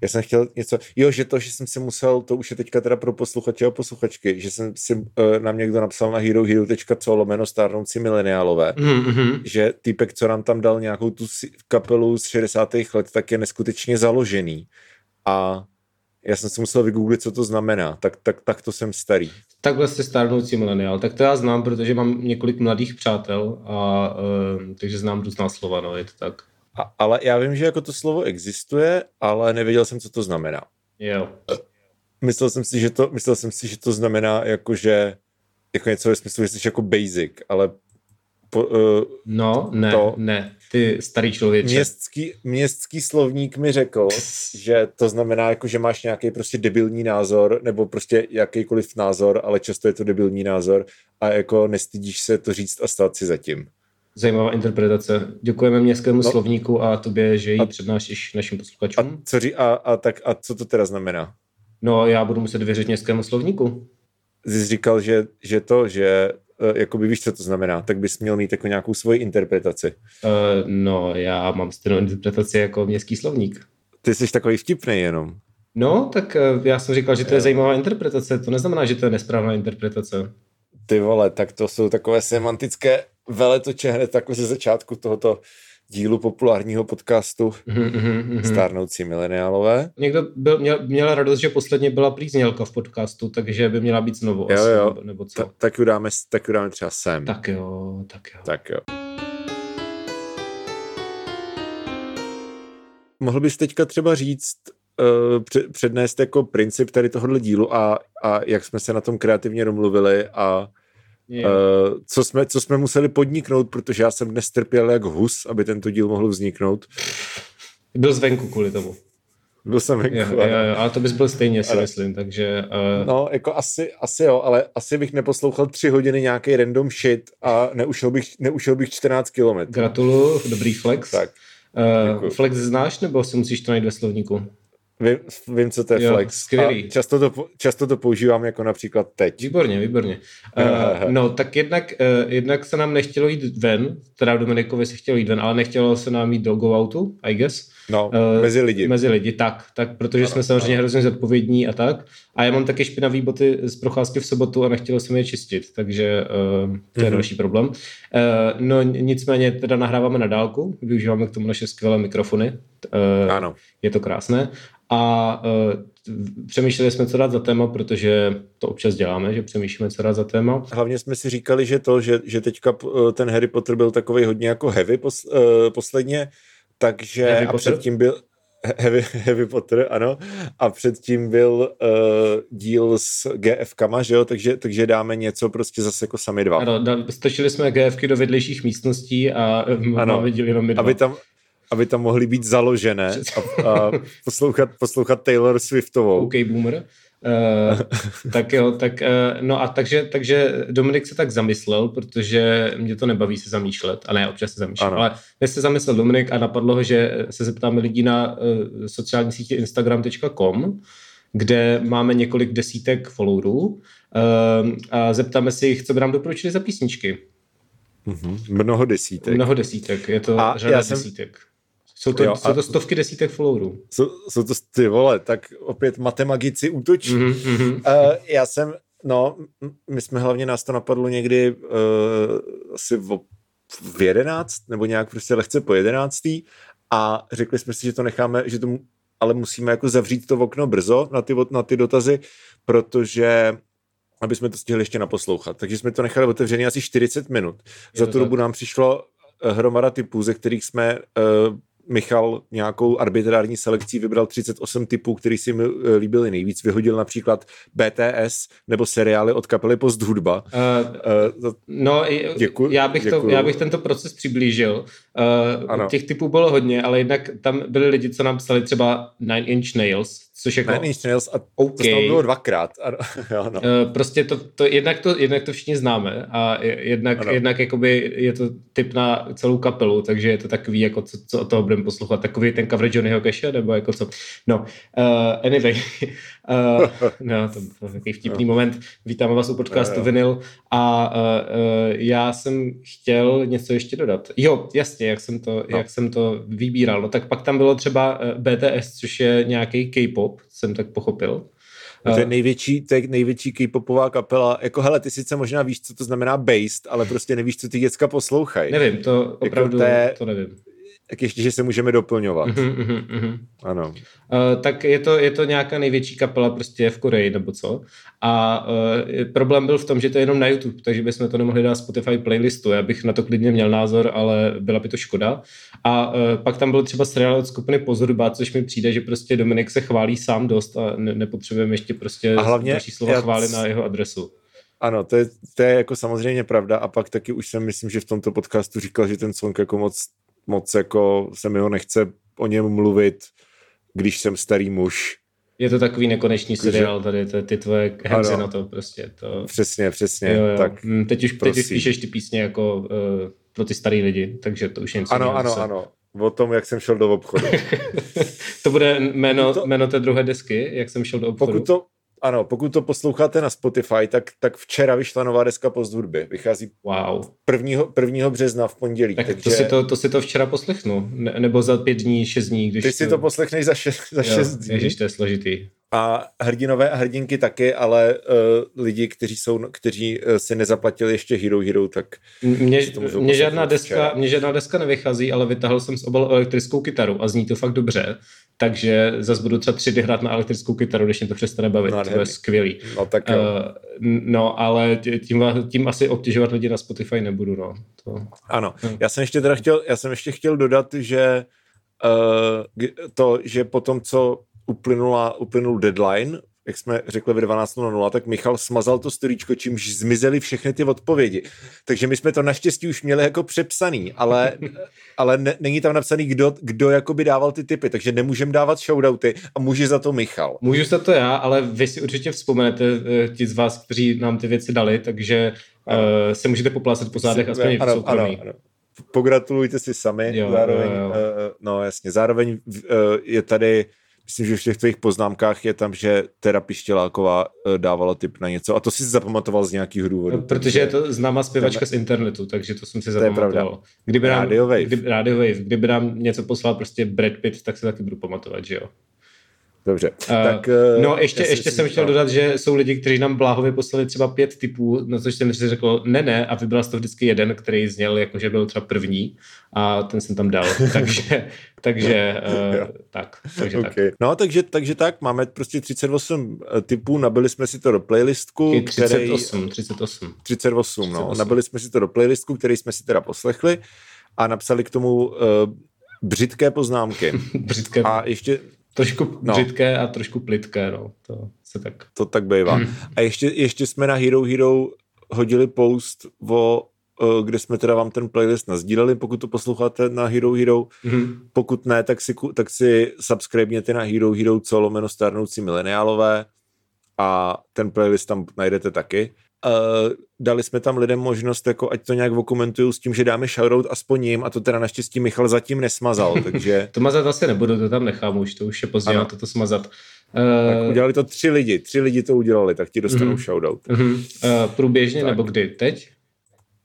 Já jsem chtěl něco, jo, že to, že jsem si musel, to už je teďka teda pro posluchače a posluchačky, že jsem si uh, nám někdo napsal na herohero.co lomeno stárnoucí mileniálové, mm-hmm. že týpek, co nám tam dal nějakou tu kapelu z 60. let, tak je neskutečně založený. A já jsem si musel vygooglit, co to znamená. Tak, tak, tak to jsem starý. Takhle jste stárnoucí mileniál. Tak to já znám, protože mám několik mladých přátel a uh, takže znám různá slova, no, je to tak. A, ale já vím, že jako to slovo existuje, ale nevěděl jsem, co to znamená. Jo. Myslel jsem si, že to, myslel jsem si, že to znamená jako, že jako něco ve smyslu, že jsi jako basic, ale po, uh, no, ne, to, ne, ty starý člověče. Městský, městský slovník mi řekl, že to znamená, jako, že máš nějaký prostě debilní názor, nebo prostě jakýkoliv názor, ale často je to debilní názor a jako nestydíš se to říct a stát si zatím. Zajímavá interpretace. Děkujeme městskému no. slovníku a tobě, že ji a, přednášíš našim posluchačům. A co, ří, a, a, tak, a co to teda znamená? No, já budu muset věřit městskému slovníku. Jsi říkal, že, že to, že uh, jakoby víš, co to znamená, tak bys měl mít jako nějakou svoji interpretaci. Uh, no, já mám stejnou interpretaci jako městský slovník. Ty jsi takový vtipný jenom. No, tak uh, já jsem říkal, že to je zajímavá interpretace. To neznamená, že to je nesprávná interpretace. Ty vole, tak to jsou takové semantické veletoče hned takhle ze začátku tohoto dílu populárního podcastu mm-hmm, Stárnoucí mileniálové. Někdo byl, měl, měl radost, že posledně byla plíznělka v podcastu, takže by měla být znovu. Jo, asi, jo. Nebo, nebo co? Ta, tak, ju dáme, tak ju dáme třeba sem. Tak jo, tak jo. Tak jo. Mohl bys teďka třeba říct, uh, přednést jako princip tady tohohle dílu a, a jak jsme se na tom kreativně domluvili a Uh, co, jsme, co jsme museli podniknout, protože já jsem dnes trpěl jak hus, aby tento díl mohl vzniknout. Byl zvenku kvůli tomu. Byl jsem venku. Jo, jo, jo, ale to bys byl stejně, si ale, myslím, takže... Uh... No, jako asi, asi jo, ale asi bych neposlouchal tři hodiny nějaký random shit a neušel bych, neušel bych 14 kilometrů. Gratuluju, dobrý flex. Tak. Uh, flex znáš, nebo si musíš to najít ve slovníku? Vím, vím, co to je jo, flex. Skvělý. A často to, často to používám jako například teď. Výborně, výborně. Uh, no, tak jednak, uh, jednak se nám nechtělo jít ven, teda Dominikovi se chtělo jít ven, ale nechtělo se nám jít do go outu, I guess. No, uh, mezi lidi. Mezi lidi, tak, tak protože ano, jsme samozřejmě ano. hrozně zodpovědní a tak. A já mám taky špinavý boty z procházky v sobotu a nechtělo se mi je čistit, takže uh, to je mm-hmm. další problém. Uh, no nicméně teda nahráváme na dálku, využíváme k tomu naše skvělé mikrofony. Uh, ano. Je to krásné. A uh, přemýšleli jsme, co dát za téma, protože to občas děláme, že přemýšlíme, co dát za téma. Hlavně jsme si říkali, že to, že, že teďka ten Harry Potter byl takový hodně jako heavy pos, uh, posledně, takže Harry a Potter? předtím byl Heavy, Heavy Potter, ano. A předtím byl uh, díl s GFkama, že jo, takže, takže dáme něco prostě zase jako sami dva. Ano, da, stačili jsme GFky do vedlejších místností a ano, máme díl jenom my dva. Aby tam, aby tam mohly být založené a, a poslouchat, poslouchat Taylor Swiftovou. OK, boomer. Uh, tak jo, tak uh, no a takže, takže Dominik se tak zamyslel, protože mě to nebaví se zamýšlet, a ne, občas se zamýšlím, ale dnes se zamyslel Dominik a napadlo ho, že se zeptáme lidí na uh, sociální sítě instagram.com, kde máme několik desítek followerů uh, a zeptáme se jich, co by nám doporučili za písničky. Mm-hmm. Mnoho desítek. Mnoho desítek, je to a řada jsem, desítek. Jsou to, jo, jsou to stovky desítek followerů. Jsou, jsou to ty vole, tak opět matemagici útočí. Mm-hmm. Uh, já jsem, no, my jsme hlavně nás to napadlo někdy uh, asi v, v jedenáct, nebo nějak prostě lehce po jedenáctý a řekli jsme si, že to necháme, že to ale musíme jako zavřít to okno brzo na ty, na ty dotazy, protože aby jsme to stihli ještě naposlouchat. Takže jsme to nechali otevřený asi 40 minut. Je Za tu tak. dobu nám přišlo eh, hromada typů, ze kterých jsme uh, Michal nějakou arbitrární selekcí vybral 38 typů, který si mi eh, líbili nejvíc. Vyhodil například BTS nebo seriály od kapely Post Hudba. Uh, uh, no, děkuji, já, bych to, já bych tento proces přiblížil. Uh, těch typů bylo hodně, ale jednak tam byli lidi, co nám psali třeba Nine Inch Nails, Což jako... Nine Inch Nails a okay. to bylo dvakrát. Ano, jo, no. uh, prostě to, to, jednak to, jednak to všichni známe a jednak, jednak jakoby je to typ na celou kapelu, takže je to takový, jako co, co od toho budeme poslouchat, takový ten cover Johnnyho Casha, nebo jako co. No, uh, anyway, uh, no, to byl takový vtipný no. moment. Vítáme vás u podcastu Vinyl a uh, uh, já jsem chtěl něco ještě dodat. Jo, jasně, jak jsem to, no. jak jsem to vybíral. No tak pak tam bylo třeba BTS, což je nějaký K-pop, jsem tak pochopil. No to je největší, to je největší K-popová kapela. Jako hele, ty sice možná víš, co to znamená based, ale prostě nevíš, co ty děcka poslouchají. Nevím, to jako opravdu jako to, to nevím tak ještě, že se můžeme doplňovat. Mm-hmm, mm-hmm. Ano. Uh, tak je to, je to nějaká největší kapela prostě v Koreji nebo co. A uh, problém byl v tom, že to je jenom na YouTube, takže bychom to nemohli dát Spotify playlistu. Já bych na to klidně měl názor, ale byla by to škoda. A uh, pak tam byl třeba seriál od skupiny Pozorba, což mi přijde, že prostě Dominik se chválí sám dost a ne- nepotřebujeme ještě prostě a hlavně další slova já... chvály na jeho adresu. Ano, to je, to je jako samozřejmě pravda a pak taky už jsem myslím, že v tomto podcastu říkal, že ten song jako moc moc jako se mi ho nechce o něm mluvit, když jsem starý muž. Je to takový nekonečný Takže... seriál tady, to, ty tvoje hemzy na to prostě. To... Přesně, přesně. Jo, jo. Tak, mm, teď, už, teď už píšeš ty písně jako uh, pro ty starý lidi, takže to už je něco Ano, ano, zase. ano. O tom, jak jsem šel do obchodu. to bude jméno, to... jméno té druhé desky, jak jsem šel do obchodu. Pokud to, ano, pokud to posloucháte na Spotify, tak, tak včera vyšla nová deska post hudby. Vychází wow. 1. 1. března v pondělí. Tak takže... to, si to, to si to včera poslechnu. Ne, nebo za pět dní, šest dní. Když Ty si to poslechneš za, šest, za jo, šest dní. Ježiš, to je složitý. A hrdinové a hrdinky taky, ale uh, lidi, kteří, jsou, kteří uh, si nezaplatili ještě Hero Hero, tak mě, mě, žádná deska, mě žádná deska nevychází, ale vytáhl jsem z obalu elektrickou kytaru a zní to fakt dobře takže zase budu třeba tři hrát na elektrickou kytaru, když mě to přestane bavit. No, to je skvělý. No, tak jo. Uh, no, ale tím, tím asi obtěžovat lidi na Spotify nebudu, no. To... Ano, no. já jsem ještě teda chtěl, já jsem ještě chtěl dodat, že uh, to, že po tom, co uplynula, uplynul deadline jak jsme řekli ve 12.00, tak Michal smazal to storíčko, čímž zmizely všechny ty odpovědi. Takže my jsme to naštěstí už měli jako přepsaný, ale, ale ne, není tam napsaný, kdo, kdo jakoby dával ty typy, takže nemůžeme dávat shoutouty a může za to Michal. Můžu za to já, ale vy si určitě vzpomenete, eh, ti z vás, kteří nám ty věci dali, takže uh, se můžete poplácat po zádech aspoň ano, v soukromí. Ano, ano pogratulujte si sami. Jo, zároveň, jo, jo. Uh, no jasně, zároveň uh, je tady myslím, že v těch tvých poznámkách je tam, že Tera Pištěláková eh, dávala tip na něco a to si zapamatoval z nějakých důvodů. No, protože je to známá zpěvačka z internetu, takže to jsem si zapamatoval. Kdyby nám, Radio Wave. Kdyby, Radio Wave. Kdyby nám něco poslal prostě Brad Pitt, tak se taky budu pamatovat, že jo. Dobře. Uh, tak, uh, no ještě, ještě jsem chtěl dodat, že jsou lidi, kteří nám bláhově poslali třeba pět typů, na což jsem si řekl ne, ne a vybral to vždycky jeden, který zněl jako, že byl třeba první a ten jsem tam dal. takže takže uh, tak. Takže okay. tak. No takže, takže tak, máme prostě 38 typů, nabili jsme si to do playlistku. 38, který, 38. 38, 38, no. Nabili jsme si to do playlistku, který jsme si teda poslechli a napsali k tomu uh, břitké poznámky. břitké. A ještě, Trošku no. břitké a trošku plitké, no. To se tak... To tak bývá. Hmm. A ještě, ještě jsme na Hero Hero hodili post o eh, kde jsme teda vám ten playlist nazdíleli, pokud to posloucháte na Hero Hero. Mm-hmm. Pokud ne, tak si, tak si subscribněte na Hero Hero co lomeno starnoucí mileniálové a ten playlist tam najdete taky. Uh, dali jsme tam lidem možnost, jako ať to nějak okomentují s tím, že dáme shoutout aspoň jim a to teda naštěstí Michal zatím nesmazal, takže... to mazat asi nebudu, to tam nechám už, to už je pozdě na to smazat. Uh, tak udělali to tři lidi, tři lidi to udělali, tak ti dostanou uh-huh. shoutout. Uh-huh. Uh, průběžně tak. nebo kdy? Teď?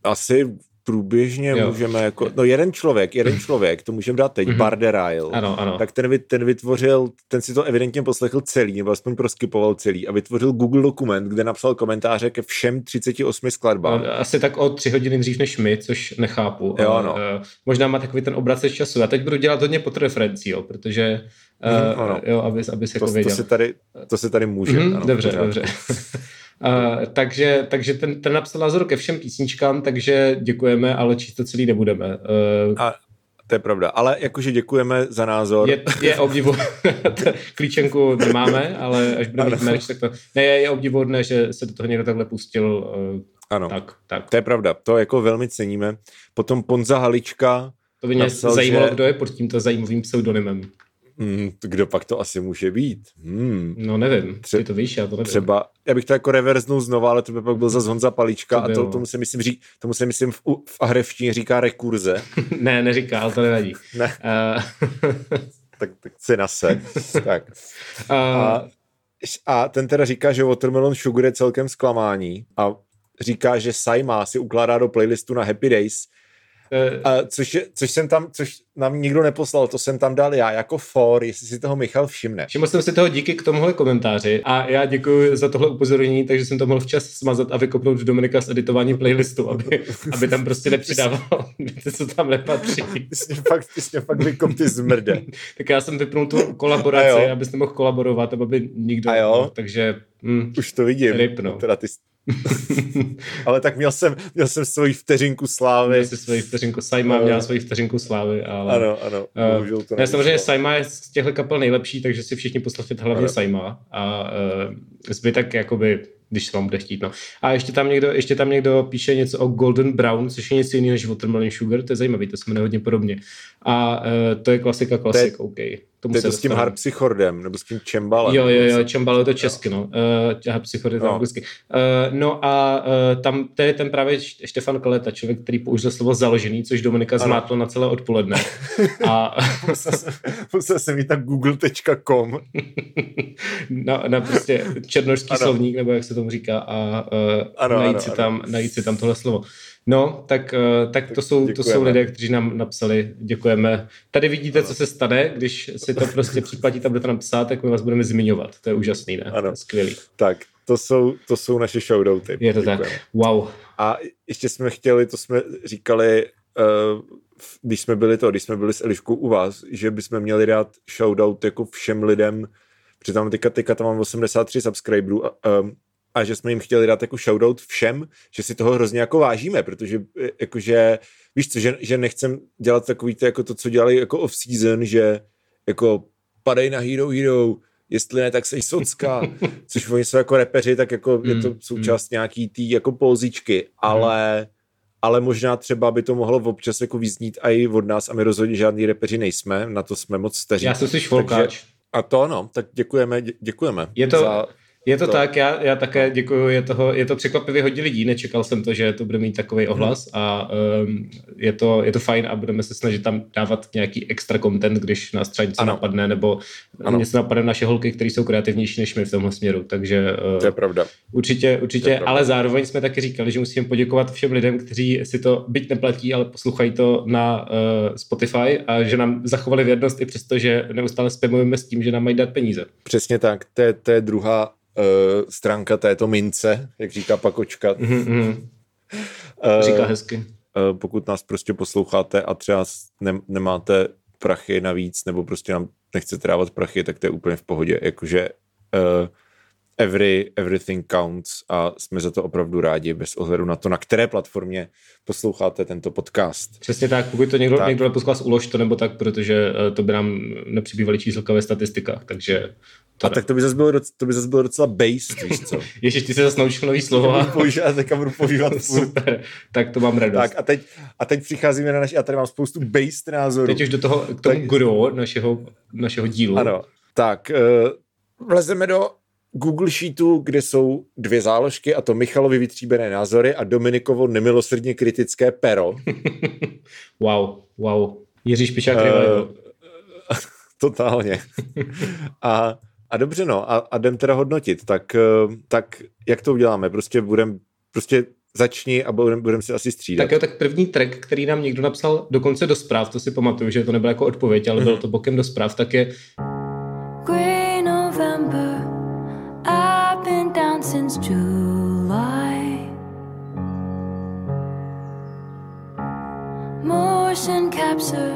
Asi průběžně jo. můžeme jako, no jeden člověk, jeden člověk, to můžeme dát teď, mm-hmm. Barderail, ano, ano. tak ten, ten vytvořil, ten si to evidentně poslechl celý, nebo aspoň proskypoval celý a vytvořil Google dokument, kde napsal komentáře ke všem 38 skladbám. No, asi tak o tři hodiny dřív než my, což nechápu. Jo, no. uh, možná má takový ten obracec času. Já teď budu dělat hodně pod referencí, jo, protože uh, ano. jo, aby, aby se to, jako věděl. To se tady, to se tady může. Mm-hmm, ano, dobře, dobře. Uh, takže takže ten, ten napsal názor ke všem písničkám, takže děkujeme, ale číst to celý nebudeme. Uh, a to je pravda, ale jakože děkujeme za názor. Je, je obdivu, klíčenku nemáme, ale až budeme mít merch, tak to... Ne, je, je obdivuhodné, že se do toho někdo takhle pustil. Uh, ano, tak, tak. to je pravda, to jako velmi ceníme. Potom Ponza Halička To by mě napsal, zajímalo, že... kdo je pod tímto zajímavým pseudonymem. Hmm, kdo pak to asi může být? Hmm. No nevím, Tře- ty to víš, já to nevím. Třeba, já bych to jako reverznul znova, ale to by pak byl za Honza Palička to a to, tomu se myslím, ří, tomu se myslím v, v ahrevštině říká rekurze. ne, neříká, ale to nevadí. ne. Uh... tak, tak si nase. tak. Uh... A, a ten teda říká, že Watermelon Sugar je celkem zklamání a říká, že Saima si ukládá do playlistu na Happy Days Uh, což, což jsem tam, což nám nikdo neposlal, to jsem tam dal já jako for, jestli si toho Michal všimne. Všiml jsem si toho díky k tomuhle komentáři a já děkuji za tohle upozornění, takže jsem to mohl včas smazat a vykopnout Dominika z editování playlistu, aby, aby tam prostě nepřidával co tam nepatří. Ty jsi fakt, ty jsi fakt vykop ty zmrde. tak já jsem vypnul tu kolaboraci, abyste mohl kolaborovat, aby nikdo, a jo? takže... Mm, Už to vidím. Ryb, no. Teda ty, ale tak měl jsem, měl jsem svoji vteřinku slávy. Měl jsi svoji vteřinku, Saima měla svoji vteřinku slávy, ale... Ano, ano, uh, to ne, samozřejmě Saima je z těchto kapel nejlepší, takže si všichni poslechněte hlavně ano. Saima a uh, zbytek jakoby když se vám bude chtít. No. A ještě tam, někdo, ještě tam někdo píše něco o Golden Brown, což je něco jiného než Watermelon Sugar, to je zajímavý, to se jmenuje hodně podobně. A uh, to je klasika klasik, OK. Tomu to je to s tím harpsichordem, nebo s tím čembalem. Jo, jo, jo, čembal je to česky, no. Uh, harpsichord je to no. anglicky. Uh, no a uh, tam to je ten právě Štefan Kaleta, člověk, který použil slovo založený, což Dominika ano. zmátlo na celé odpoledne. a... musel jsem jít na google.com. na, na prostě černožský ano. slovník, nebo jak se tomu říká, a uh, ano, najít, ano, si tam, ano. najít si tam tohle slovo. No, tak, eh, tak to, jsou, to jsou lidé, kteří nám napsali, děkujeme. Tady vidíte, ano. co se stane, když si to prostě připlatíte a budete nám psát, tak my vás budeme zmiňovat. To je úžasný, ne? Ano. Skvělý. Tak, to jsou, to jsou naše shoutouty. Je to děkujeme. tak. Wow. A ještě jsme chtěli, to jsme říkali, uh, když jsme byli to, když jsme byli s Eliškou u vás, že bychom měli dát shoutout jako všem lidem, protože tam teďka, teďka tam mám 83 subscriberů a, um, a že jsme jim chtěli dát jako shoutout všem, že si toho hrozně jako vážíme, protože e, jakože, víš co, že, že nechcem dělat takový to, jako to, co dělali jako off-season, že jako padej na Hero Hero, jestli ne, tak sej socka, což oni jsou jako repeři, tak jako mm, je to mm, součást mm. nějaký tý jako polzičky, ale mm. ale možná třeba by to mohlo občas jako vyznít i od nás a my rozhodně žádný repeři nejsme, na to jsme moc staří. Já jsem si švolkáč. A to no, tak děkujeme, děkujeme. Je to, za, je to, to tak, já, já také děkuji, je, toho, je to překvapivě hodně lidí, nečekal jsem to, že to bude mít takový ohlas a um, je, to, je to fajn a budeme se snažit tam dávat nějaký extra content, když nás třeba něco ano. napadne, nebo ano. něco napadne naše holky, které jsou kreativnější než my v tomhle směru, takže uh, to je pravda. Určitě, určitě, je ale zároveň jsme taky říkali, že musíme poděkovat všem lidem, kteří si to byť neplatí, ale poslouchají to na uh, Spotify a že nám zachovali věrnost i přesto, že neustále spamujeme s tím, že nám mají dát peníze. Přesně tak, to je, to je druhá uh, stránka této mince, jak říká Pakočka. Mm-hmm. Uh, říká hezky. Uh, pokud nás prostě posloucháte a třeba ne, nemáte prachy navíc, nebo prostě nám nechcete dávat prachy, tak to je úplně v pohodě. Jakože uh, every, everything counts a jsme za to opravdu rádi, bez ohledu na to, na které platformě posloucháte tento podcast. Přesně tak, pokud to někdo, tak. někdo neposlouchá, ulož to nebo tak, protože to by nám nepřibývaly číslka ve statistikách, takže a tak to by zase bylo, to by zase bylo docela based, víš co? Ježiš, ty se zase naučil nový slovo. A používat, teďka budu používat Super, tak to mám radost. Tak a teď, a teď přicházíme na naši, já tady mám spoustu based názorů. Teď už do toho, k tomu tak, guru našeho, našeho dílu. Ano, tak uh, vlezeme do Google Sheetu, kde jsou dvě záložky, a to Michalovi vytříbené názory a Dominikovo nemilosrdně kritické pero. wow, wow. Jiří Špičák uh, Totálně. a a dobře, no, a, a jdem teda hodnotit, tak, eh, tak jak to uděláme? Prostě budem, prostě začni a budeme budem si asi střídat. Tak jo, tak první track, který nám někdo napsal dokonce do zpráv, to si pamatuju, že to nebylo jako odpověď, ale bylo to bokem do zpráv, tak je Motion capture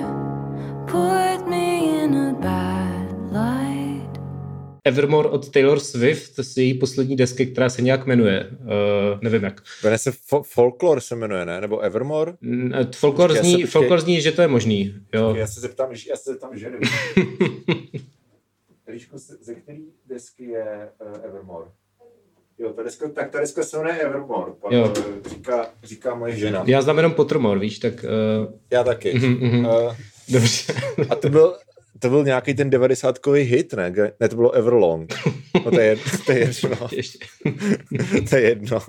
put me in a bad light Evermore od Taylor Swift, to je její poslední desky, která se nějak jmenuje. Uh, nevím jak. Jmenuje se fo- Folklore se jmenuje, ne? Nebo Evermore? Uh, folklore, zní, se, folklore zní, že to je možný. Jo. Já se zeptám, já se zeptám ženy. Eliško, ze který desky je uh, Evermore? Jo, ta deska, tak ta deska se jmenuje Evermore, pan, jo. Říká, říká moje žena. Já znám jenom Pottermore, víš, tak... Uh... Já taky. Uh, Dobře. a to byl, to byl nějaký ten 90 hit, ne? Ne, to bylo Everlong. No to je, to je jedno. to je jedno. Uh,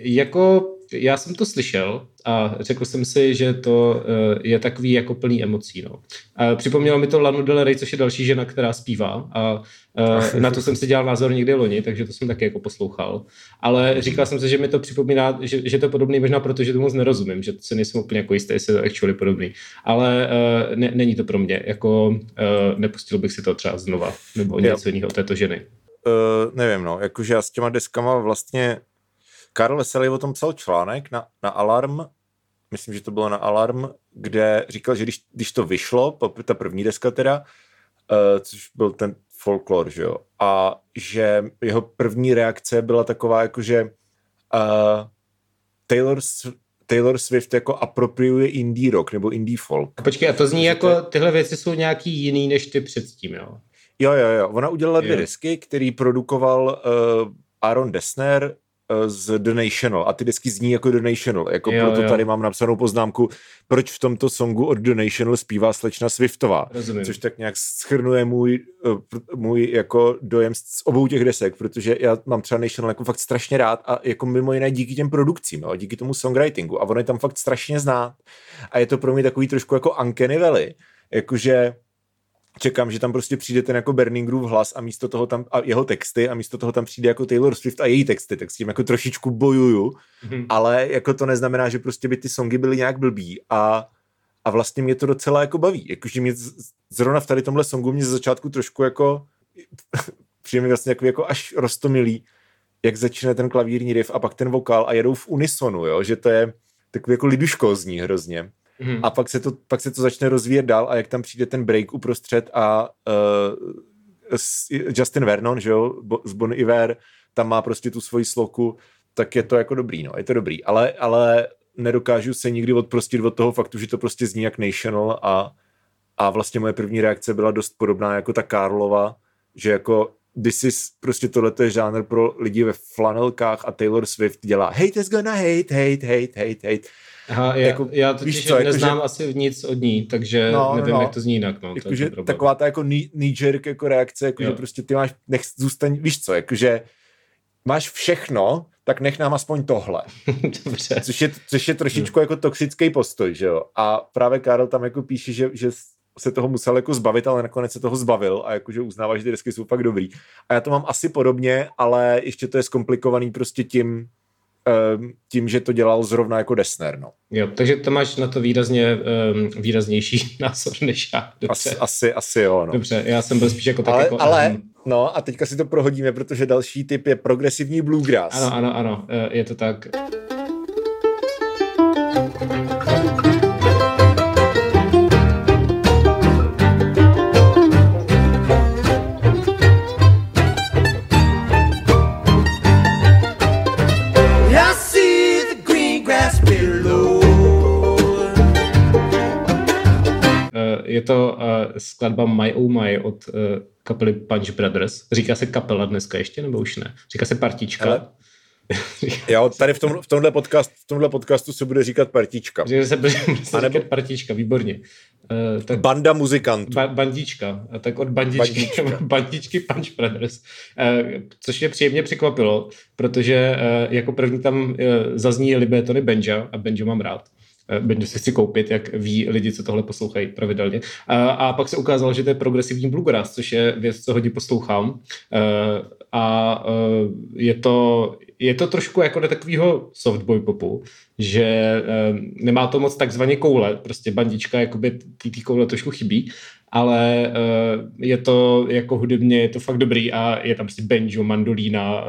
jako já jsem to slyšel a řekl jsem si, že to uh, je takový jako plný emocí. No. Uh, připomnělo mi to Lanu Del Rey, což je další žena, která zpívá a uh, na to jsem si dělal názor někdy loni, takže to jsem taky jako poslouchal. Ale říkal jsem si, že mi to připomíná, že, že to je podobný možná proto, že to moc nerozumím, že se nejsem úplně jako jistý, jestli je to actually podobný. Ale uh, ne, není to pro mě, jako nepustil bych si to třeba znova, nebo něco jiného této ženy. Uh, nevím, no, jakože já s těma deskama vlastně Karl Veselý o tom psal článek na, na Alarm, myslím, že to bylo na Alarm, kde říkal, že když, když to vyšlo, ta první deska teda, uh, což byl ten folklor, že jo, a že jeho první reakce byla taková, jako že uh, Taylor, Taylor Swift jako apropriuje indie rock nebo indie folk. Počkej, a to zní jako, tyhle věci jsou nějaký jiný než ty předtím, jo? Jo, jo, jo. Ona udělala dvě desky, který produkoval uh, Aaron Dessner, z The National a ty desky zní jako The National, jako jo, proto jo. tady mám napsanou poznámku, proč v tomto songu od The National zpívá slečna Swiftová, Rozumím. což tak nějak schrnuje můj, eh, můj jako dojem z obou těch desek, protože já mám třeba National jako fakt strašně rád a jako mimo jiné díky těm produkcím, jo, díky tomu songwritingu. A ono je tam fakt strašně znát. A je to pro mě takový trošku jako Uncanny Valley, jakože čekám, že tam prostě přijde ten jako Burning Groove hlas a místo toho tam, a jeho texty a místo toho tam přijde jako Taylor Swift a její texty, tak s tím jako trošičku bojuju, mm-hmm. ale jako to neznamená, že prostě by ty songy byly nějak blbý a, a vlastně mě to docela jako baví, jakože mě zrovna v tady tomhle songu mě z začátku trošku jako přijde vlastně jako, jako až rostomilý, jak začne ten klavírní riff a pak ten vokál a jedou v unisonu, jo? že to je takový jako liduškozní hrozně. Hmm. A pak se, to, pak se to začne rozvíjet dál a jak tam přijde ten break uprostřed a uh, Justin Vernon, že jo, z Bon Iver, tam má prostě tu svoji sloku, tak je to jako dobrý, no, je to dobrý, ale, ale nedokážu se nikdy odprostit od toho faktu, že to prostě zní jak National a, a vlastně moje první reakce byla dost podobná jako ta Karlova, že jako this is, prostě tohle je žánr pro lidi ve flanelkách a Taylor Swift dělá hate is gonna hate, hate, hate, hate, hate Aha, já, jako, já totiž co, neznám jako, že... asi nic od ní, takže no, nevím, no. jak to zní jinak. No, jako, že taková ta jako knee-jerk jako reakce, jako, že prostě ty máš, nech zůstaň, víš co, jakože máš všechno, tak nech nám aspoň tohle. Dobře. Což je, což je trošičku jako toxický postoj, že jo. A právě Karel tam jako píše, že, že se toho musel jako zbavit, ale nakonec se toho zbavil a jakože uznává, že ty desky jsou fakt dobrý. A já to mám asi podobně, ale ještě to je zkomplikovaný prostě tím, tím, že to dělal zrovna jako Desner. No. Jo, takže to máš na to výrazně um, výraznější názor než já. Dobře. Asi, asi, asi jo. No. Dobře, já jsem byl spíš jako tak ale, jako... Ale, no a teďka si to prohodíme, protože další typ je progresivní bluegrass. Ano, ano, ano, eh, je to tak. Je to uh, skladba My Oh My od uh, kapely Punch Brothers. Říká se kapela dneska ještě, nebo už ne? Říká se partička. Ale... Jo, tady v, tom, v, tomhle podcast, v tomhle podcastu se bude říkat partička. Že se bude, se nebo... říkat partička, výborně. Uh, tak, Banda muzikantů. Ba, bandička, a tak od bandičky, bandička. bandičky Punch Brothers. Uh, což mě příjemně překvapilo, protože uh, jako první tam uh, zazní Libé Tony Benja a Benjo mám rád. Eh, Benjo si chci koupit, jak ví lidi, co tohle poslouchají pravidelně. A, a pak se ukázalo, že to je progresivní bluegrass, což je věc, co hodně poslouchám. Eh, a eh, je to, je to trošku jako do takového softboy popu, že nemá to moc takzvaně koule, prostě bandička, jakoby ty koule trošku chybí, ale je to jako hudebně, je to fakt dobrý a je tam prostě banjo, mandolína,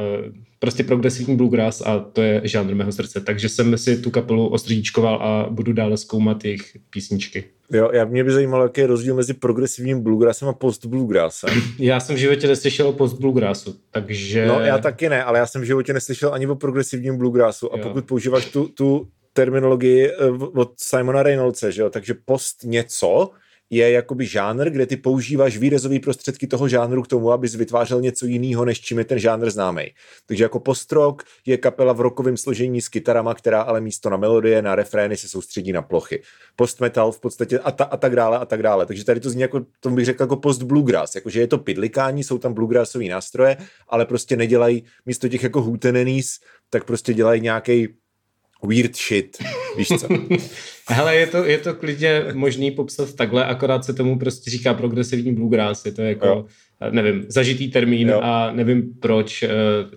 prostě progresivní bluegrass a to je žánr mého srdce. Takže jsem si tu kapelu ostříčkoval a budu dále zkoumat jejich písničky. Jo, já mě by zajímalo, jaký je rozdíl mezi progresivním bluegrassem a post bluegrassem. Já jsem v životě neslyšel o post bluegrassu, takže... No, já taky ne, ale já jsem v životě neslyšel ani o progresivním bluegrassu a jo. pokud používáš tu, tu terminologii eh, od Simona Reynoldse, že jo, takže post něco je jakoby žánr, kde ty používáš výrazové prostředky toho žánru k tomu, abys vytvářel něco jiného, než čím je ten žánr známý. Takže jako postrok je kapela v rokovém složení s kytarama, která ale místo na melodie, na refrény se soustředí na plochy. Post metal v podstatě a, ta, a tak dále a tak dále. Takže tady to zní jako, to bych řekl jako post bluegrass, jakože je to pidlikání, jsou tam bluegrassové nástroje, ale prostě nedělají místo těch jako hootenannies, tak prostě dělají nějaký weird shit, víš co. Hele, je to, je to klidně možný popsat takhle, akorát se tomu prostě říká progresivní bluegrass, je to jako, jo. nevím, zažitý termín jo. a nevím proč, eh,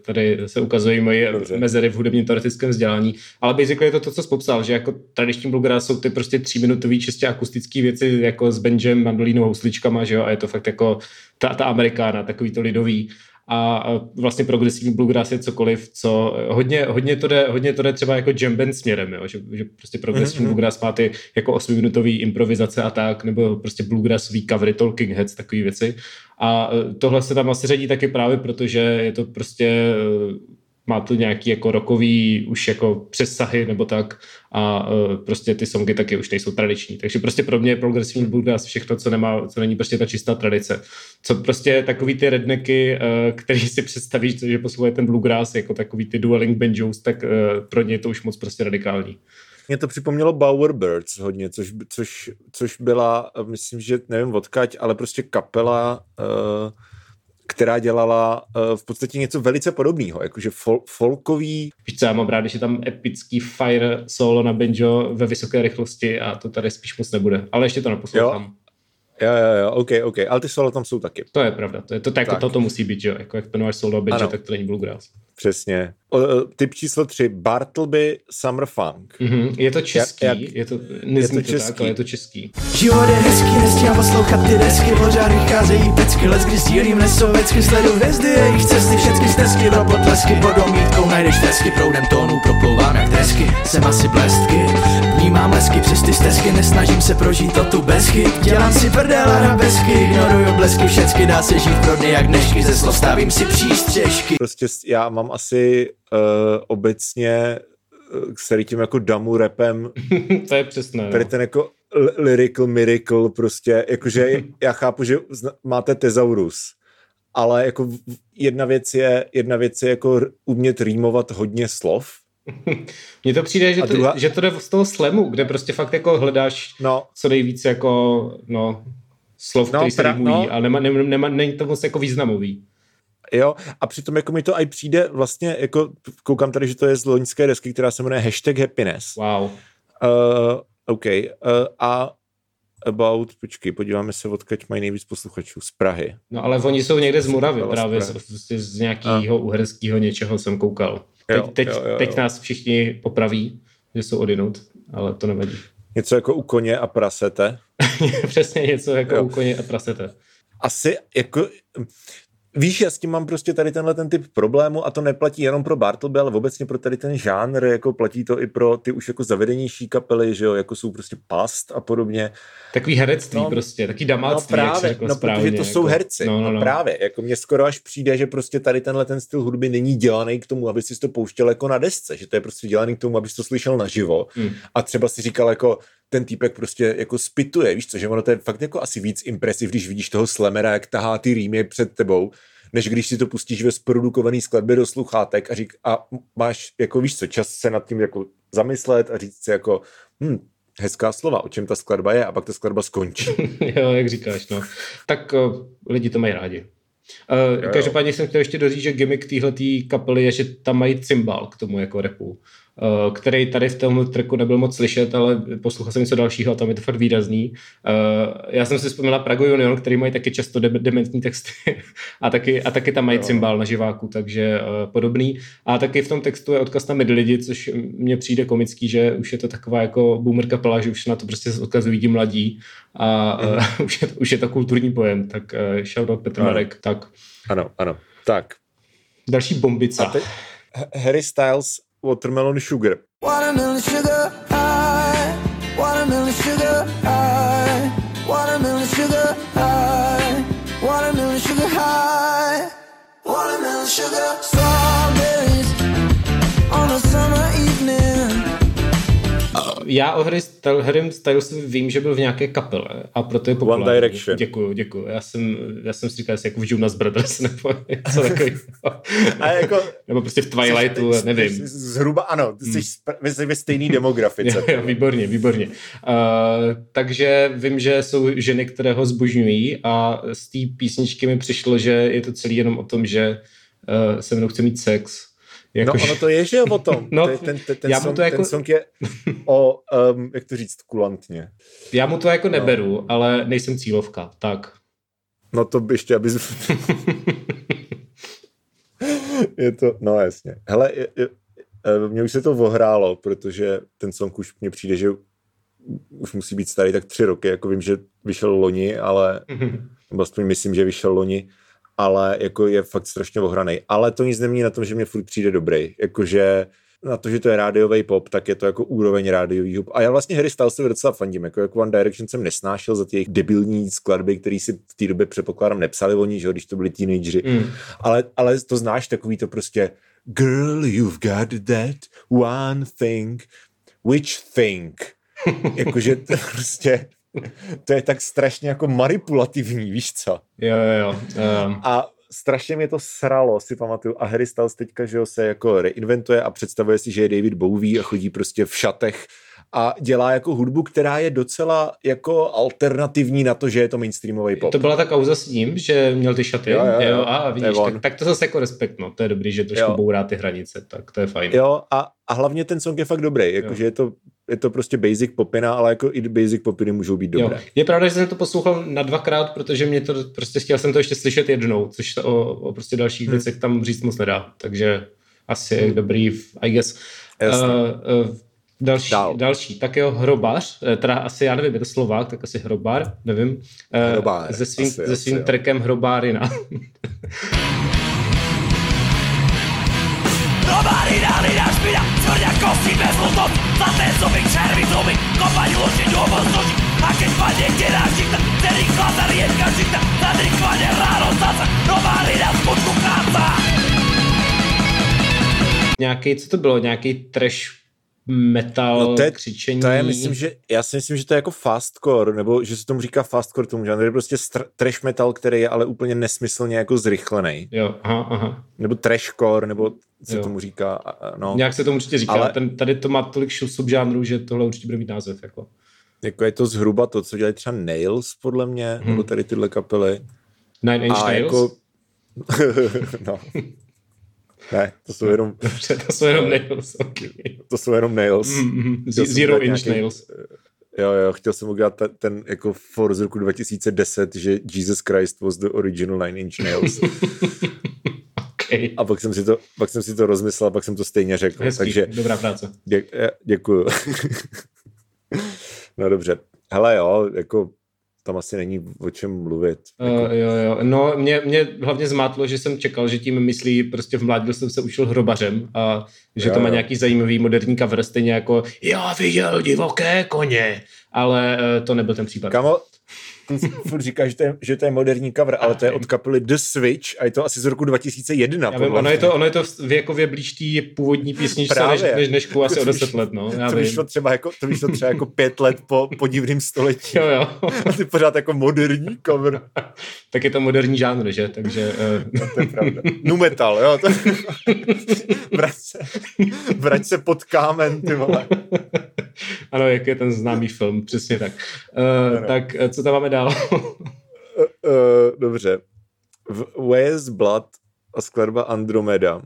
tady se ukazují moje Dobře. mezery v hudebním teoretickém vzdělání, ale basically je to to, co jsi popsal, že jako tradiční bluegrass jsou ty prostě tříminutový čistě akustické věci, jako s banjem, mandolínou, housličkama, že jo, a je to fakt jako ta, ta amerikána, takový to lidový a vlastně progresivní bluegrass je cokoliv, co hodně, hodně, to, jde, hodně to jde třeba jako jam band směrem, jo? Že, že prostě progresivní mm-hmm. bluegrass má ty jako 8-minutový improvizace a tak, nebo prostě bluegrassový covery, talking heads, takové věci. A e, tohle se tam asi řadí taky právě proto, že je to prostě e, má to nějaký jako rokový už jako přesahy nebo tak a uh, prostě ty songy taky už nejsou tradiční. Takže prostě pro mě je progresivní bluegrass všechno, co, nemá, co není prostě ta čistá tradice. Co prostě takový ty rednecky, uh, který si představíš, že poslouchají ten bluegrass jako takový ty dueling banjos, tak uh, pro ně je to už moc prostě radikální. Mě to připomnělo Bowerbirds hodně, což, což, což byla, myslím, že nevím odkaď, ale prostě kapela uh, která dělala uh, v podstatě něco velice podobného, jakože fol- folkový. Víš co, já mám rád, že tam epický fire solo na banjo ve vysoké rychlosti a to tady spíš moc nebude, ale ještě to naposlouchám. Jo. Jo, jo, jo, ok, ok, ale ty solo tam jsou taky. To je pravda, to, je, to, to, jako, to, to musí být, jo, jako jak to máš solo banjo, tak to není bluegrass. Přesně. O, typ číslo tři, Bartleby Summer Funk. Mm-hmm. Je to český, jak, jak, je to, nezní je to, český. tak, ale je to český. Život je hezký, nestíhám poslouchat ty desky, pořád vycházejí pecky, let kdy sdílím nesověcky, sledu hvězdy, jejich cesty, všechny stezky, pro potlesky, vodou mítkou najdeš tresky, proudem tónů proplouvám jak tresky, jsem asi blestky, vnímám lesky přes ty stezky, nesnažím se prožít to tu bez chyb, dělám si prdel a besky, ignoruju blesky, všecky, dá se žít pro dny jak dnešky, ze slov stavím si přístřežky. Prostě já mám asi obecně uh, tím jako damu repem. to je přesné. Tady no. ten jako lyrical miracle prostě, jakože já chápu, že máte tezaurus, ale jako jedna věc je, jedna věc je jako umět rýmovat hodně slov, Mně to přijde, že to, druhá... že to jde z toho slemu, kde prostě fakt jako hledáš no. co nejvíc jako, no, slov, no, který se rýmují, no. ale nema, nema, nema, není to moc jako významový. Jo, a přitom jako mi to aj přijde vlastně, jako koukám tady, že to je z loňské desky, která se jmenuje Hashtag Happiness. Wow. Uh, OK. Uh, a about, počkej, podíváme se, odkaď mají nejvíc posluchačů, z Prahy. No ale oni jsou někde z Moravy, právě z, z, z nějakého uherského něčeho jsem koukal. Teď, jo, teď, jo, jo, teď nás všichni popraví, že jsou odinut, ale to nevadí. Něco jako u koně a prasete? Přesně něco jako jo. u koně a prasete. Asi jako Víš, já s tím mám prostě tady tenhle ten typ problému a to neplatí jenom pro Bartleby, ale obecně pro tady ten žánr, jako platí to i pro ty už jako zavedenější kapely, že jo, jako jsou prostě past a podobně. Takový herectví no, prostě, taký damáctví, no právě, no správně, protože to jako, jsou herci, no, no, no. no, právě, jako mně skoro až přijde, že prostě tady tenhle ten styl hudby není dělaný k tomu, aby si to pouštěl jako na desce, že to je prostě dělaný k tomu, abys to slyšel naživo hmm. a třeba si říkal jako, ten týpek prostě jako spituje, víš co, že ono to je fakt jako asi víc impresiv, když vidíš toho slemera, jak tahá ty rýmy před tebou, než když si to pustíš ve zprodukovaný skladbě do sluchátek a, řík, a máš, jako víš co, čas se nad tím jako zamyslet a říct si jako, hm, hezká slova, o čem ta skladba je a pak ta skladba skončí. jo, jak říkáš, no. Tak uh, lidi to mají rádi. Uh, každopádně jsem chtěl ještě doříct, že gimmick téhle kapely je, že tam mají cymbal k tomu jako repu. Eh, který tady v tom tracku nebyl moc slyšet, ale poslouchal jsem něco dalšího a tam je to fakt výrazný. Eh, já jsem si vzpomněla Prago Union, který mají taky často de- dementní texty a taky, a taky tam mají cymbál na živáku, takže eh, podobný. A taky v tom textu je odkaz na midi lidi, což mně přijde komický, že už je to taková jako boomer kapela, že už na to prostě odkazují ti mladí a mm. už, je to, už je to kulturní pojem, tak shoutout Petr Marek, tak. Ano, ano, tak. Další bombica. Harry Styles Watermelon Sugar. Watermelon sugar high, watermelon sugar high, watermelon sugar já o Harry, Harry Stylesovi vím, že byl v nějaké kapele a proto je populární. One Direction. Děkuju, děkuju. Já jsem, já jsem si říkal, jestli jako v Jonas Brothers nebo něco takového. a jako, nebo prostě v Twilightu, jsi, nevím. Jsi, zhruba ano, jsi, hmm. ve stejný demografice. jo, jo, výborně, výborně. Uh, takže vím, že jsou ženy, které ho zbožňují a z té písničky mi přišlo, že je to celý jenom o tom, že uh, se mnou chce mít sex jako, no ono to je, že je o tom. no, ten, ten, ten, ten, song, to jako... ten song je o, um, jak to říct, kulantně. Já mu to jako no. neberu, ale nejsem cílovka, tak. No to by ještě, aby... je to, no jasně. Hele, je, je, e, mně už se to ohrálo, protože ten song už mně přijde, že už musí být starý tak tři roky, jako vím, že vyšel loni, ale mm-hmm. nebo aspoň myslím, že vyšel loni, ale jako je fakt strašně ohraný. Ale to nic nemění na tom, že mě furt přijde dobrý. Jakože na to, že to je rádiový pop, tak je to jako úroveň rádiový pop. A já vlastně Harry Stylesovi docela fandím. Jako, jako One Direction jsem nesnášel za ty jejich debilní skladby, které si v té době předpokládám nepsali oni, že když to byli teenageři. Mm. Ale, ale to znáš takový to prostě Girl, you've got that one thing. Which thing? Jakože to prostě to je tak strašně jako manipulativní, víš co? Jo, jo, jo. Um. A strašně mě to sralo, si pamatuju. A Harry Styles teďka, že ho se jako reinventuje a představuje si, že je David Bowie a chodí prostě v šatech a dělá jako hudbu, která je docela jako alternativní na to, že je to mainstreamový pop. To byla ta kauza s ním, že měl ty šaty. Jo, jo, jo. a vidíš, tak, tak, to zase jako respekt, no. To je dobrý, že trošku jo. bourá ty hranice, tak to je fajn. Jo, a, a hlavně ten song je fakt dobrý, jakože je to je to prostě basic popina, ale jako i basic popiny můžou být dobré. Jo. Je pravda, že jsem to poslouchal na dvakrát, protože mě to prostě chtěl jsem to ještě slyšet jednou, což o, o prostě dalších hmm. věcech tam říct moc nedá. Takže asi hmm. dobrý, I guess. Uh, uh, Další, Dál. další, tak jo, hrobař, eh, teda asi, já nevím, je to Slovák, tak asi hrobár, nevím, Hrobár, se svým, asi, se svým asi, trekem jo. Hrobárina. Hrobárina, špina, kosti bez zlaté zuby, červí zuby, kopaň luči, ďubol služí, a keď padne dělá žita, celý žita, ráno zasa, hrobárina skutku kráca. Nějaký, co to bylo, nějaký trash metal, no to je, křičení. To je, myslím, že, já si myslím, že to je jako fastcore, nebo že se tomu říká fastcore tomu žánru, je prostě str- trash metal, který je ale úplně nesmyslně jako zrychlený. Jo, aha, aha. Nebo trashcore, nebo se jo. tomu říká, no. Nějak se tomu určitě říká, ale, ten, tady to má tolik subžánrů, že tohle určitě bude mít název, jako. Jako je to zhruba to, co dělají třeba Nails, podle mě, hmm. nebo tady tyhle kapely. Nine Inch Nails? Jako... no. Ne, to jsou jenom... Dobře, to jsou jenom nails, okay. To jsou jenom nails. Mm-hmm. Zero inch nějaký, nails. Jo, jo, chtěl jsem udělat ten, ten jako for z roku 2010, že Jesus Christ was the original nine inch nails. okay. A pak jsem, si to, pak jsem si to rozmyslel a pak jsem to stejně řekl. Hezký, takže dobrá práce. Dě, děkuju. no dobře. Hele jo, jako tam asi není o čem mluvit. Jako... Uh, jo, jo. No, mě, mě hlavně zmátlo, že jsem čekal, že tím myslí, prostě v mládí jsem se učil hrobařem a že jo, to má jo. nějaký zajímavý moderní cover, stejně jako já viděl divoké koně, ale uh, to nebyl ten případ. Kamo, ty furt říkáš, že to, je, že to je moderní cover, ale to je od kapely The Switch a je to asi z roku 2001. Já vím, ono, je to, ono je to věkově blíž té původní písničce než, než, než asi o 10 let. No, já to, vím. vyšlo třeba jako, to vyšlo třeba jako pět let po, po divným století. Jo, jo. A ty pořád jako moderní cover. tak je to moderní žánr, že? Takže, uh... no, to je pravda. Nu metal, jo. To... vrať, se, vrať se pod kámen, ty vole. ano, jak je ten známý film, přesně tak. Uh, tak co tam máme dál? uh, uh, dobře. Where's Blood a skladba Andromeda.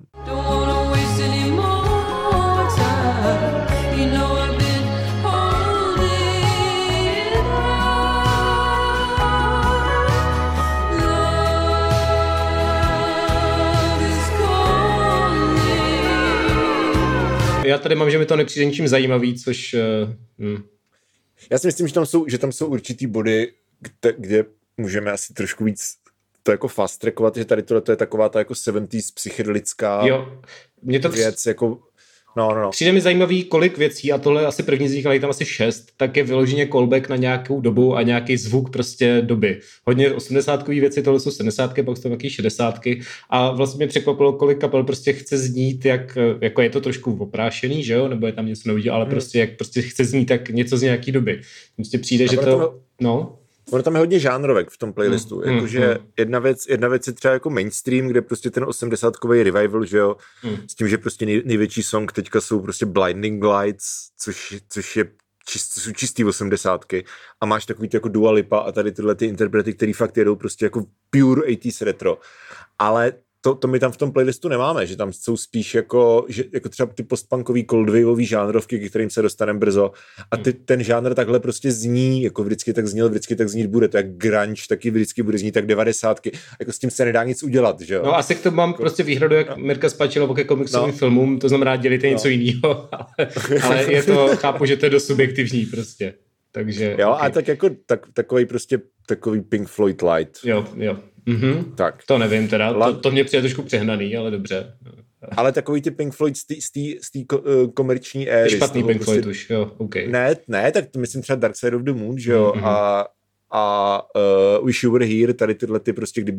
Já tady mám, že mi to nepřijde ničím zajímavý, což... Uh, hm. Já si myslím, že tam jsou, že tam jsou určitý body, kde, kde můžeme asi trošku víc to jako fast trackovat, že tady tohle to je taková ta jako 70s psychedelická jo, mě to věc, jako No, no, no. Přijde mi zajímavý, kolik věcí, a tohle je asi první z nich, ale je tam asi šest, tak je vyloženě callback na nějakou dobu a nějaký zvuk prostě doby. Hodně 80 věci, tohle jsou 70 pak jsou taky 60 a vlastně mě překvapilo, kolik kapel prostě chce znít, jak, jako je to trošku oprášený, že jo, nebo je tam něco nového, ale hmm. prostě jak prostě chce znít tak něco z nějaký doby. Prostě přijde, a že to, to, no. Ono tam je hodně žánrovek v tom playlistu. Mm, Jakože mm, jedna, věc, jedna věc je třeba jako mainstream, kde prostě ten 80-kový revival, že jo, mm. s tím, že prostě nej, největší song teďka jsou prostě Blinding Lights, což, což je čist, jsou čistý osmdesátky a máš takový jako Dua Lipa a tady tyhle ty interprety, který fakt jedou prostě jako pure 80s retro. Ale to, to my tam v tom playlistu nemáme, že tam jsou spíš jako, že, jako třeba ty postpunkový coldwaveový žánrovky, k kterým se dostaneme brzo a ty, ten žánr takhle prostě zní, jako vždycky tak zněl, vždycky tak znít bude, to jak grunge, taky vždycky bude znít tak devadesátky, jako s tím se nedá nic udělat, že jo? No asi k tomu mám jako, prostě výhradu, jak no. Mirka Spačilo ke komiksovým no. filmům, to znamená dělíte no. něco jiného, ale, ale je to, chápu, že to je dost subjektivní prostě. Takže, jo, okay. a tak jako tak, takový prostě takový Pink Floyd light. Jo, jo. Mm-hmm. Tak. To nevím teda, La... to, to mě přijde trošku přehnaný, ale dobře. Ale takový ty Pink Floyd z té uh, komerční éry. Špatný Pink prostě... Floyd už, jo, OK. Ne, ne, tak to myslím třeba Dark Side of the Moon, že jo, mm-hmm. a, a uh, Wish You Were Here, tady tyhle ty prostě, kdy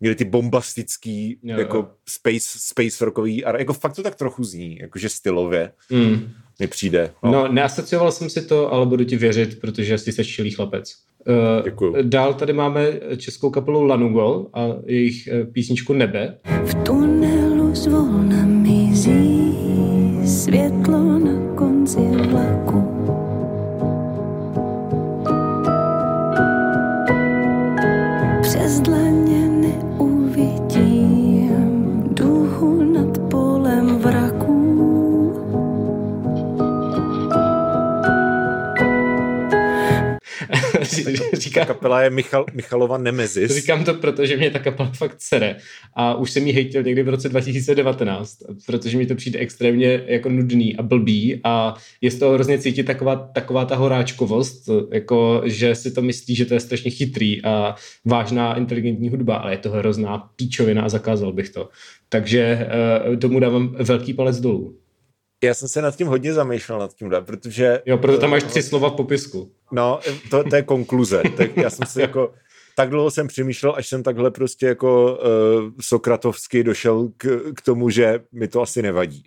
měli ty bombastický, jo, jako jo. space, space rockový, a jako fakt to tak trochu zní, jakože stylově. Mm. Mi přijde. No. no, neasocioval jsem si to, ale budu ti věřit, protože jsi sešilý chlapec. Děkuju. Dál tady máme českou kapelu Lanugo a jejich eh, písničku Nebe. V tunelu zvolna mizí světlo na konci vlaku. Ta kapela je Michal, Michalova Nemezis. Říkám to, protože mě ta kapela fakt sere. A už jsem jí hejtil někdy v roce 2019, protože mi to přijde extrémně jako nudný a blbý a je z toho hrozně cítit taková, taková ta horáčkovost, jako že si to myslí, že to je strašně chytrý a vážná inteligentní hudba, ale je to hrozná píčovina a zakázal bych to. Takže uh, tomu dávám velký palec dolů. Já jsem se nad tím hodně zamýšlel, nad tím, protože... Jo, proto tam máš tři slova v popisku. No, to, to je konkluze. tak já jsem si jako... Tak dlouho jsem přemýšlel, až jsem takhle prostě jako uh, sokratovsky došel k, k tomu, že mi to asi nevadí.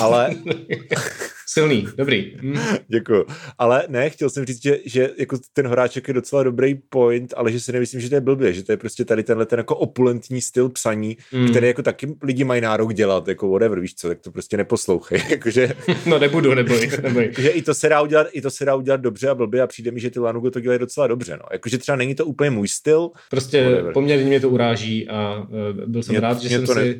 Ale... Silný, dobrý. Hm. Děkuju. Ale ne, chtěl jsem říct, že, že jako ten horáček je docela dobrý point, ale že si nemyslím, že to je blbě, že to je prostě tady tenhle ten jako opulentní styl psaní, mm. který jako taky lidi mají nárok dělat, jako whatever, víš co, tak to prostě neposlouchej. Jakože, no nebudu, neboj, neboj. že i to se dá udělat, i to se dá udělat dobře a blbě a přijde mi, že ty Lanugo to dělají docela dobře, no. Jakože třeba není to úplně můj styl. Prostě whatever. poměrně mě to uráží a uh, byl jsem mě, rád, že jsem to ne...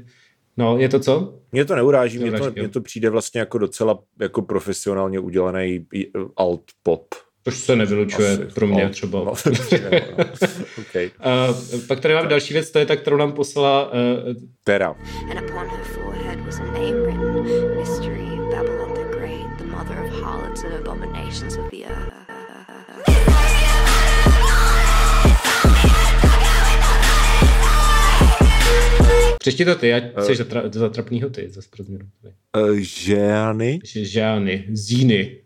No, je to co? Mě to neuráží, mě to, mě to přijde vlastně jako docela jako profesionálně udělaný alt pop. Což se nevylučuje Asi. pro mě alt, třeba. No, no. okay. uh, pak tady máme další věc, to je ta, kterou nám poslala... Uh, Tera. Přečti to ty, ať uh, jsi zatra, zatrapnýho ty, za změnu. Uh, žány. Žány. Zíny.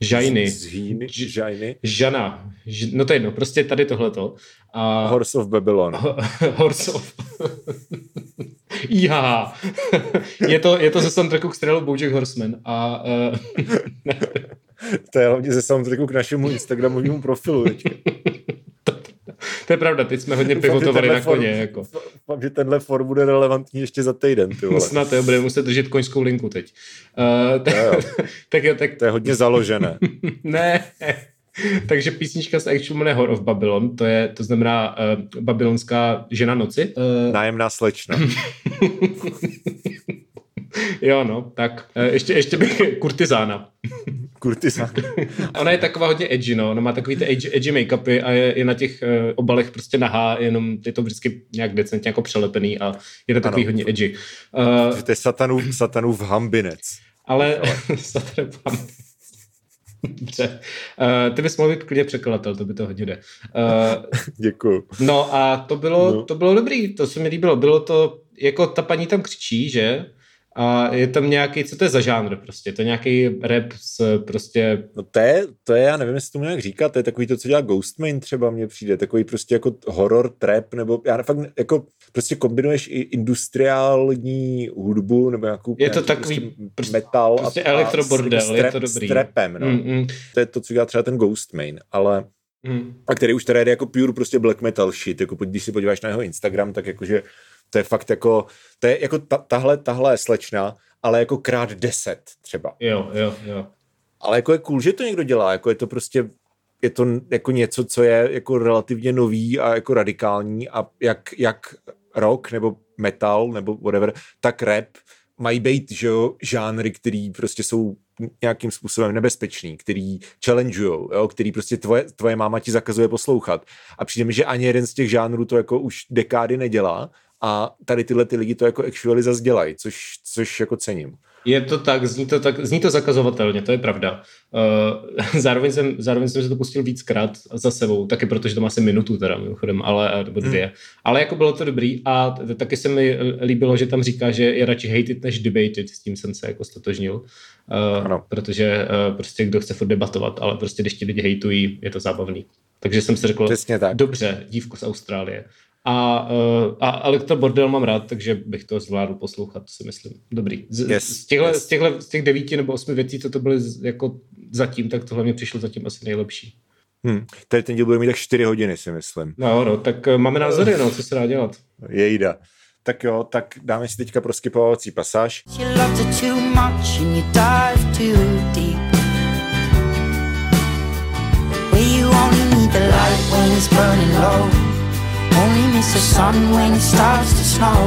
Žajny. Zíny. Žajny. Žana. Ž, no to je jedno, prostě tady tohleto. A... Horse of Babylon. Horse of... Já. je, to, je to ze soundtracku k seriálu Bojack Horseman. A, uh... to je hlavně ze soundtracku k našemu Instagramovému profilu. to je pravda, teď jsme hodně pivotovali na koně. For, jako. Doufám, že tenhle for bude relevantní ještě za týden. Ty vole. Snad jo, bude muset držet koňskou linku teď. Uh, tak, jo, jo. tak, jo, tak... To je hodně založené. ne, takže písnička se actually jmenuje Hor of Babylon, to je, to znamená uh, babylonská žena noci. Uh... Nájemná slečna. Jo, no, tak uh, ještě, ještě bych kurtizána. Kurtizána. Ona je taková hodně edgy, no. Ona má takový ty edgy, edgy make-upy a je, je na těch uh, obalech prostě nahá, jenom je to vždycky nějak decentně jako přelepený a je to takový ano. hodně edgy. Uh, to je satanův, satanův hambinec. Ale satanův hambinec. Dobře. Uh, ty bys mohl být klidně překladatel, to by to hodně jde. Uh, Děkuju. No a to bylo, no. to bylo dobrý, to se mi líbilo. Bylo to, jako ta paní tam křičí, že? A je tam nějaký, co to je za žánr prostě, to je nějaký rap s prostě... No to je, to je, já nevím, jestli to nějak říkat, to je takový to, co dělá Ghostman třeba mně přijde, takový prostě jako horror trap, nebo já fakt jako prostě kombinuješ i industriální hudbu, nebo nějakou Je to takový prostě, prostě metal prostě a, elektrobordel, a s, je to dobrý. S trapem, no. Mm, mm. To je to, co dělá třeba ten Ghostman, ale mm. a který už teda jde jako pure prostě black metal shit, jako když si podíváš na jeho Instagram, tak jakože to je fakt jako, to je jako ta, tahle, tahle slečna, ale jako krát deset třeba. Jo, jo, jo. Ale jako je cool, že to někdo dělá, jako je to prostě, je to jako něco, co je jako relativně nový a jako radikální a jak, jak rock nebo metal nebo whatever, tak rap mají být, že jo, žánry, který prostě jsou nějakým způsobem nebezpečný, který challengeujou, jo, který prostě tvoje, tvoje máma ti zakazuje poslouchat. A přijde mi, že ani jeden z těch žánrů to jako už dekády nedělá a tady tyhle ty lidi to jako actually zase dělají, což, což jako cením. Je to tak, zní to, tak, zní to zakazovatelně, to je pravda. Uh, zároveň, jsem, zároveň jsem se to pustil víckrát za sebou, taky protože to má asi minutu teda mimochodem, ale, nebo dvě. Hmm. Ale jako bylo to dobrý a taky se mi líbilo, že tam říká, že je radši hated než debated, s tím jsem se jako stotožnil. Uh, ano. Protože uh, prostě kdo chce furt debatovat, ale prostě když ti lidi hejtují, je to zábavný. Takže jsem si řekl, tak. dobře, dívko z Austrálie. A, uh, a Elektra Bordel mám rád, takže bych to zvládl poslouchat, si myslím. Dobrý. Z, yes, z, těchhle, yes. z, těchhle, z těch devíti nebo osmi věcí, co to byly jako zatím, tak tohle mě přišlo zatím asi nejlepší. Hmm. Tady ten díl bude mít tak čtyři hodiny, si myslím. No, no, tak uh, máme názory, no, co se dá dělat. Jejda. Tak jo, tak dáme si teďka proskypovací pasáž. You only need the light when it's burning low miss the sun when it starts to snow.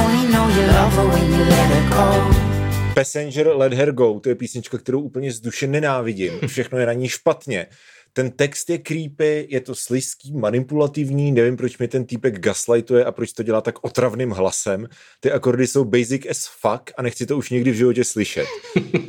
Only know you love her when you let her go. Passenger Let Her Go, to je písnička, kterou úplně z duše nenávidím. Všechno je na ní špatně. Ten text je creepy, je to slizký, manipulativní, nevím, proč mi ten týpek gaslightuje a proč to dělá tak otravným hlasem. Ty akordy jsou basic as fuck a nechci to už nikdy v životě slyšet.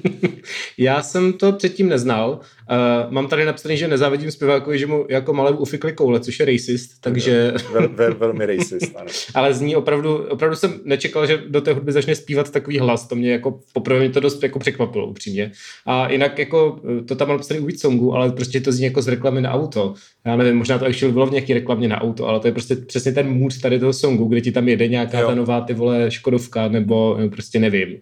Já jsem to předtím neznal. Uh, mám tady napsaný, že nezávidím zpěvákovi, že mu jako malé ufikli koule, což je racist, takže... Vel, vel, velmi racist, ano. Ale zní opravdu, opravdu jsem nečekal, že do té hudby začne zpívat takový hlas, to mě jako poprvé mě to dost jako překvapilo upřímně. A jinak jako, to tam mám napsaný u víc songu, ale prostě to zní jako z reklamy na auto. Já nevím, možná to ještě bylo v nějaké reklamě na auto, ale to je prostě přesně ten mood tady toho songu, kde ti tam jede nějaká jo. ta nová ty vole Škodovka nebo prostě nevím.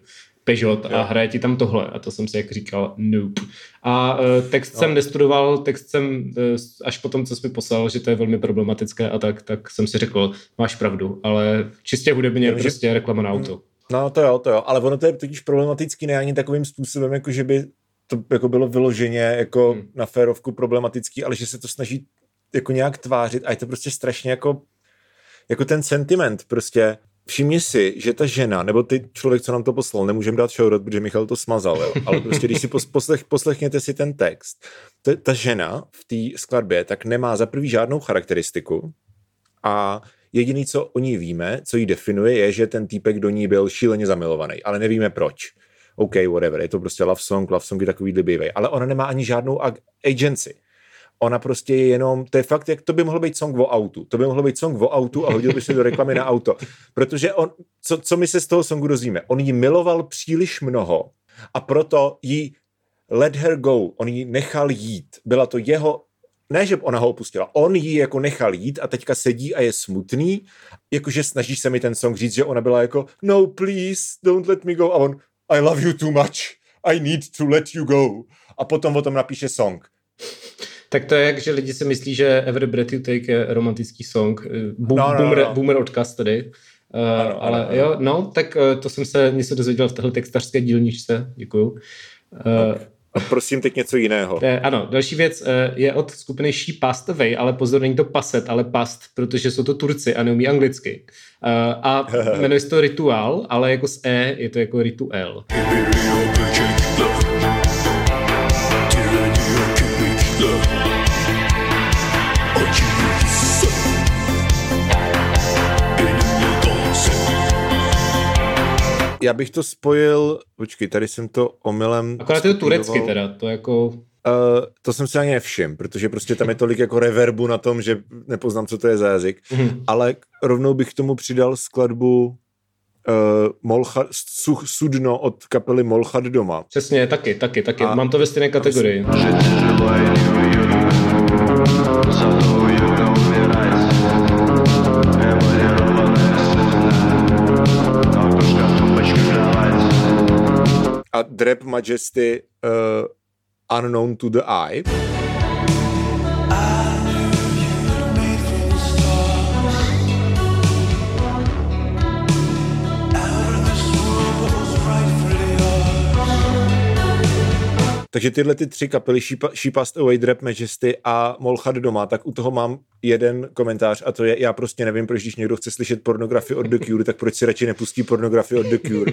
Peugeot a hraje ti tam tohle. A to jsem si jak říkal, nope. A uh, text no. jsem nestudoval, text jsem uh, až potom, co jsi mi poslal, že to je velmi problematické a tak, tak jsem si řekl, máš pravdu, ale čistě hudebně je prostě reklama na auto. No to jo, to jo, ale ono to je totiž problematický ne ani takovým způsobem, jako že by to jako bylo vyloženě jako hmm. na férovku problematický, ale že se to snaží jako nějak tvářit a je to prostě strašně jako jako ten sentiment prostě všimni si, že ta žena, nebo ty člověk, co nám to poslal, nemůžeme dát shoutout, protože Michal to smazal, jo? ale prostě když si poslech, poslechněte si ten text, ta, ta žena v té skladbě tak nemá za prvý žádnou charakteristiku a jediný, co o ní víme, co ji definuje, je, že ten týpek do ní byl šíleně zamilovaný, ale nevíme proč. OK, whatever, je to prostě love song, love song je takový bývají, ale ona nemá ani žádnou agency ona prostě je jenom, to je fakt, jak to by mohlo být song o autu. To by mohlo být song o autu a hodil by se do reklamy na auto. Protože on, co, co my se z toho songu dozvíme? On ji miloval příliš mnoho a proto jí let her go, on ji nechal jít. Byla to jeho ne, že ona ho opustila, on ji jako nechal jít a teďka sedí a je smutný, jakože snaží se mi ten song říct, že ona byla jako no please, don't let me go a on I love you too much, I need to let you go a potom o tom napíše song. Tak to je jak, že lidi si myslí, že Every Breath You Take je romantický song. Boom, no, no, boomer, no. boomer odkaz tady. Uh, ano, ale ano, jo, no, tak uh, to jsem se něco dozvěděl v téhle textařské dílničce. Děkuju. Uh, okay. A prosím teď něco jiného. Eh, ano, další věc eh, je od skupiny She Passed Away, ale pozor, není to paset, ale past, protože jsou to Turci a neumí anglicky. Uh, a jmenuje se to Rituál, ale jako s E je to jako Rituel. Já bych to spojil, počkej, tady jsem to omylem... Akorát je to turecky teda, to jako... Uh, to jsem si ani nevšiml, protože prostě tam je tolik jako reverbu na tom, že nepoznám, co to je za jazyk, mm-hmm. ale rovnou bych k tomu přidal skladbu Molcha, Sudno od kapely Molchat doma. Přesně, taky, taky, taky. A Mám to ve stejné kategorii. A Drap Majesty uh, Unknown to the Eye. Takže tyhle ty tři kapely, She Passed Away, Drap Majesty a Molchat doma, tak u toho mám jeden komentář a to je, já prostě nevím, proč když někdo chce slyšet pornografii od The Cure, tak proč si radši nepustí pornografii od The Cure.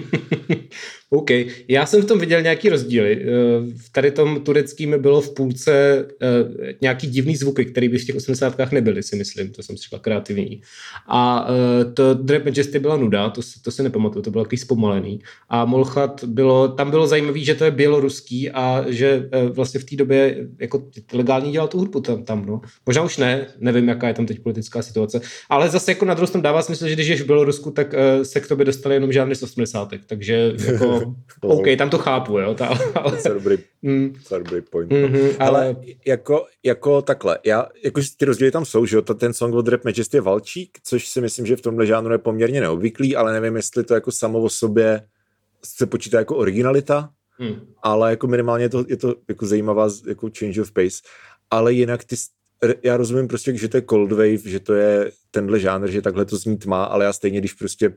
OK, já jsem v tom viděl nějaký rozdíly. Eh, v tady tom tureckým bylo v půlce eh, nějaký divný zvuky, který by v těch 80. nebyly, si myslím, to jsem si řekl kreativní. A eh, to Drap Majesty byla nuda, to, to se nepamatuju, to bylo takový zpomalený. A Molchat bylo, tam bylo zajímavé, že to je běloruský a že vlastně v té době jako legálně dělal tu hudbu tam, tam no. Možná už ne, nevím, jaká je tam teď politická situace. Ale zase jako na druhou stranu dává smysl, že když ješ v Bělorusku, tak uh, se k tobě dostali jenom žádný z 80. Takže jako, OK, tam to chápu, jo. Ta, ale, to je dobrý, mm. to je dobrý point. Mm-hmm, ale... ale jako, jako takhle, já, jako ty rozdíly tam jsou, že jo, ten song od Rap Majesty je Valčík, což si myslím, že v tomhle žánru je poměrně neobvyklý, ale nevím, jestli to jako samo o sobě se počítá jako originalita, Hmm. Ale jako minimálně je to, je to jako zajímavá jako change of pace. Ale jinak ty, já rozumím prostě, že to je cold wave, že to je tenhle žánr, že takhle to znít má, ale já stejně, když prostě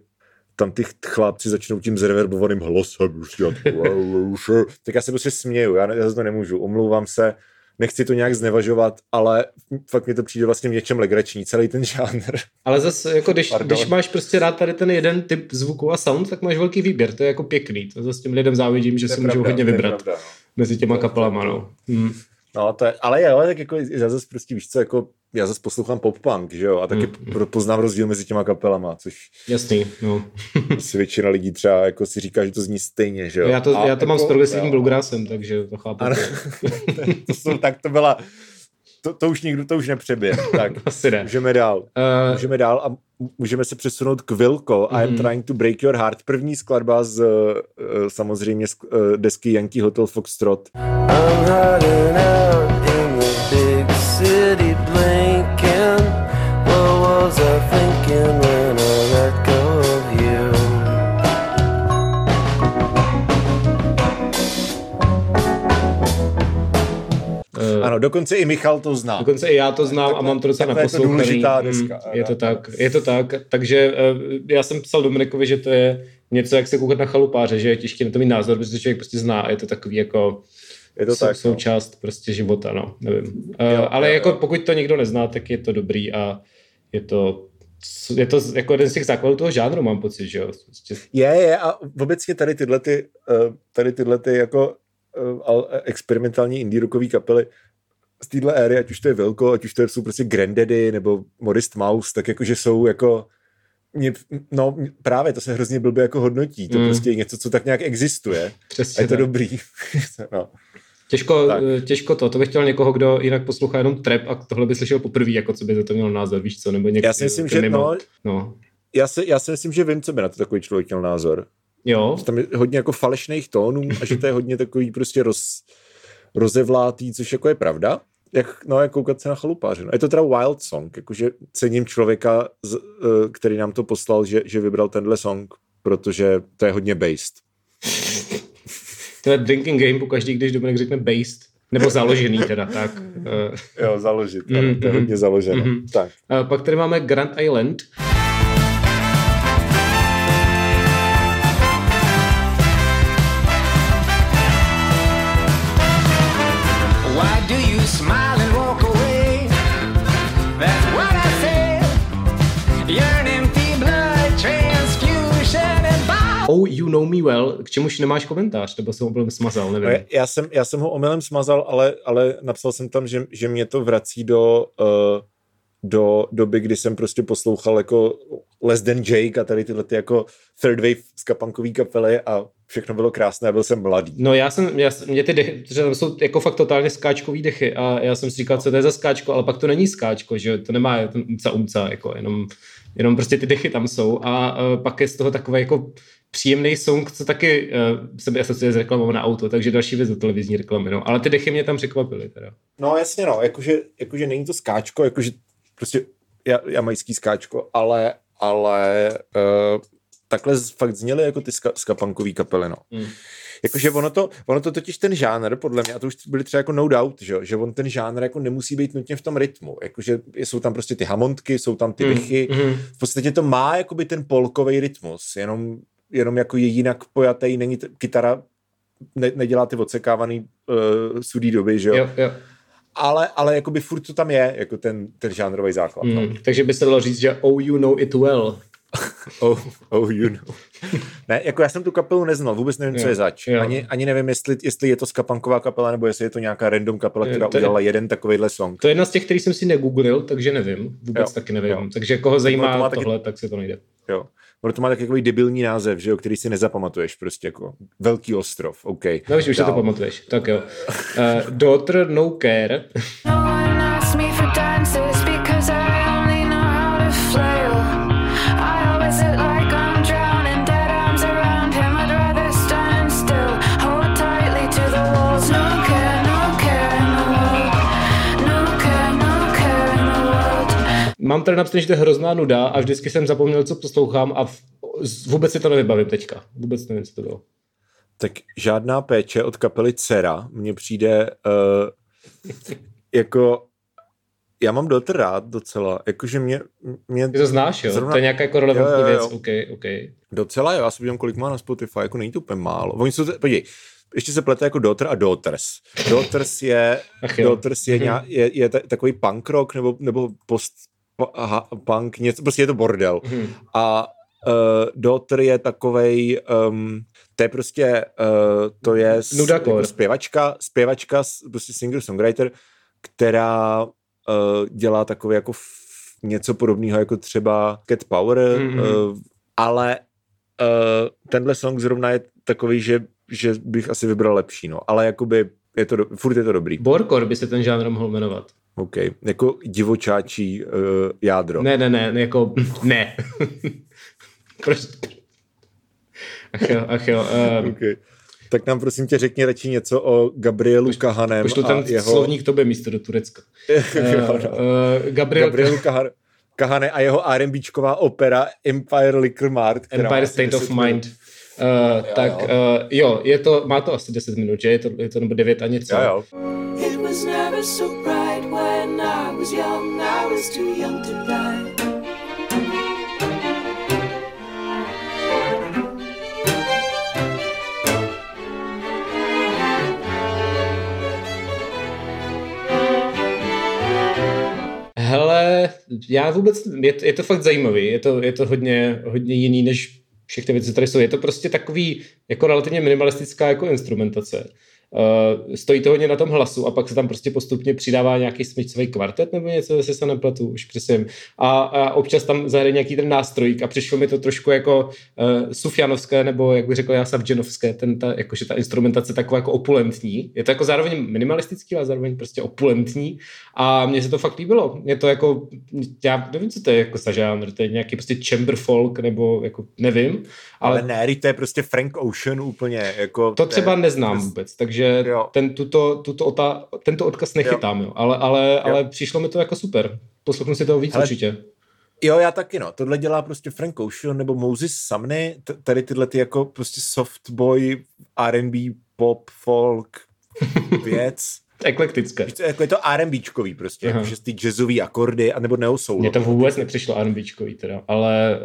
tam ty chlapci začnou tím zreverbovaným hlasem, tak já se prostě směju, já, já to nemůžu, omlouvám se, nechci to nějak znevažovat, ale fakt mi to přijde vlastně v něčem legrační, celý ten žánr. Ale zase, jako když, když máš prostě rád tady ten jeden typ zvuku a sound, tak máš velký výběr, to je jako pěkný, to zase těm lidem závidím, že si můžou hodně vybrat pravda, no. mezi těma kapelama, no. Hmm. No, to je, ale jo, tak jako já zase prostě víš co, jako já zase poslouchám pop-punk, že jo, a taky mm. poznám rozdíl mezi těma kapelama, což... Jasný, no. asi většina lidí třeba jako si říká, že to zní stejně, že jo. Já to, a já to jako, mám s progresivním bluegrassem, takže to chápu. Ano, to, jsou, tak to byla, to, to už nikdo to už nepřebije. Tak, Asi ne. můžeme dál. Uh, můžeme dál a můžeme se přesunout k Vilko. Mm-hmm. I am mhm. trying to break your heart. První skladba z uh, samozřejmě z uh, desky Yankee Hotel Foxtrot. I'm Ano, dokonce i Michal to zná. Dokonce i já to znám tak, a mám to docela naposlouchaný. To deska, mm, je to tak, je to tak. Takže uh, já jsem psal Dominikovi, že to je něco, jak se koukat na chalupáře, že je těžké na to mít názor, protože člověk prostě zná a je to takový jako je to sou, tak, no. součást no. prostě života, no, nevím. Uh, jo, ale jo, jako jo. pokud to někdo nezná, tak je to dobrý a je to je to jako jeden z těch základů toho žánru, mám pocit, že jo. Prostě... Je, je a obecně tady tyhle ty, eh, tady tyhle ty jako experimentální indie rockové kapely z téhle éry, ať už to je Velko, ať už to jsou prostě Granddaddy nebo Modest Mouse, tak jakože jsou jako mě, no právě to se hrozně blbě jako hodnotí, to mm. prostě je něco, co tak nějak existuje Přesně a je to tak. dobrý. no. Těžko, tak. těžko to, to bych chtěl někoho, kdo jinak poslouchá jenom trap a tohle by slyšel poprvé, jako co by za to měl názor, víš co, nebo někdo. Já si myslím, že no, no. Já, si, já si myslím, že vím, co by na to takový člověk měl názor. Jo. Že tam je hodně jako falešných tónů a že to je hodně takový prostě roz, rozevlátý, což jako je pravda jak, no, jak koukat se na chalupáře. No, je to teda Wild Song, jakože cením člověka, z, uh, který nám to poslal, že, že vybral tenhle song, protože to je hodně based. to je drinking game pokaždý, když Dominik řekne based. Nebo založený teda, tak. Uh, jo, založit, mm, to je mm, hodně založené. Mm, tak. Uh, pak tady máme Grand Island. Oh, you know me well, k čemuž nemáš komentář, nebo jsem ho omylem smazal, nevím. Já, jsem, já jsem ho omylem smazal, ale, ale napsal jsem tam, že, že mě to vrací do, uh, do doby, kdy jsem prostě poslouchal jako Less Than Jake a tady tyhle ty jako third wave skapankový kapely a všechno bylo krásné a byl jsem mladý. No já jsem, já, mě ty dechy, to jsou jako fakt totálně skáčkový dechy a já jsem si říkal, co to je za skáčko, ale pak to není skáčko, že to nemá ten umca umca, jako jenom, jenom prostě ty dechy tam jsou a uh, pak je z toho takové jako příjemný song, co taky uh, se mi asociuje s reklamou na auto, takže další věc do televizní reklamy, no. Ale ty dechy mě tam překvapily teda. No jasně no, jakože, jakože není to skáčko, jakože prostě jamajský skáčko, ale, ale uh, takhle fakt zněly jako ty ska, skapankový kapely, no. Mm. Jakože ono to, ono to totiž ten žánr, podle mě, a to už byly třeba jako no doubt, že, že on ten žánr jako nemusí být nutně v tom rytmu. Jakože jsou tam prostě ty hamontky, jsou tam ty mm. vychy. Mm. V podstatě to má jakoby ten polkový rytmus, jenom, jenom jako je jinak pojatý, není t- kytara ne, nedělá ty odsekávaný uh, sudý doby, že jo? jo, jo ale, ale jakoby furt to tam je, jako ten, ten žánrový základ. Mm, no. Takže by se dalo říct, že oh you know it well. oh, oh you know. ne, jako já jsem tu kapelu neznal, vůbec nevím, jo, co je zač. Jo. Ani, ani nevím, jestli, jestli je to skapanková kapela, nebo jestli je to nějaká random kapela, která to udělala je, jeden takovýhle song. To je jedna z těch, který jsem si negooglil, takže nevím. Vůbec jo, taky nevím. Jo. Takže koho zajímá to tohle, taky... tak se to nejde. Jo. Ono to má tak takový debilní název, že jo, který si nezapamatuješ prostě jako Velký ostrov, OK. No už, už si to pamatuješ, tak jo. Uh, daughter No Care. mám tady napsané, že to je hrozná nuda a vždycky jsem zapomněl, co poslouchám a v, vůbec si to nevybavím teďka. Vůbec nevím, co to bylo. Tak žádná péče od kapely Cera mně přijde uh, jako já mám Dotr rád docela, jakože mě... mě Ty to znáš, jo? Zrovna... To je nějaká jako relevantní věc, OK, OK. Docela jo, já se podívám, kolik má na Spotify, jako není to úplně málo. Oni jsou, podívej, ještě se plete jako Daughter a Daughters. Daughters je, Daughters je, mm-hmm. je, je, je takový punk rock nebo, nebo post aha, punk, něco, prostě je to bordel. Hmm. A uh, Daughter je takovej, um, to je prostě, uh, to je jako zpěvačka, zpěvačka, prostě singer-songwriter, která uh, dělá takové jako f, něco podobného jako třeba Cat Power, mm-hmm. uh, ale uh, tenhle song zrovna je takový, že, že bych asi vybral lepší, no, ale jakoby je to, furt je to dobrý. Borkor by se ten žánr mohl jmenovat. OK. Jako divočáčí uh, jádro. Ne, ne, ne, jako ne. Proč? Ach jo, ach jo. Um, okay. Tak nám prosím tě řekni radši něco o Gabrielu Poš, Kahanem. Pošlu ten jeho... slovník tobě místo do Turecka. uh, uh, Gabriel... Gabrielu Kahan... Kahane a jeho R&Bčková opera Empire Liquor Mart. Empire State of Mind. Uh, jo, tak jo. Uh, jo, je to, má to asi 10 minut, že? Je to, je to nebo 9 a něco. Jo, jo. It was never so bright was young, I was too young to die. Já vůbec, je, je to fakt zajímavý, je to, je to hodně, hodně jiný než všechny věci, které jsou. Je to prostě takový jako relativně minimalistická jako instrumentace. Uh, stojí to hodně na tom hlasu a pak se tam prostě postupně přidává nějaký smyčcový kvartet nebo něco, jestli se nepletu, už přesně. A, a občas tam zahraje nějaký ten nástroj a přišlo mi to trošku jako uh, Sufjanovské nebo jak bych řekl já Savdženovské, ten ta, jakože ta instrumentace taková jako opulentní. Je to jako zároveň minimalistický, ale zároveň prostě opulentní a mně se to fakt líbilo. Je to jako, já nevím, co to je jako za žánr, to je nějaký prostě chamber folk nebo jako nevím. Ale, ale ne, to je prostě Frank Ocean úplně. Jako to třeba neznám vůbec, takže ten, tuto, tuto ota, tento odkaz nechytám, jo. Jo. Ale, ale, jo. ale přišlo mi to jako super. Poslechnu si toho víc ale... určitě. Jo, já taky, no. Tohle dělá prostě Frank Ocean nebo Moses Sumney, t- tady tyhle ty jako prostě softboy, R&B, pop, folk, věc. Eklektické. Jako je to R&Bčkový prostě, jako, že ty jazzový akordy, anebo neo soul. Mně to vůbec nepřišlo R&Bčkový teda, ale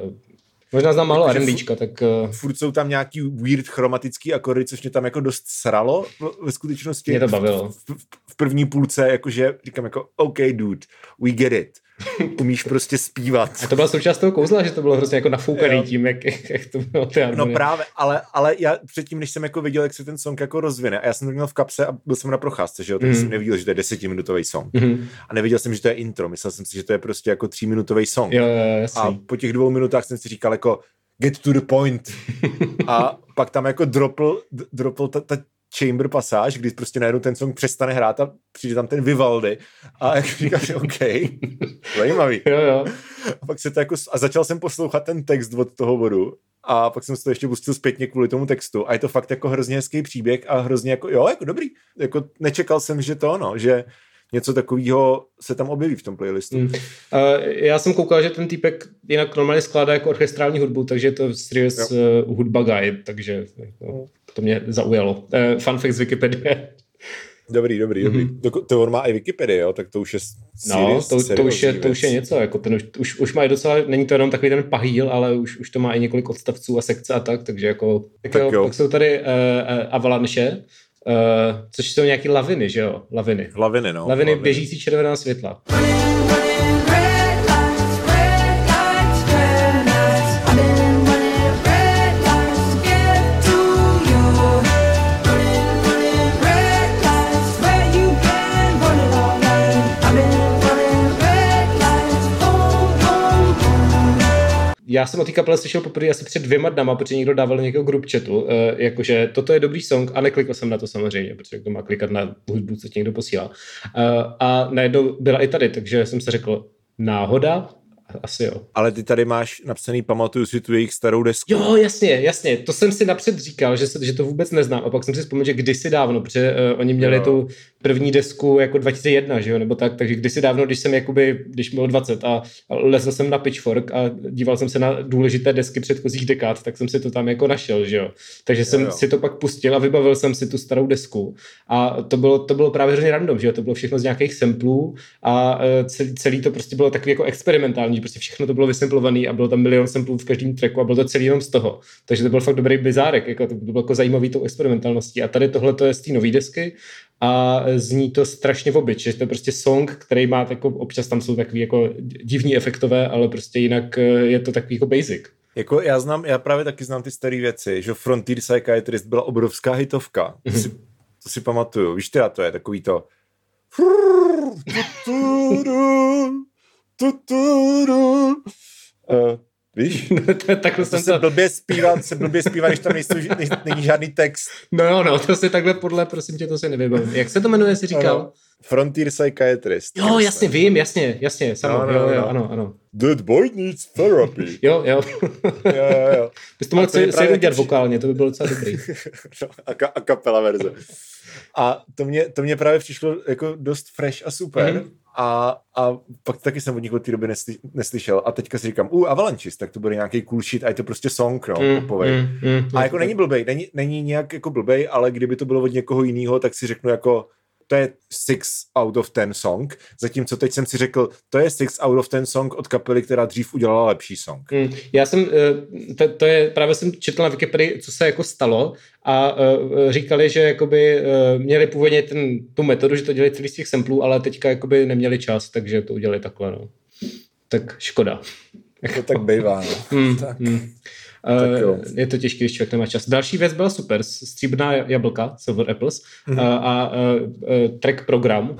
Možná znám málo R&Bčka, tak... Uh... Furt jsou tam nějaký weird chromatický akordy, což mě tam jako dost sralo ve skutečnosti. Mě to bavilo. V, v, v první půlce, jakože říkám jako, OK, dude, we get it. umíš prostě zpívat. A to byla součást toho kouzla, že to bylo hrozně jako nafoukaný jo. tím, jak, jak to bylo ty No právě, ale, ale já předtím, než jsem jako viděl, jak se ten song jako rozvine, a já jsem to měl v kapse a byl jsem na procházce, že jo, tak mm. jsem neviděl, že to je desetiminutový song. Mm. A neviděl jsem, že to je intro, myslel jsem si, že to je prostě jako tříminutový song. Jo, jo, jasný. a po těch dvou minutách jsem si říkal jako, get to the point. a pak tam jako dropl, dropl ta, ta chamber pasáž, kdy prostě najednou ten song přestane hrát a přijde tam ten Vivaldi a jak říkáš, OK, zajímavý. Jo, jo. A pak se to jako, a začal jsem poslouchat ten text od toho vodu a pak jsem si to ještě pustil zpětně kvůli tomu textu a je to fakt jako hrozně hezký příběh a hrozně jako, jo, jako dobrý. Jako nečekal jsem, že to ono, že něco takového se tam objeví v tom playlistu. Mm. Uh, já jsem koukal, že ten týpek jinak normálně skládá jako orchestrální hudbu, takže je to serious uh, hudba guy, takže jako, to mě zaujalo. Uh, fun fact z Wikipedie. Dobrý, dobrý, dobrý. Mm-hmm. To, to on má i Wikipedia, jo, tak to už je No, to, to, už je, to už je něco, jako ten už, už, už má i docela, není to jenom takový ten pahýl, ale už, už to má i několik odstavců a sekce a tak, takže jako, tak, tak jo, jo. pak jsou tady uh, avalanche, Uh, což jsou nějaký laviny, že jo? Laviny. Laviny, no. Laviny, laviny. běžící červená světla. Já jsem o té kapele slyšel poprvé asi před dvěma dnama, protože někdo dával nějakého group chatu, uh, jakože toto je dobrý song a neklikl jsem na to samozřejmě, protože kdo má klikat na hudbu, co ti někdo posílá. Uh, a najednou byla i tady, takže jsem se řekl, náhoda, asi jo. Ale ty tady máš napsaný, pamatuju si tu jejich starou desku. Jo, jasně, jasně. To jsem si napřed říkal, že, se, že to vůbec neznám. A pak jsem si vzpomněl, že kdysi dávno, protože uh, oni měli jo. tu první desku jako 2001, že jo, nebo tak, takže kdysi dávno, když jsem jakoby, když měl 20 a, a lezl jsem na Pitchfork a díval jsem se na důležité desky předchozích dekád, tak jsem si to tam jako našel, že jo. Takže jsem jo, jo. si to pak pustil a vybavil jsem si tu starou desku a to bylo, to bylo právě hrozně random, že jo, to bylo všechno z nějakých samplů a uh, celý, celý to prostě bylo takový jako experimentální, prostě všechno to bylo vysimplované a bylo tam milion samplů v každém tracku a bylo to celý jenom z toho. Takže to byl fakt dobrý bizárek, jako to bylo jako zajímavý tou experimentálností. A tady tohle to je z té nové desky a zní to strašně v obyč, že to je prostě song, který má jako, občas tam jsou takový jako divní efektové, ale prostě jinak eh, je to takový jako basic. Jako já znám, já právě taky znám ty staré věci, že Frontier Psychiatrist byla obrovská hitovka. To si, to si pamatuju. Víš teda, to je takový to uh, Víš? takhle jsem se blbě zpívá, se blbě zpívá, když tam nejsou, nej, není žádný text. No no, to si takhle podle, prosím tě, to si nevybavím. Jak se to jmenuje, jsi říkal? Ano. Frontier Psychiatrist. Jo, jasně, vím, jasně, jasně, samo, no, no, jo, jo, no. ano, ano. That boy needs therapy. jo, jo. jo, jo, jo. Bys to mohl se udělat vokálně, to by bylo docela dobrý. no, a, ka, a kapela verze. A to mě, to mě právě přišlo jako dost fresh a super. Mm-hmm a, a pak taky jsem od nich od té doby nesly, neslyšel a teďka si říkám, u Avalanchis, tak to bude nějaký cool shit a je to prostě song, no, mm, popovej. Mm, mm, a jako mm, není blbej, není, není nějak jako blbej, ale kdyby to bylo od někoho jiného, tak si řeknu jako, to je six out of ten song, zatímco teď jsem si řekl, to je six out of ten song od kapely, která dřív udělala lepší song. Mm, já jsem, eh, to, to je, právě jsem četl na Wikipedii, co se jako stalo a uh, říkali, že jakoby uh, měli původně ten, tu metodu, že to dělají celý z těch samplů, ale teďka jakoby neměli čas, takže to udělali takhle, no. Tak škoda. To tak bývá, no. Mm, tak. Mm. Uh, je to těžké, když člověk nemá čas. Další věc byla super, stříbrná jablka, Silver Apples, mm-hmm. uh, a uh, uh, track program.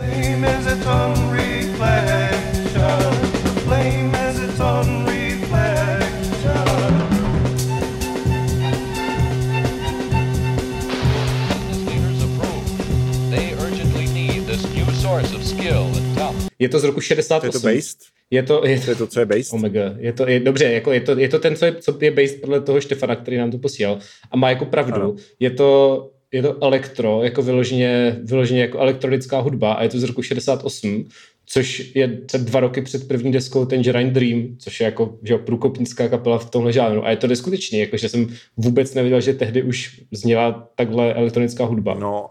Je to z roku 68. Je to based? Je to, je, to je to, co je based? Omega. Je to, je, dobře, jako je, to, je to ten, co je, co je based podle toho Štefana, který nám to posílal. A má jako pravdu. Ano. Je to, je to elektro, jako vyloženě, vyloženě jako elektronická hudba a je to z roku 68, což je dva roky před první deskou Tangerine Dream, což je jako že průkopnická kapela v tomhle žánru. A je to neskutečný, jakože jsem vůbec nevěděl, že tehdy už zněla takhle elektronická hudba. No,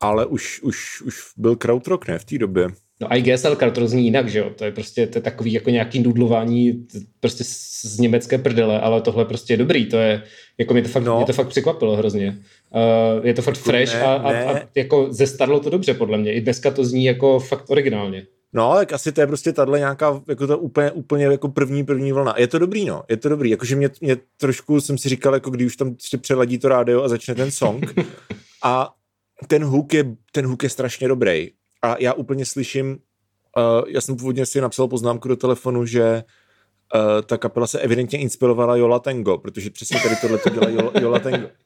ale už, už, už byl krautrock, ne, v té době. No i GSL to zní jinak, že jo? To je prostě to je takový jako nějaký nudlování prostě z německé prdele, ale tohle prostě je dobrý, to je, jako mě to fakt, no. mě to fakt překvapilo hrozně. Uh, je to fakt fresh ne, a, a, a, jako zestarlo to dobře podle mě. I dneska to zní jako fakt originálně. No, tak asi to je prostě tahle nějaká, jako to úplně, úplně jako první, první vlna. Je to dobrý, no, je to dobrý. Jakože mě, mě trošku jsem si říkal, jako když už tam ještě přeladí to rádio a začne ten song a ten hook je, ten hook je strašně dobrý. A já úplně slyším, uh, já jsem původně si napsal poznámku do telefonu, že uh, ta kapela se evidentně inspirovala Jola Tango, protože přesně tady tohle to dělá Jola, Jola Tango.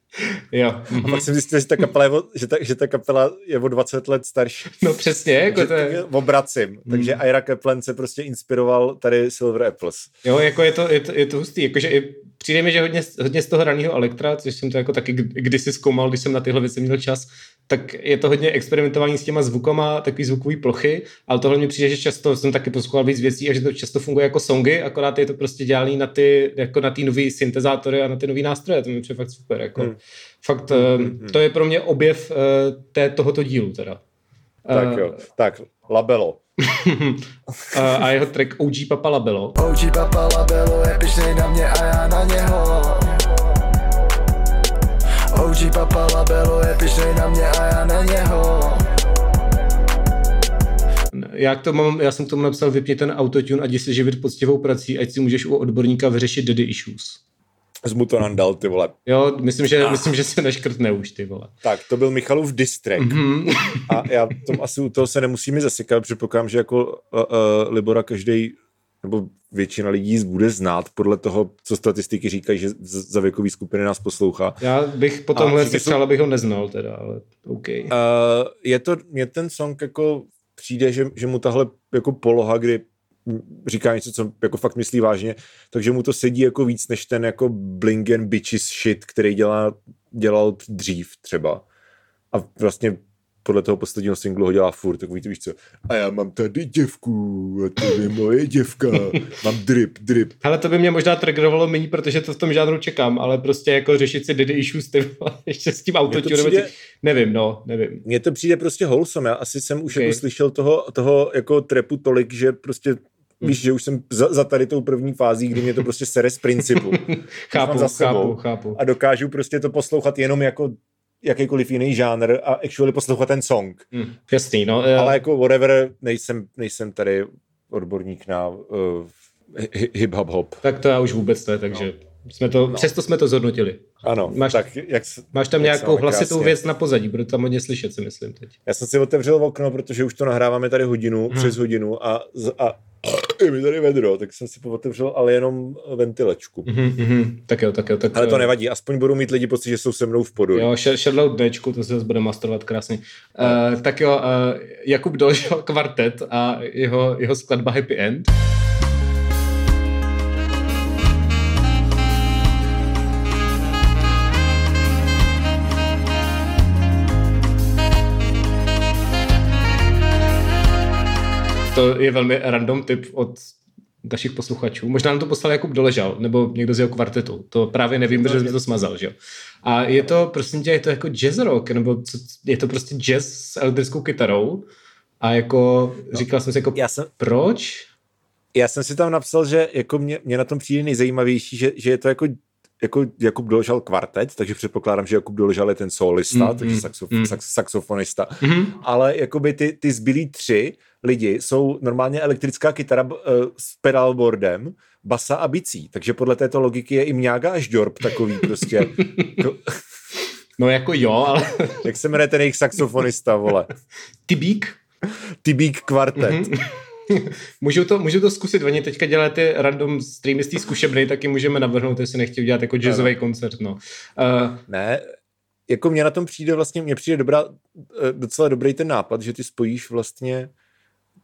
Jo. A pak jsem zjistil, že ta kapela je o, že ta, že ta kapela je o 20 let starší. No přesně, jako to je... Obracím. Mm. Takže Ira Kaplan se prostě inspiroval tady Silver Apples. Jo, jako je to, je to, je to hustý. Jakože i, přijde mi, že hodně, hodně z toho raného Elektra, což jsem to jako taky kdysi zkoumal, když jsem na tyhle věci měl čas, tak je to hodně experimentování s těma zvukama, takový zvukový plochy, ale tohle mi přijde, že často jsem taky poslouchal víc věcí a že to často funguje jako songy, akorát je to prostě dělaný na ty, jako na ty nový syntezátory a na ty nový nástroje, to mi přijde fakt super. Jako. Hmm. Fakt, hmm. to je pro mě objev uh, té, tohoto dílu teda. Tak uh, jo, tak Labelo. A jeho track OG Papa Labelo. OG Papa Labelo je pišnej na mě a já na něho. OG Papa Labelo je pišnej na mě a já na něho. Já, to mám, já jsem k tomu napsal, vypni ten autotune a jdi se živit poctivou prací, ať si můžeš u odborníka vyřešit daddy issues. Z mu to nandal, ty vole. Jo, myslím, že, ah. myslím, že se neškrtne už, ty vole. Tak, to byl Michalův distrek. Mm-hmm. a já tom asi u toho se nemusíme zasykat, předpokládám, že jako uh, uh, Libora každý nebo většina lidí bude znát podle toho, co statistiky říkají, že za věkový skupiny nás poslouchá. Já bych po tomhle si přál, abych ho neznal teda, ale OK. Uh, je to, mě ten song jako přijde, že, že mu tahle jako poloha, kdy říká něco, co jako fakt myslí vážně, takže mu to sedí jako víc než ten jako bling and bitches shit, který dělá, dělal dřív třeba. A vlastně podle toho posledního singlu ho dělá furt, takový ty víš co, a já mám tady děvku, a to je moje děvka, mám drip, drip. Ale to by mě možná triggerovalo méně, protože to v tom žádnou čekám, ale prostě jako řešit si daddy issues ty, ještě s tím autotunem, přijde... nevím, no, nevím. Mně to přijde prostě wholesome, já asi jsem už okay. jako slyšel toho, toho jako trepu tolik, že prostě. Víš, že už jsem za, za tady tou první fází, kdy mě to prostě sere z principu. chápu, za chápu, chápu. A dokážu prostě to poslouchat jenom jako jakýkoliv jiný žánr a actually poslouchat ten song. Hmm, jasný, no. Ale jako whatever, nejsem, nejsem tady odborník na uh, hip hop hop. Tak to já už vůbec ne, takže no. jsme to, no. přesto jsme to zhodnotili. Ano, máš, tak jak, máš tam jak nějakou hlasitou krásně. věc na pozadí, bude tam hodně slyšet, si myslím teď. Já jsem si otevřel okno, protože už to nahráváme tady hodinu, hmm. přes hodinu a, a je mi tady vedro, tak jsem si otevřel, ale jenom ventilačku. Mm-hmm, tak jo, tak jo. Tak, ale to nevadí, aspoň budou mít lidi pocit, že jsou se mnou v podu. Jo, Shadow Dčku, to se zase bude masterovat krásně. Uh, tak jo, uh, Jakub Dolžel kvartet a jeho, jeho skladba Happy End. To je velmi random tip od našich posluchačů. Možná nám to poslal Jakub Doležal, nebo někdo z jeho kvartetu. To právě nevím, protože jsem to smazal, že jo. A je to, prosím tě, je to jako jazz rock, nebo co, je to prostě jazz s elektrickou kytarou. A jako, no, říkal jsem si jako, já jsem, proč? Já jsem si tam napsal, že jako mě, mě na tom přijde nejzajímavější, že, že je to jako jako Jakub Doležal kvartet, takže předpokládám, že Jakub Doležal je ten solista, mm, takže saxof, mm. Sax, saxofonista, mm. ale jakoby ty, ty zbylí tři lidi jsou normálně elektrická kytara uh, s pedalboardem, basa a bicí, takže podle této logiky je i Mňága až Jorb takový prostě. no jako jo, ale... Jak se jmenuje ten jejich saxofonista, vole? Tybík? Tybík kvartet. Mm-hmm. můžu, to, můžu to zkusit, oni teďka dělají ty random streamy z té zkušebny, taky můžeme navrhnout, jestli nechtějí dělat jako jazzový no. koncert, no. Uh, ne, jako mě na tom přijde vlastně, mně přijde dobrá, eh, docela dobrý ten nápad, že ty spojíš vlastně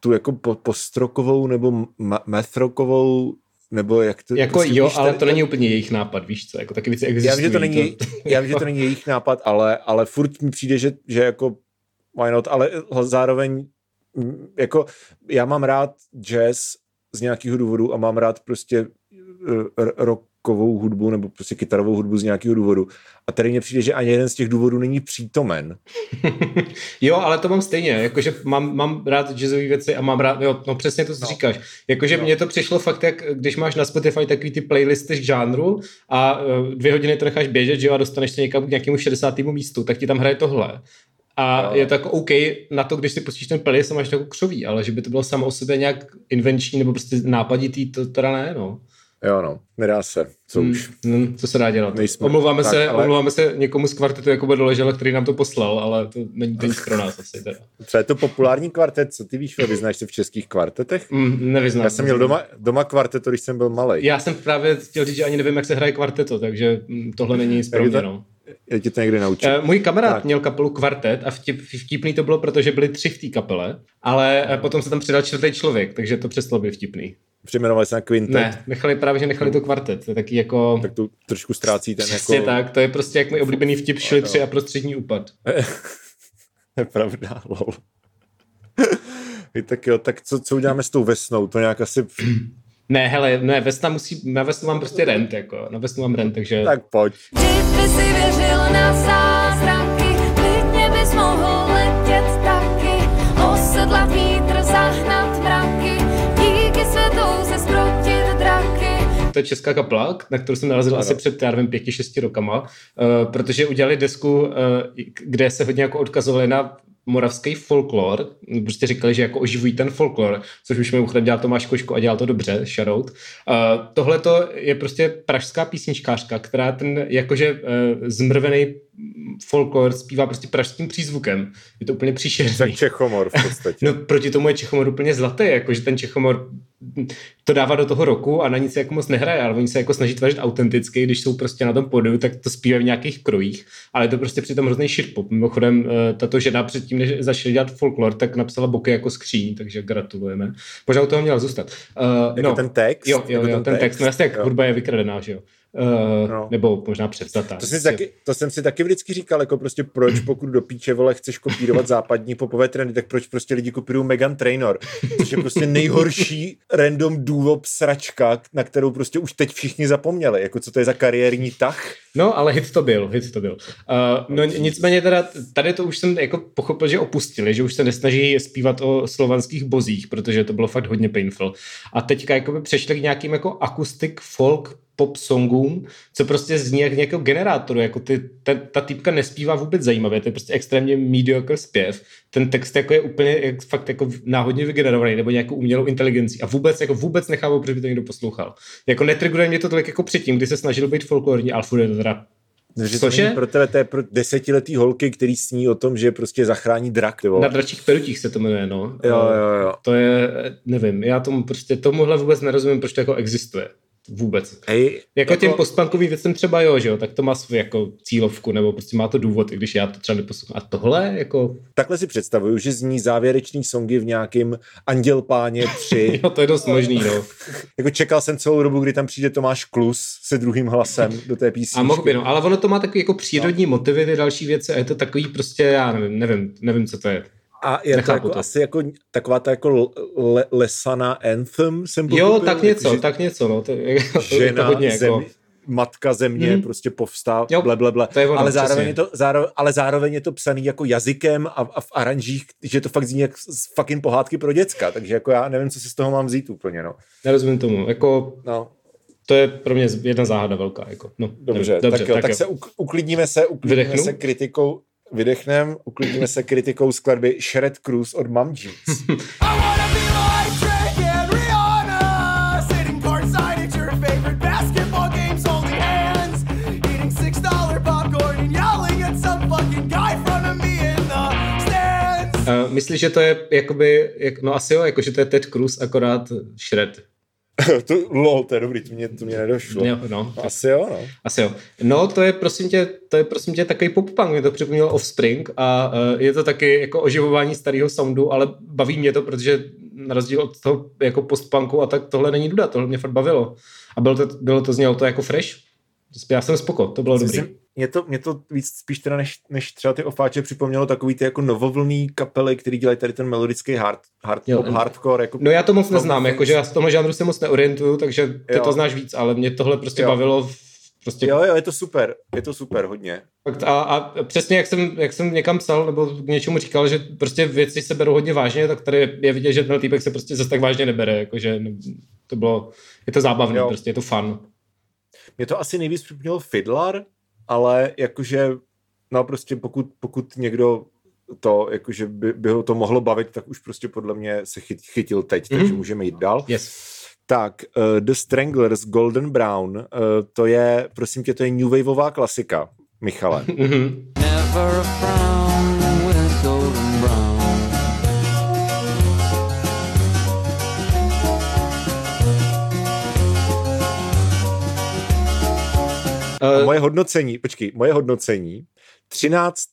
tu jako po, postrokovou nebo methrokovou nebo jak to... Jako prostě, jo, víš, ale tady, to není úplně jejich nápad, víš co, jako taky věci existují. Já vím, že to není, to... já vím, že to není jejich nápad, ale, ale furt mi přijde, že, že jako why not, ale zároveň jako já mám rád jazz z nějakého důvodu a mám rád prostě eh, rockovou hudbu nebo prostě kytarovou hudbu z nějakého důvodu. A tady mně přijde, že ani jeden z těch důvodů není přítomen. jo, ale to mám stejně, jakože mám, mám rád jazzové věci a mám rád, jo, no přesně to, co no. říkáš. Jakože no. mně to přišlo fakt, jak když máš na Spotify takový ty playlisty z žánru a uh, dvě hodiny to necháš běžet, že jo, a dostaneš se někam k nějakému 60. místu, tak ti tam hraje tohle A no. je to jako OK na to, když si pustíš ten playlist a máš to jako křoví, ale že by to bylo samo o sobě nějak invenční nebo prostě nápaditý, to teda ne, no. Jo, no, nedá se, co hmm, už. Hmm, co se dá dělat? Nejsme. Omlouváme, tak, se, ale... omlouváme se někomu z kvartetu jako doležela, který nám to poslal, ale to není to nic pro nás asi teda. Co je to populární kvartet, co ty víš, vyznáš se v českých kvartetech? Mm, nevyznám. Já jsem měl doma, doma kvarteto, když jsem byl malý. Já jsem právě chtěl říct, že ani nevím, jak se hraje kvarteto, takže mm, tohle není nic pro mě, no. Já ti to někdy naučím. Uh, můj kamarád tak. měl kapelu Kvartet a vtip, vtipný to bylo, protože byli tři v té kapele, ale uh, potom se tam přidal čtvrtý člověk, takže to přestalo být vtipný. Přejmenovali se na Quintet? Ne, nechali právě, že nechali to kvartet. To je taky jako... Tak to trošku ztrácí ten Přesně jako... tak, to je prostě jak můj oblíbený vtip šli tři a prostřední úpad. je pravda, lol. tak jo, tak co, co uděláme s tou vesnou? To nějak asi... Ne, hele, ne, Vesna musí, na Vesnu mám prostě rent, jako, na Vesnu mám rent, takže... Tak pojď. Kdyby si věřil na zázraky, klidně bys mohl letět taky, osedlat vítr, zahnat mraky, díky světou se zprotit draky. To je česká kapela, na kterou jsem narazil ano. asi před, já nevím, pěti, šesti rokama, uh, protože udělali desku, uh, kde se hodně jako odkazovali na moravský folklor, prostě říkali, že jako oživují ten folklor, což už mimochodem dělal Tomáš Koško a dělal to dobře, shoutout. Uh, Tohle to je prostě pražská písničkářka, která ten jakože uh, zmrvený folklor zpívá prostě pražským přízvukem. Je to úplně příšerný. Tak Čechomor v podstatě. no proti tomu je Čechomor úplně zlatý, jakože ten Čechomor to dává do toho roku a na nic se jako moc nehraje, ale oni se jako snaží tvořit autenticky, když jsou prostě na tom podu, tak to zpívají v nějakých krojích, ale je to prostě přitom hrozný shitpop. Mimochodem, eh, tato žena předtím, než začala dělat folklor, tak napsala boky jako skříň, takže gratulujeme. Možná u toho měla zůstat. Uh, jako no, ten text? Jo, jo, jo ten, ten text. text. No jasně, jak hudba je vykradená, že jo. Uh, no. nebo možná předstata. To, si taky, to jsem si taky vždycky říkal, jako prostě proč, pokud do píče, vole, chceš kopírovat západní popové trendy, tak proč prostě lidi kopírují Megan Trainor, což je prostě nejhorší random důvod sračka, na kterou prostě už teď všichni zapomněli, jako co to je za kariérní tah. No, ale hit to byl, hit to byl. Uh, no nicméně teda, tady to už jsem jako pochopil, že opustili, že už se nesnaží zpívat o slovanských bozích, protože to bylo fakt hodně painful. A teďka jako by přešli k nějakým jako akustik folk pop songům, co prostě zní jak nějakého generátoru, jako ty, ta, ta týpka nespívá vůbec zajímavě, to je prostě extrémně mediocre zpěv, ten text jako je úplně jak, fakt jako náhodně vygenerovaný, nebo nějakou umělou inteligencí a vůbec jako vůbec nechápu, proč by to někdo poslouchal. Jako netriguje mě to tolik jako předtím, kdy se snažil být folklorní, ale je to teda že to není pro tebe, to je pro desetiletý holky, který sní o tom, že prostě zachrání drak. Na dračích perutích se to jmenuje, no. Jo, jo, jo. To je, nevím, já tomu prostě tomuhle vůbec nerozumím, proč to jako existuje vůbec. Hej, jako, jako těm postpunkovým věcem třeba jo, že jo, tak to má svou jako cílovku, nebo prostě má to důvod, i když já to třeba neposlouchám. A tohle jako... Takhle si představuju, že zní závěrečný songy v nějakým Anděl Páně 3. jo, to je dost možný, no. jako čekal jsem celou dobu, kdy tam přijde Tomáš Klus se druhým hlasem do té písničky. A mohl by, no, ale ono to má takový jako přírodní no. motivy, ty další věci a je to takový prostě, já nevím, nevím, nevím, co to je. A je Nechápu to jako to. asi jako taková ta jako le, lesaná anthem jsem pochopil. Jo, tak něco, jako, tak něco, no. To, žena, to hodně, zem, jako... matka země mm. prostě povstá, jo, ble, ble, ble. To je ono, ale, zároveň je to, zároveň, ale zároveň je to psaný jako jazykem a, a v aranžích, že to fakt zní jak z fucking pohádky pro děcka, takže jako já nevím, co si z toho mám vzít úplně, no. Nerozumím tomu, jako... No to je pro mě jedna záhada velká. Jako. No, dobře, dobře, tak jo, tak, tak jo. se uklidníme se, uklidníme Vydechnu? se kritikou, vydechnem, uklidíme se kritikou skladby Shred Cruise od Mum Jeans. Uh, myslíš, že to je jakoby, jak, no asi jo, jako, že to je Ted Cruz, akorát Shred. to, lol, to je dobrý, to mě, to mě nedošlo. Jo, no, Asi jo, no. Asi jo. No, to je prosím tě, to je prosím tě takový pop-punk, mě to připomnělo Offspring a uh, je to taky jako oživování starého soundu, ale baví mě to, protože na rozdíl od toho jako postpunku a tak tohle není duda, tohle mě fakt bavilo. A bylo to, bylo to znělo to jako fresh. Já jsem spoko, to bylo dobrý mě to, mě to víc spíš teda než, než třeba ty ofáče připomnělo takový ty jako novovlný kapely, který dělají tady ten melodický hard, hard jo, pop, hardcore. Jako no já to moc neznám, jakože já z toho žánru se moc neorientuju, takže ty jo. to znáš víc, ale mě tohle prostě jo. bavilo Prostě... Jo, jo, je to super, je to super, hodně. A, a přesně jak jsem, jak jsem někam psal, nebo k něčemu říkal, že prostě věci se berou hodně vážně, tak tady je vidět, že ten týpek se prostě zase tak vážně nebere, jakože to bylo, je to zábavné, prostě je to fun. Mě to asi nejvíc připomnělo Fiddler, ale jakože, no prostě pokud, pokud někdo to, jakože by, by ho to mohlo bavit, tak už prostě podle mě se chyt, chytil teď, mm-hmm. takže můžeme jít dál. Yes. Tak, uh, The Stranglers, Golden Brown, uh, to je, prosím tě, to je New Waveová klasika, Michale. Mm-hmm. Never a frown Uh, moje hodnocení, počkej, moje hodnocení, 13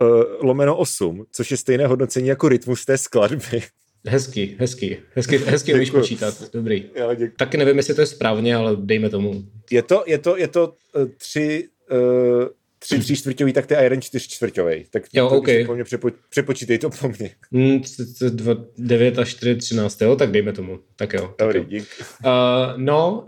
uh, lomeno 8, což je stejné hodnocení jako rytmus té skladby. Hezký, hezký, hezký, hezký umíš počítat, dobrý. Jo, Taky nevím, jestli to je správně, ale dejme tomu. Je to, je to, je to uh, tři, uh, tři tři čtvrťový, tak to je jeden čtyř čtvrťový. Tak jo, to, okay. po mě přepo, přepočítej to po mně. Mm, 9 a 4, 13, jo, tak dejme tomu. Tak jo. Dobrý, tak jo. dík. Uh, no,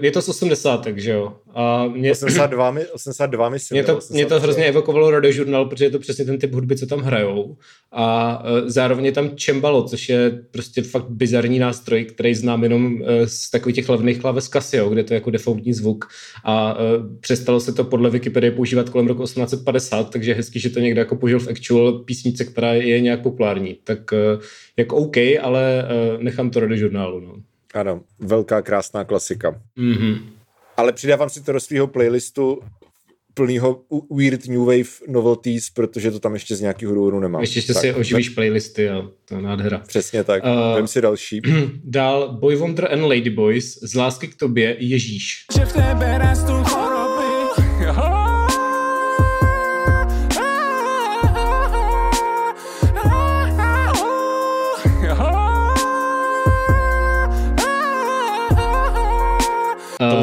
je to z 80, takže jo. A mě, 82, 82 myslím. Mě to, mě to hrozně evokovalo radiožurnal, protože je to přesně ten typ hudby, co tam hrajou. A uh, zároveň je tam čembalo, což je prostě fakt bizarní nástroj, který znám jenom uh, z takových těch levných klaves Casio, kde to je jako defaultní zvuk. A uh, přestalo se to podle Wikipedie používat kolem roku 1850, takže hezky, že to někdo jako použil v actual písnice, která je nějak populární. Tak uh, jako OK, ale uh, nechám to radiožurnálu. No. Ano, velká krásná klasika. Mm-hmm. Ale přidávám si to do svého playlistu plného Weird New Wave Novelties, protože to tam ještě z nějakého důvodu nemám. Ještě, ještě tak, si oživíš tak. playlisty a to je nádhera. Přesně tak, uh, vem si další. Dál Boy Wonder and Lady Boys, z lásky k tobě Ježíš. Že v tebe Tomu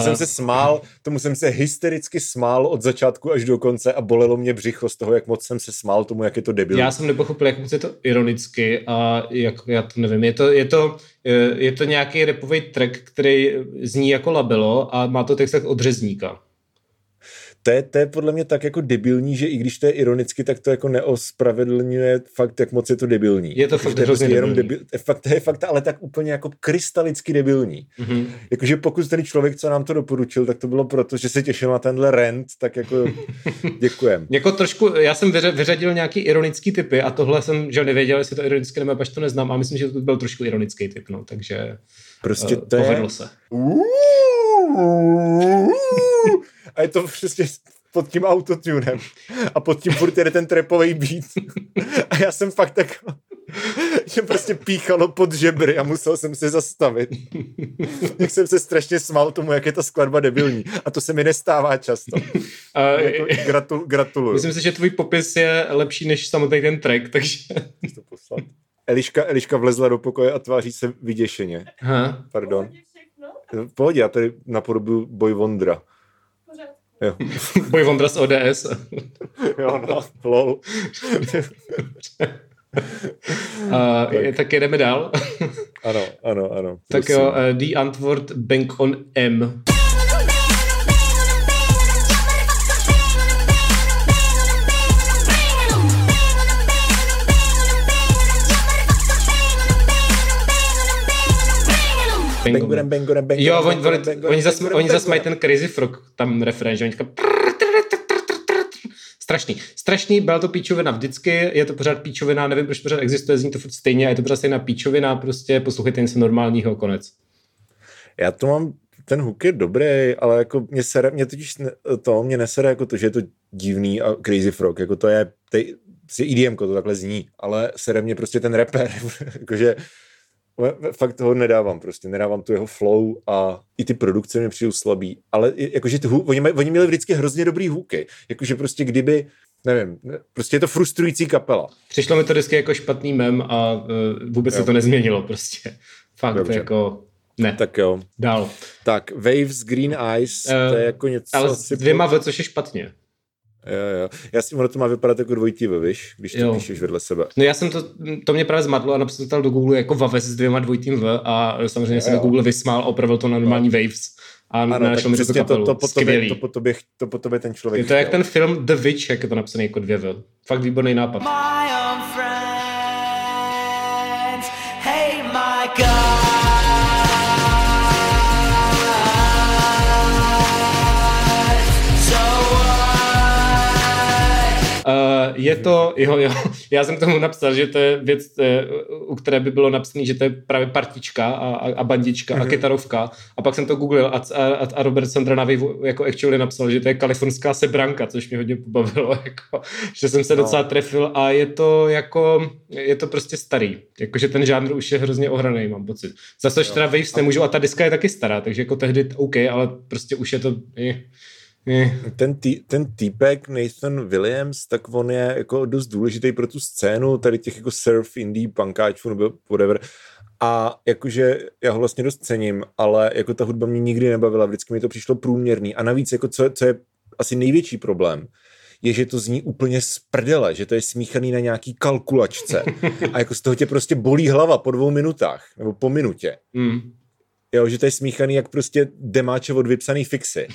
jsem se smál, tomu jsem se hystericky smál od začátku až do konce a bolelo mě břicho z toho, jak moc jsem se smál tomu, jak je to debil. Já jsem nepochopil, jak moc je to ironicky a jak, já to nevím, je to, je to, je to nějaký repový track, který zní jako labelo a má to text od řezníka to je, to je podle mě tak jako debilní, že i když to je ironicky, tak to jako neospravedlňuje fakt, jak moc je to debilní. Je to fakt to prostě jenom debil, je fakt, to je fakt, ale tak úplně jako krystalicky debilní. Mm-hmm. Jakože pokud ten člověk, co nám to doporučil, tak to bylo proto, že se těšil na tenhle rent, tak jako děkujem. jako trošku, já jsem vyřadil nějaký ironický typy a tohle jsem, že nevěděl, jestli to ironické nebo až to neznám a myslím, že to byl trošku ironický typ, no, takže prostě to uh, povedlo je... se. a je to přesně pod tím autotunem a pod tím furt jede ten trepový beat a já jsem fakt tak že prostě píchalo pod žebry a musel jsem se zastavit. Jak jsem se strašně smál tomu, jak je ta skladba debilní. A to se mi nestává často. A, jako, gratul, gratuluju. Myslím si, že tvůj popis je lepší než samotný ten track, takže... To poslat. Eliška, Eliška vlezla do pokoje a tváří se vyděšeně. Aha. Pardon. V pohodě, já tady napodobuju Boy Vondra. Jo. Boj Vondra z ODS. jo, no, lol. Uh, tak. tak jedeme dál. ano, ano, ano. Tak jo, uh, die Antwort Bank on M. Bangurem, bangurem, bangurem. Jo, oni, oni, oni zase oni zas mají ten Crazy Frog, tam refrén, že oni říkají strašný. Strašný, byla to píčovina vždycky, je to pořád píčovina, nevím, proč pořád existuje, zní to furt stejně, a je to pořád stejná píčovina, prostě poslouchejte něco normálního, konec. Já to mám, ten hook je dobrý, ale jako mě sere, mě totiž to, mě nesere jako to, že je to divný a Crazy Frog, jako to je, tej, si EDM, to takhle zní, ale sere mě prostě ten rapper, jakože fakt toho nedávám prostě, nedávám tu jeho flow a i ty produkce mě přijdu slabý, ale jakože ty, oni, maj, oni měli vždycky hrozně dobrý hůky, jakože prostě kdyby nevím, prostě je to frustrující kapela. Přišlo mi to vždycky jako špatný mem a uh, vůbec jo. se to nezměnilo prostě. Fakt Dobře. jako ne. Tak jo. Dál. Tak, Waves, Green Eyes, uh, to je jako něco... Ale s dvěma V, což je špatně. Jo, jo. Já si ono to má vypadat jako dvojitý V, víš, když to jo. píšeš vedle sebe. No já jsem to, to mě právě zmadlo a napsal to do Google jako Vaves s dvěma dvojitým V a samozřejmě jsem Google vysmál a opravil to na normální no. Waves. A ano, našel mi to kapelu. To, to, po tobě, to, po tobě, to po tobě ten člověk Je to jak ten film The Witch, jak je to napsané jako dvě V. Fakt výborný nápad. My je to, jo, jo, já jsem tomu napsal, že to je věc, eh, u které by bylo napsané, že to je právě partička a, a, bandička a mhm. kytarovka. A pak jsem to googlil a, a, a Robert Sandra na jako actually napsal, že to je kalifornská sebranka, což mě hodně pobavilo, jako, že jsem se no. docela trefil a je to jako, je to prostě starý. Jakože ten žánr už je hrozně ohraný, mám pocit. Zase teda Waves nemůžu a ta diska je taky stará, takže jako tehdy OK, ale prostě už je to... Je, ten, tý, ten týpek Nathan Williams, tak on je jako dost důležitý pro tu scénu tady těch jako surf, indie, punkáčů nebo whatever. A jakože já ho vlastně dost cením, ale jako ta hudba mě nikdy nebavila, vždycky mi to přišlo průměrný. A navíc, jako co, co je asi největší problém, je, že to zní úplně z prdele, že to je smíchaný na nějaký kalkulačce a jako z toho tě prostě bolí hlava po dvou minutách, nebo po minutě. Mm. Jo, že to je smíchaný jak prostě demáče od vypsaný fixy.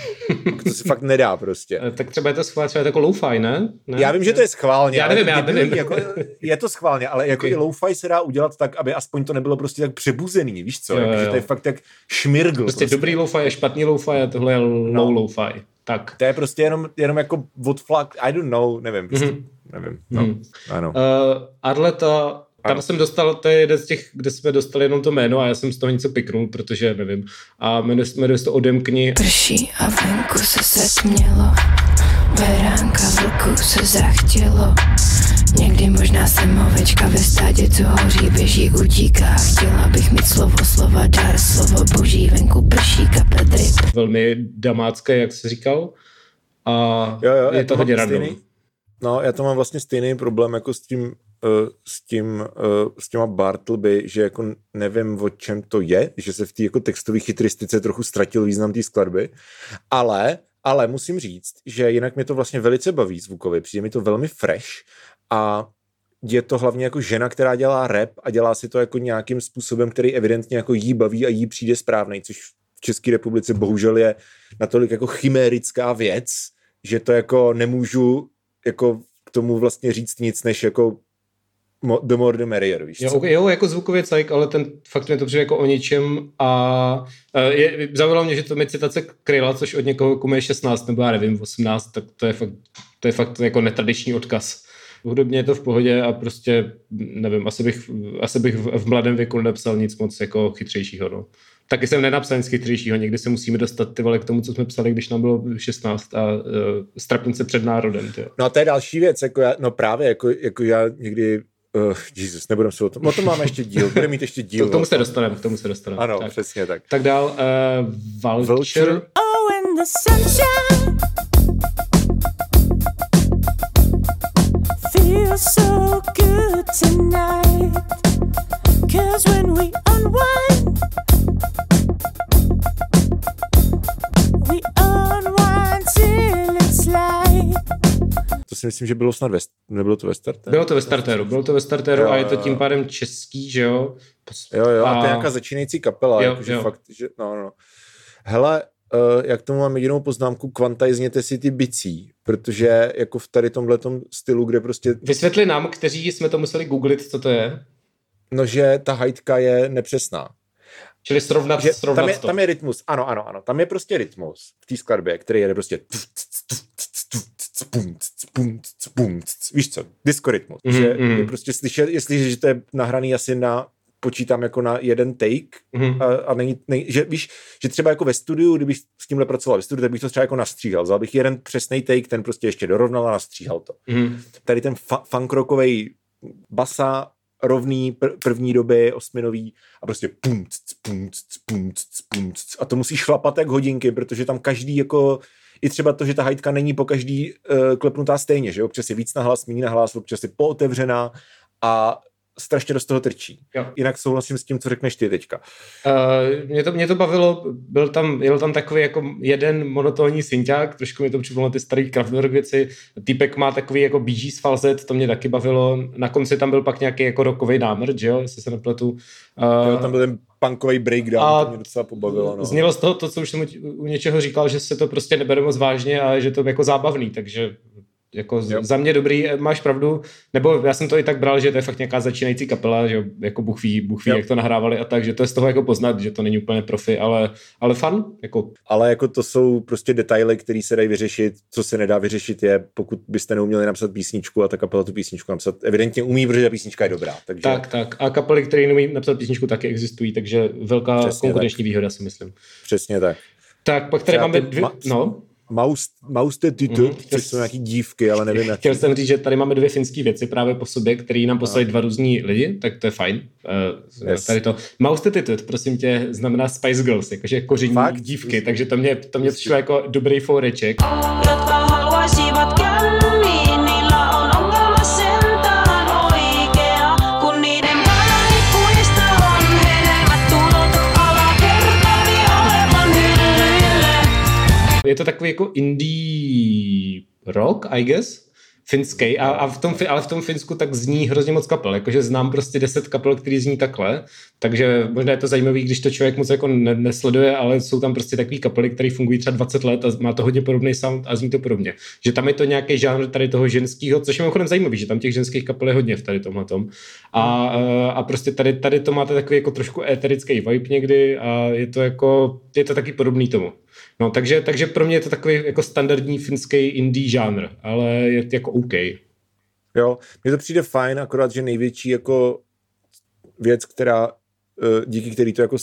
To se fakt nedá prostě. Eh, tak třeba je to schválně, třeba je to jako lo-fi, ne? ne? Já vím, že to je schválně. Já nevím, já nevím. Jako, je to schválně, ale jako okay. i lo-fi se dá udělat tak, aby aspoň to nebylo prostě tak přebuzený, víš co? Jo, jako, jo. Že to je fakt jak šmirgl. Prostě, prostě. dobrý lo-fi je špatný lo-fi a tohle je low no. lo-fi. Tak. To je prostě jenom, jenom jako odflak, I don't know, nevím, prostě, mm-hmm. nevím. No, mm. ano. Uh, Arleta tam jsem dostal, to je jeden z těch, kde jsme dostali jenom to jméno a já jsem z toho něco piknul, protože nevím. A jmenuje, jmenuje se to Odemkni. Prší a venku se setmělo, beránka vlku se zachtělo. Někdy možná jsem ovečka ve stádě, co hoří, běží, utíká. Chtěla bych mít slovo, slova, dar, slovo boží, venku prší, kape drip. Velmi damácké, jak jsi říkal. A jo, jo, je to hodně random. No, já to mám vlastně stejný problém jako s tím s, tím, uh, s těma Bartleby, že jako nevím, o čem to je, že se v té jako textové chytristice trochu ztratil význam té skladby, ale, ale musím říct, že jinak mě to vlastně velice baví zvukově, přijde mi to velmi fresh a je to hlavně jako žena, která dělá rap a dělá si to jako nějakým způsobem, který evidentně jako jí baví a jí přijde správný, což v České republice bohužel je natolik jako chimérická věc, že to jako nemůžu jako k tomu vlastně říct nic, než jako the more the merrier, víš jo, okay, jo, jako zvukově cajk, ale ten fakt mi to přijde jako o ničem a je, zaujalo mě, že to mi citace kryla, což od někoho, komu je 16 nebo já nevím, 18, tak to je fakt, to je fakt jako netradiční odkaz. Hudobně je to v pohodě a prostě, nevím, asi bych, asi bych v, v mladém věku nepsal nic moc jako chytřejšího, no. Taky jsem nenapsal nic chytřejšího, někdy se musíme dostat ty vole k tomu, co jsme psali, když nám bylo 16 a uh, strapnit se před národem. Tyjo. No a to je další věc, jako já, no právě, jako, jako já někdy Uh, Jesus, nebudem se o tom. O tom máme ještě díl, bude mít ještě díl. K tomu se dostaneme, k tomu se dostaneme. Ano, tak. přesně tak. Tak dál, uh, Vulture. Vulture. Oh, in the sunshine Feels so good tonight Cause when we unwind We unwind till it's light to si myslím, že bylo snad ve, nebylo to ve startéru. Bylo to ve startéru, bylo to ve startéru jo, a je to tím pádem český, že jo? Jo, jo, a, a to je nějaká začínající kapela, jo, jako, jo. fakt, že, no, no. Hele, uh, jak tomu mám jedinou poznámku, kvantizněte si ty bicí, protože jako v tady tomhle stylu, kde prostě... Vysvětli nám, kteří jsme to museli googlit, co to je. No, že ta hajtka je nepřesná. Čili srovnat, že srovnat tam je, to. Tam je rytmus, ano, ano, ano. Tam je prostě rytmus v té skladbě, který jede prostě víš co, diskorytmus. Mm-hmm. Že mhm. je prostě slyšet, jestli že to je nahraný asi na počítám jako na jeden take mm-hmm. a, a není, není, že víš, že třeba jako ve studiu, kdybych s tímhle pracoval ve studiu, tak bych to třeba jako nastříhal. Vzal bych jeden přesný take, ten prostě ještě dorovnal a nastříhal to. Mm-hmm. Tady ten fa- funkrokovej basa rovný pr- první doby, osminový a prostě pum, pum, pum, pum, a to musíš šlapat jak hodinky, protože tam každý jako i třeba to, že ta hajtka není po každý uh, klepnutá stejně, že občas je víc nahlas, méně nahlas, občas je pootevřená a strašně dost toho trčí. Jo. Jinak souhlasím s tím, co řekneš ty teďka. Uh, mě, to, mě to bavilo, byl tam, byl tam takový jako jeden monotónní synťák, trošku mi to připomnělo ty starý Kraftwerk věci. Týpek má takový jako Bee Gees falzet, to mě taky bavilo. Na konci tam byl pak nějaký jako rokový námrt, že jo, jestli se nepletu. Uh, jo, tam byl ten punkový breakdown, a to mě docela pobavilo. No. Znělo z toho to, co už jsem u něčeho říkal, že se to prostě nebere moc vážně a že to je jako zábavný, takže jako jo. za mě dobrý, máš pravdu, nebo já jsem to i tak bral, že to je fakt nějaká začínající kapela, že jako Bůh ví, Bůh ví jak to nahrávali a tak, že to je z toho jako poznat, že to není úplně profi, ale, ale fun. Jako. Ale jako to jsou prostě detaily, které se dají vyřešit, co se nedá vyřešit je, pokud byste neuměli napsat písničku a ta kapela tu písničku napsat, evidentně umí, protože ta písnička je dobrá. Takže... Tak, tak. A kapely, které neumí napsat písničku, taky existují, takže velká Přesně konkurenční tak. výhoda si myslím. Přesně tak. Tak, pak tady máme dvě, ma- no. Maus, Mauste Tytu, mm, což jsou nějaký dívky, ale nevím. Chtěl jsem říct, že tady máme dvě finské věci právě po sobě, které nám poslali dva různí lidi, tak to je fajn. Uh, yes. Tady to. Mauste Tytu, prosím tě, znamená Spice Girls, jakože koření Fakt? dívky, takže to mě, to mě přišlo jako dobrý foreček. Je to takový jako indie rock, I guess, finský, a, a v tom, ale v tom Finsku tak zní hrozně moc kapel, jakože znám prostě deset kapel, který zní takhle, takže možná je to zajímavý, když to člověk moc jako ne, nesleduje, ale jsou tam prostě takové kapely, které fungují třeba 20 let a má to hodně podobný sound a zní to podobně. Že tam je to nějaký žánr tady toho ženského, což je mimochodem zajímavý, že tam těch ženských kapel je hodně v tady tomhle tom. A, a prostě tady, tady to máte takový jako trošku éterický vibe někdy a je to jako, je to taky podobný tomu. No, takže, takže pro mě je to takový jako standardní finský indie žánr, ale je to jako OK. Jo, mně to přijde fajn, akorát, že největší jako věc, která, eh, díky který to jako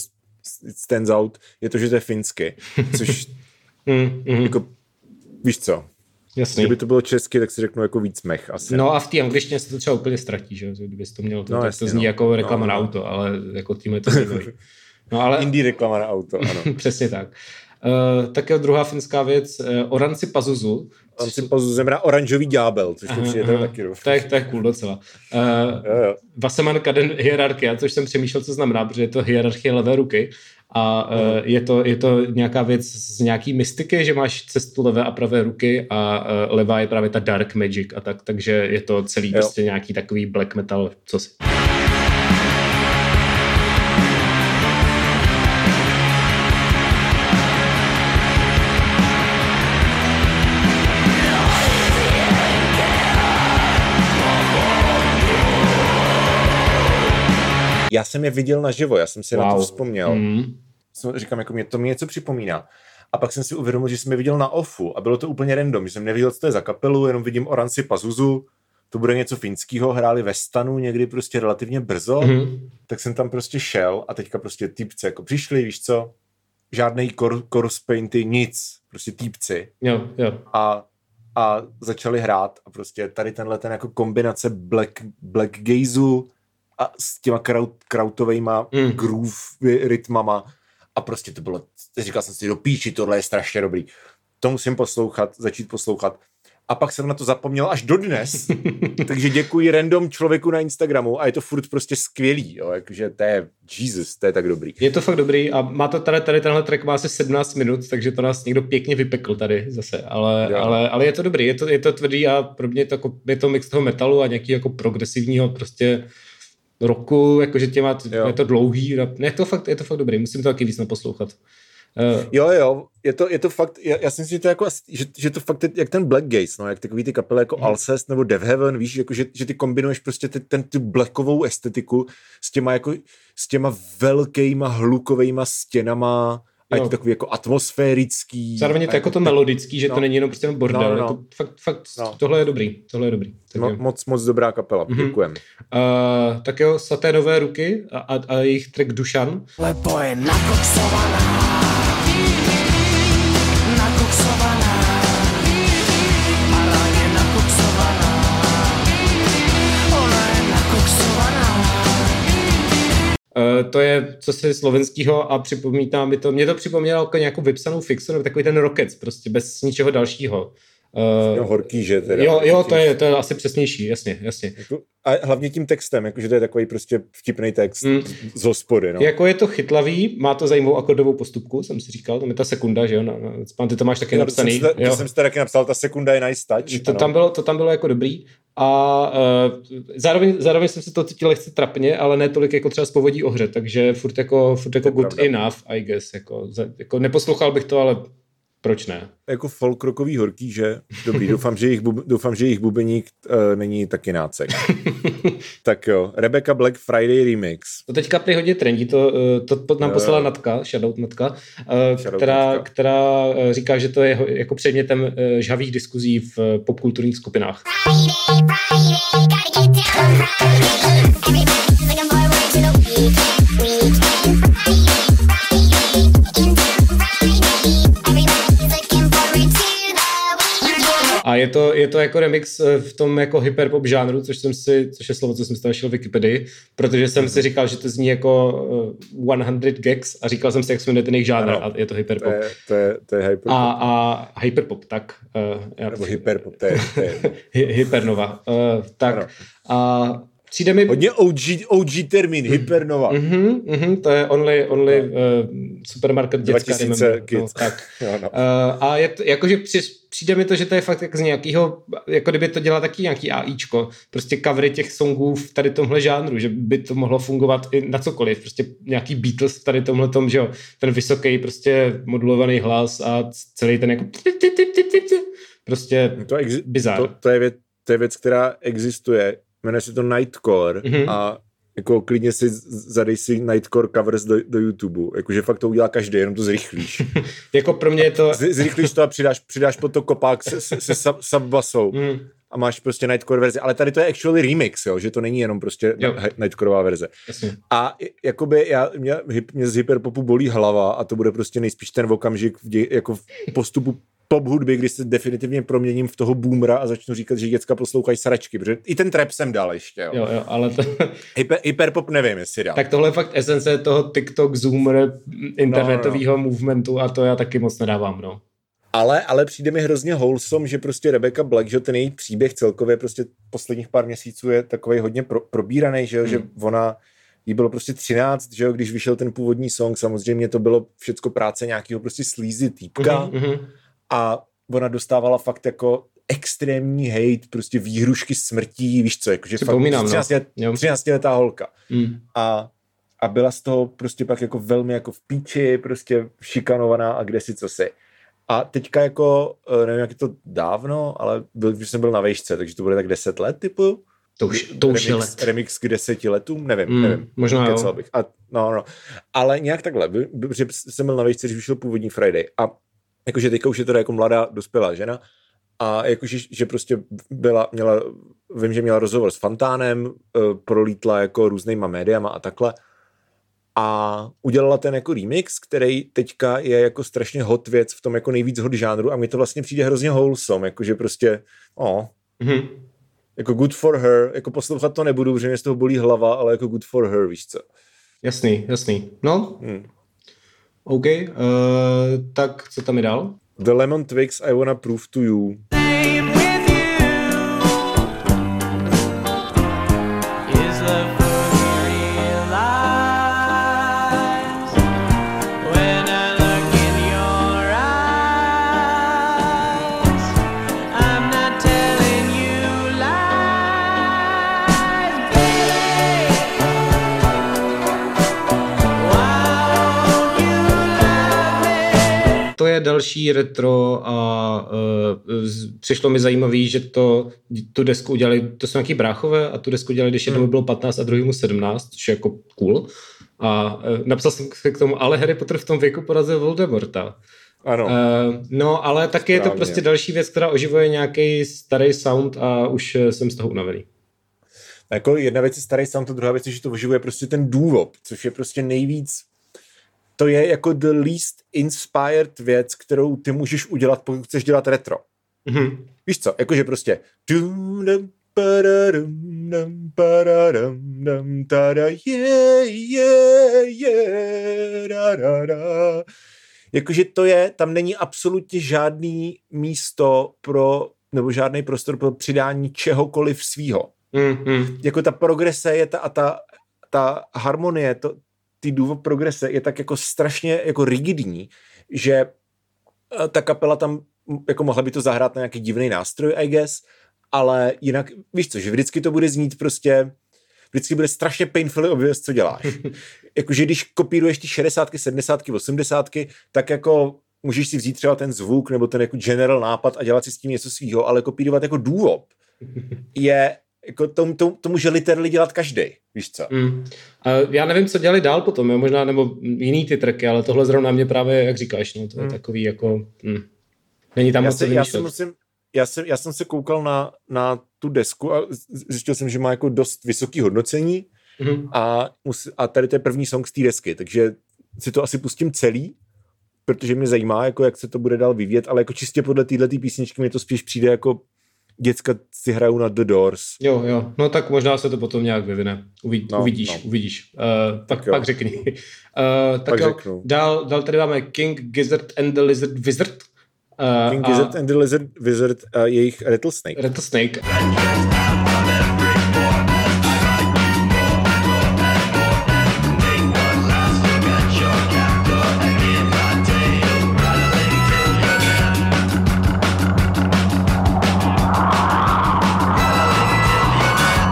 stands out, je to, že to je finské, což mm, mm. jako, víš co, Jasný. Kdyby to bylo česky, tak si řeknu jako víc mech asi. No a v té angličtině se to třeba úplně ztratí, že kdybys to měl, to, no, jasně, to zní no. jako reklama no, no. na auto, ale jako tím je to No, ale... Indie reklama na auto, ano. Přesně tak. Uh, také druhá finská věc, uh, Oranci Pazuzu. Oranci Pazuzu znamená oranžový ďábel, což to přijde taky. To je, to je cool docela. Uh, jo, jo. Vaseman Kaden hierarchia, což jsem přemýšlel, co znamená, protože je to hierarchie levé ruky. A uh, je, to, je to nějaká věc z nějaký mystiky, že máš cestu levé a pravé ruky a uh, levá je právě ta dark magic a tak, takže je to celý jo. prostě nějaký takový black metal, co si. Já jsem je viděl naživo, já jsem si wow. na to vzpomněl. Mm. Říkám, jako mě to mě něco připomíná. A pak jsem si uvědomil, že jsem je viděl na ofu a bylo to úplně random, že jsem neviděl, co to je za kapelu, jenom vidím Oranci Pazuzu, to bude něco finského, hráli ve stanu někdy prostě relativně brzo, mm-hmm. tak jsem tam prostě šel a teďka prostě týpce jako přišli, víš co, žádný chorus painty, nic, prostě týpci. Jo, jo. A, a začali hrát a prostě tady tenhle ten jako kombinace black, black gazu a s těma kraut, krautovejma mm. groove rytmama a prostě to bylo, říkal jsem si, do píči, tohle je strašně dobrý. To musím poslouchat, začít poslouchat. A pak jsem na to zapomněl až dodnes. Takže děkuji random člověku na Instagramu a je to furt prostě skvělý, jo, jakože to je Jesus, to je tak dobrý. Je to fakt dobrý a má to tady, tady tenhle track má asi 17 minut, takže to nás někdo pěkně vypekl tady zase, ale, ale, ale je to dobrý, je to, je to tvrdý a pro mě je to, jako, je to mix toho metalu a nějaký jako progresivního prostě roku, jakože těma, jo. je to dlouhý, je to fakt, je to fakt dobrý, musím to taky víc naposlouchat. Uh, jo, jo, je to, je to fakt, já, já si myslím, že to, jako, že, že to fakt je, jak ten Black Gaze, no, jak takový ty kapely jako hmm. Alcest nebo Dev Heaven, víš, jako, že, že ty kombinuješ prostě ty, ten, tu blackovou estetiku s těma, jako, s těma velkýma hlukovejma stěnama, a je to takový jako atmosférický. Zároveň je to jako to melodický, že no. to není jenom prostě bordel. No, no. Jako fakt, fakt no. tohle je dobrý. Tohle je dobrý. Tak Mo, moc, moc dobrá kapela. Mm-hmm. Děkujem. Uh, tak jo, Saténové ruky a, a, a jejich track Dušan. Lebo je nakoksovaná. Eh, to je, co se slovenského a připomíná mi to, mě to připomnělo jako nějakou vypsanou fixu, nebo takový ten Rockets, prostě bez ničeho dalšího. Uh, no, horký, že teda. Jo, jo to, je, to je asi přesnější, jasně, jasně. Jako, a hlavně tím textem, jakože to je takový prostě vtipný text mm. z hospody, no. Jako je to chytlavý, má to zajímavou akordovou postupku, jsem si říkal, to je ta sekunda, že jo, na, na, ty to máš taky no, napsaný. To jsem, si, to jsem si taky napsal, ta sekunda je nice touch. To, tam bylo, to tam bylo jako dobrý. A uh, zároveň, zároveň jsem se to cítil lehce trapně, ale ne tolik jako třeba z povodí ohře, takže furt jako, furt jako good pravda. enough, I guess. Jako, za, jako neposlouchal bych to, ale proč ne? Jako folk rockový horký, že? Dobrý, doufám, že jejich, bub, doufám, že jejich bubeník uh, není taky nácek. tak jo, Rebecca Black Friday Remix. To teďka prý hodně trendí, to, to, to nám poslala Natka, Shoutout Natka, uh, Shoutout která, Natka. která říká, že to je jako předmětem uh, žhavých diskuzí v uh, popkulturních skupinách. Friday, Friday, A je to, je to jako remix eh, v tom jako hyperpop žánru, což jsem si, což je slovo, co jsem si našel v Wikipedii, protože jsem si říkal, že to zní jako 100 eh, gags a říkal jsem si, jak se jmenuje ten jejich žánr a je to hyperpop. To je, to je, to je hyperpop. A, a hyperpop, tak. Uh, já, Nebo hyperpop, to je. To je. Hypernova. Uh, tak. Ano. A přijde mi... Hodně OG, OG termín, mm. hypernova. Mm-hmm, mm-hmm, to je only, only no. uh, supermarket dětská 2000 kids. No, tak. no, no. Uh, a je to, jakože při, přijde mi to, že to je fakt jak z nějakého, jako kdyby to dělal taky nějaký AIčko, prostě covery těch songů v tady tomhle žánru, že by to mohlo fungovat i na cokoliv, prostě nějaký Beatles v tady tomhle tom, že jo, ten vysoký prostě modulovaný hlas a celý ten jako prostě to, exi- bizar. To, to, je věc, to je věc, která existuje jmenuje se to Nightcore mm-hmm. a jako klidně si zadej si Nightcore covers do, do YouTube. Jakože fakt to udělá každý, jenom to zrychlíš. jako pro mě je to... Z, zrychlíš to a přidáš, přidáš pod to kopák se, se, se sub, subbasou. Mm. A máš prostě Nightcore verzi. Ale tady to je actually remix, jo? že to není jenom prostě jo. Nightcoreová verze. Jasně. A jakoby já, mě, mě z hyperpopu bolí hlava a to bude prostě nejspíš ten okamžik v dě, jako v postupu pop hudby, kdy se definitivně proměním v toho boomera a začnu říkat, že děcka poslouchají sračky, protože i ten trap jsem dal ještě. Jo, jo, jo ale to... Hyper, hyperpop nevím, jestli dal. Tak tohle je fakt esence toho TikTok, Zoomer, internetového no, no. movementu a to já taky moc nedávám, no. Ale, ale přijde mi hrozně wholesome, že prostě Rebecca Black, že ten její příběh celkově prostě posledních pár měsíců je takový hodně pro, probíraný, že, jo, hmm. že ona jí bylo prostě 13, že jo, když vyšel ten původní song, samozřejmě to bylo všecko práce nějakého prostě slízy týpka, mm-hmm a ona dostávala fakt jako extrémní hate, prostě výhrušky smrtí, víš co, jakože fakt 13, let, 13 letá holka. Mm. A, a byla z toho prostě pak jako velmi jako v píči, prostě šikanovaná a kde si co si. A teďka jako, eh, nevím, jak je to dávno, ale byl, když jsem byl na vejšce, takže to bude tak 10 let typu. To už, to už remix, je let. Remix k deseti letům, nevím, mm, nevím. Možná jo. Bych. A, no, no. Ale nějak takhle, protože jsem byl na vejšce, když vyšel původní Friday. A jakože teďka už je to jako mladá dospělá žena a jakože, že prostě byla, měla, vím, že měla rozhovor s Fantánem, eh, prolítla jako různýma médiama a takhle a udělala ten jako remix, který teďka je jako strašně hot věc v tom jako nejvíc hot žánru a mi to vlastně přijde hrozně wholesome, jakože prostě, o, mm-hmm. jako good for her, jako poslouchat to nebudu, protože mě z toho bolí hlava, ale jako good for her, víš co. Jasný, jasný. No, hmm. OK, uh, tak co tam je dál? The Lemon Twigs I Wanna Prove to You. Další retro a uh, přišlo mi zajímavý, že to, tu desku udělali, to jsou nějaký bráchové a tu desku udělali, když jednomu hmm. bylo 15 a druhému 17, což je jako cool. A uh, napsal jsem k tomu, ale Harry Potter v tom věku porazil Voldemorta. Ano. Uh, no, ale taky Správně. je to prostě další věc, která oživuje nějaký starý sound a už jsem z toho unavený. Jako jedna věc je starý sound, a druhá věc je, že to oživuje prostě ten důvod, což je prostě nejvíc to je jako the least inspired věc, kterou ty můžeš udělat, pokud chceš dělat retro. Mm-hmm. Víš co, jakože prostě Jakože to je, tam není absolutně žádný místo pro, nebo žádný prostor pro přidání čehokoliv svýho. Mm-hmm. Jako ta progrese je ta a ta, ta harmonie, to, ty důvod progrese je tak jako strašně jako rigidní, že eh, ta kapela tam jako mohla by to zahrát na nějaký divný nástroj, I guess, ale jinak, víš co, že vždycky to bude znít prostě, vždycky bude strašně painfully obvious, co děláš. Jakože když kopíruješ ty 60, 70, 80, tak jako můžeš si vzít třeba ten zvuk nebo ten jako general nápad a dělat si s tím něco svýho, ale kopírovat jako důvod je jako to, to, to může literally dělat každý, víš co? Mm. A já nevím, co dělali dál potom, jo? možná, nebo jiný ty trky, ale tohle zrovna mě právě, jak říkáš, no, to je mm. takový jako, mm. není tam já moc se, já, si musím, já, jsem, já jsem se koukal na, na tu desku a zjistil jsem, že má jako dost vysoký hodnocení mm. a, a tady to je první song z té desky, takže si to asi pustím celý, protože mě zajímá, jako jak se to bude dál vyvíjet, ale jako čistě podle téhle písničky mi to spíš přijde jako děcka si hrajou na The Doors. Jo, jo, no tak možná se to potom nějak vyvine. Uvidí, no, uvidíš, no. uvidíš. Uh, tak, tak pak řekni. Uh, tak pak jo, řeknu. Dál, dál tady máme King Gizzard and the Lizard Wizard. Uh, King Gizzard and the Lizard Wizard a jejich Rattlesnake. Rattlesnake.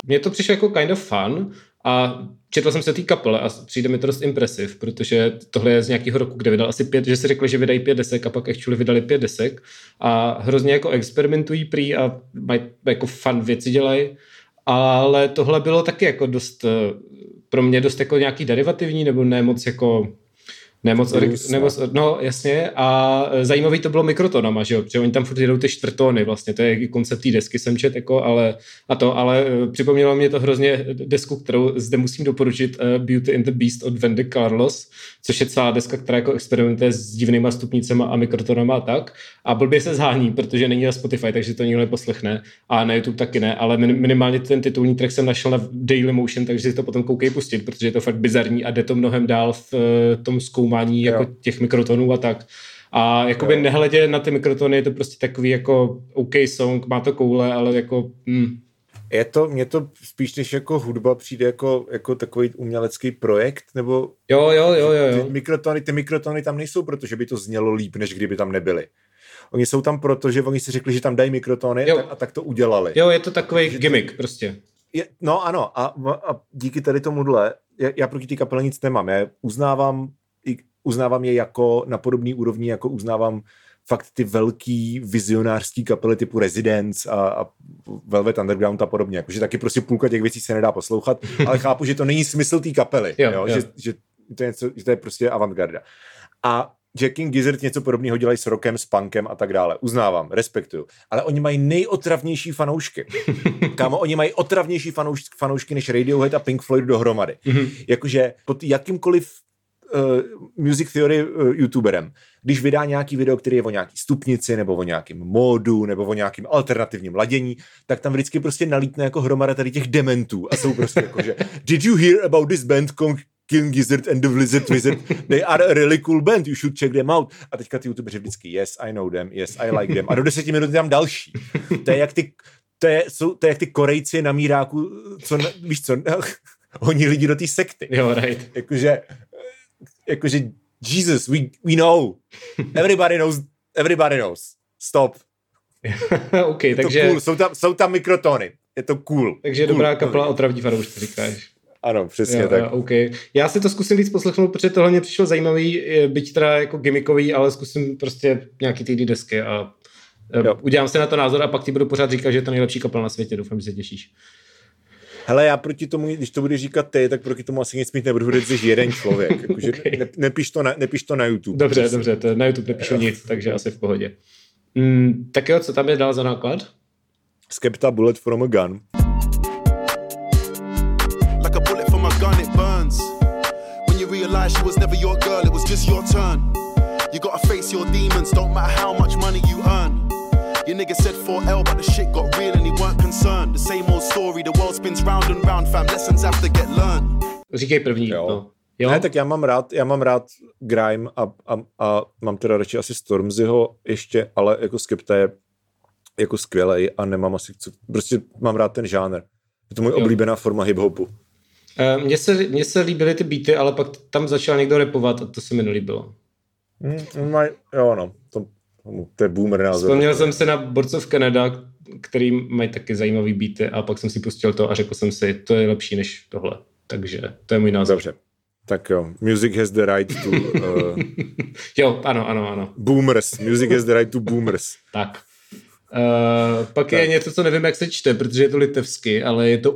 Mně to přišlo jako kind of fun a četl jsem se té kapele a přijde mi to dost impresiv, protože tohle je z nějakého roku, kde vydal asi pět, že si řekli, že vydají pět desek a pak actually vydali pět desek a hrozně jako experimentují prý a mají jako fun věci dělají, ale tohle bylo taky jako dost pro mě dost jako nějaký derivativní nebo ne moc jako ne moc, Blues, ne moc, no jasně. A zajímavý to bylo mikrotonama, že jo, protože oni tam furt jedou ty čtvrtóny vlastně, to je koncept té desky jsem čet, jako, ale a to, ale uh, připomnělo mě to hrozně desku, kterou zde musím doporučit, uh, Beauty and the Beast od Wendy Carlos, což je celá deska, která jako experimentuje s divnýma stupnicema a mikrotonama a tak. A blbě se zhání, protože není na Spotify, takže to nikdo neposlechne. A na YouTube taky ne, ale minimálně ten titulní track jsem našel na Daily Motion, takže si to potom koukej pustit, protože je to fakt bizarní a jde to mnohem dál v uh, tom zkoumání jako jo. těch mikrotonů a tak. A jakoby jo. nehledě na ty mikrotony je to prostě takový jako OK song, má to koule, ale jako... Mm. Je to, mně to spíš než jako hudba přijde jako, jako takový umělecký projekt, nebo... Jo, jo, jo, jo. jo. Ty mikrotony, ty mikrotony tam nejsou, protože by to znělo líp, než kdyby tam nebyly. Oni jsou tam proto, že oni si řekli, že tam dají mikrotony jo. a tak to udělali. Jo, je to takový gimmick to, prostě. Je, no ano, a, a díky tady tomuhle, já, já proti té kapele nic nemám. Já uznávám uznávám je jako na podobný úrovni, jako uznávám fakt ty velký vizionářský kapely typu Residence a, a Velvet Underground a podobně. Jakože taky prostě půlka těch věcí se nedá poslouchat, ale chápu, že to není smysl té kapely. jo, jo? jo. Že, že, to je něco, že to je prostě avantgarda. A Jacking Gizzard něco podobného dělají s rokem, s punkem a tak dále. Uznávám, respektuju. Ale oni mají nejotravnější fanoušky. Kámo, oni mají otravnější fanoušky, fanoušky než Radiohead a Pink Floyd dohromady. Mm-hmm. Jakože pod jakýmkoliv uh, music theory uh, youtuberem, když vydá nějaký video, který je o nějaký stupnici, nebo o nějakém módu, nebo o nějakém alternativním ladění, tak tam vždycky prostě nalítne jako hromada tady těch dementů a jsou prostě jako, že did you hear about this band King Gizzard and the Blizzard Wizard, they are a really cool band, you should check them out. A teďka ty youtubeři vždycky, yes, I know them, yes, I like them. A do deseti minut tam další. To je jak ty, to je, jsou, to je jak ty Korejci na míráku, co, víš co, honí lidi do té sekty. Jo, right. Jakože jakože Jesus, we, we know. Everybody knows, everybody knows. Stop. OK, je takže... cool. jsou, tam, jsou tam mikrotóny. Je to cool. Takže cool. dobrá kapela otravní fanoušci, říkáš. Ano, přesně jo, tak. Jo, okay. Já si to zkusím víc poslechnout, protože tohle mě přišlo zajímavý, byť teda jako gimmickový, ale zkusím prostě nějaký ty desky a jo. udělám si na to názor a pak ti budu pořád říkat, že je to nejlepší kapela na světě. Doufám, že se těšíš. Hele, já proti tomu, když to budeš říkat ty, tak proti tomu asi nic mít nebudu, protože jsi jeden člověk. Jakože okay. ne, nepíš, to na, nepíš to na YouTube. Dobře, prostě. dobře, to na YouTube nepíšu nic, takže asi v pohodě. Mm, tak jo, co tam je dál za náklad? Skepta Bullet from a Gun. Like a bullet from a gun, it burns. When you realize she was never your girl, it was just your turn. You gotta face your demons, don't matter how much money you earn. Your nigga said 4L, but the shit got real and he weren't concerned. The same old story, the world spins round and round, fam. Lessons have to get learned. Říkej první. Jo. No. Jo? Ne, tak já mám rád, já mám rád Grime a, a, a mám teda radši asi Stormzyho ještě, ale jako Skepta je jako skvělej a nemám asi, co, prostě mám rád ten žánr. Je to můj jo. oblíbená forma hip-hopu. Eh, mně se, mně se líbily ty beaty, ale pak tam začal někdo repovat a to se mi nelíbilo. Mm, maj, jo, no, to, to je boomer názor. Vzpomněl jsem se na Borcov Canada, který mají taky zajímavý beaty a pak jsem si pustil to a řekl jsem si, to je lepší než tohle. Takže to je můj názor. Dobře. Tak jo, music has the right to... Uh, jo, ano, ano, ano. Boomers, music has the right to boomers. tak. Uh, pak tak. je něco, co nevím, jak se čte, protože je to litevsky, ale je to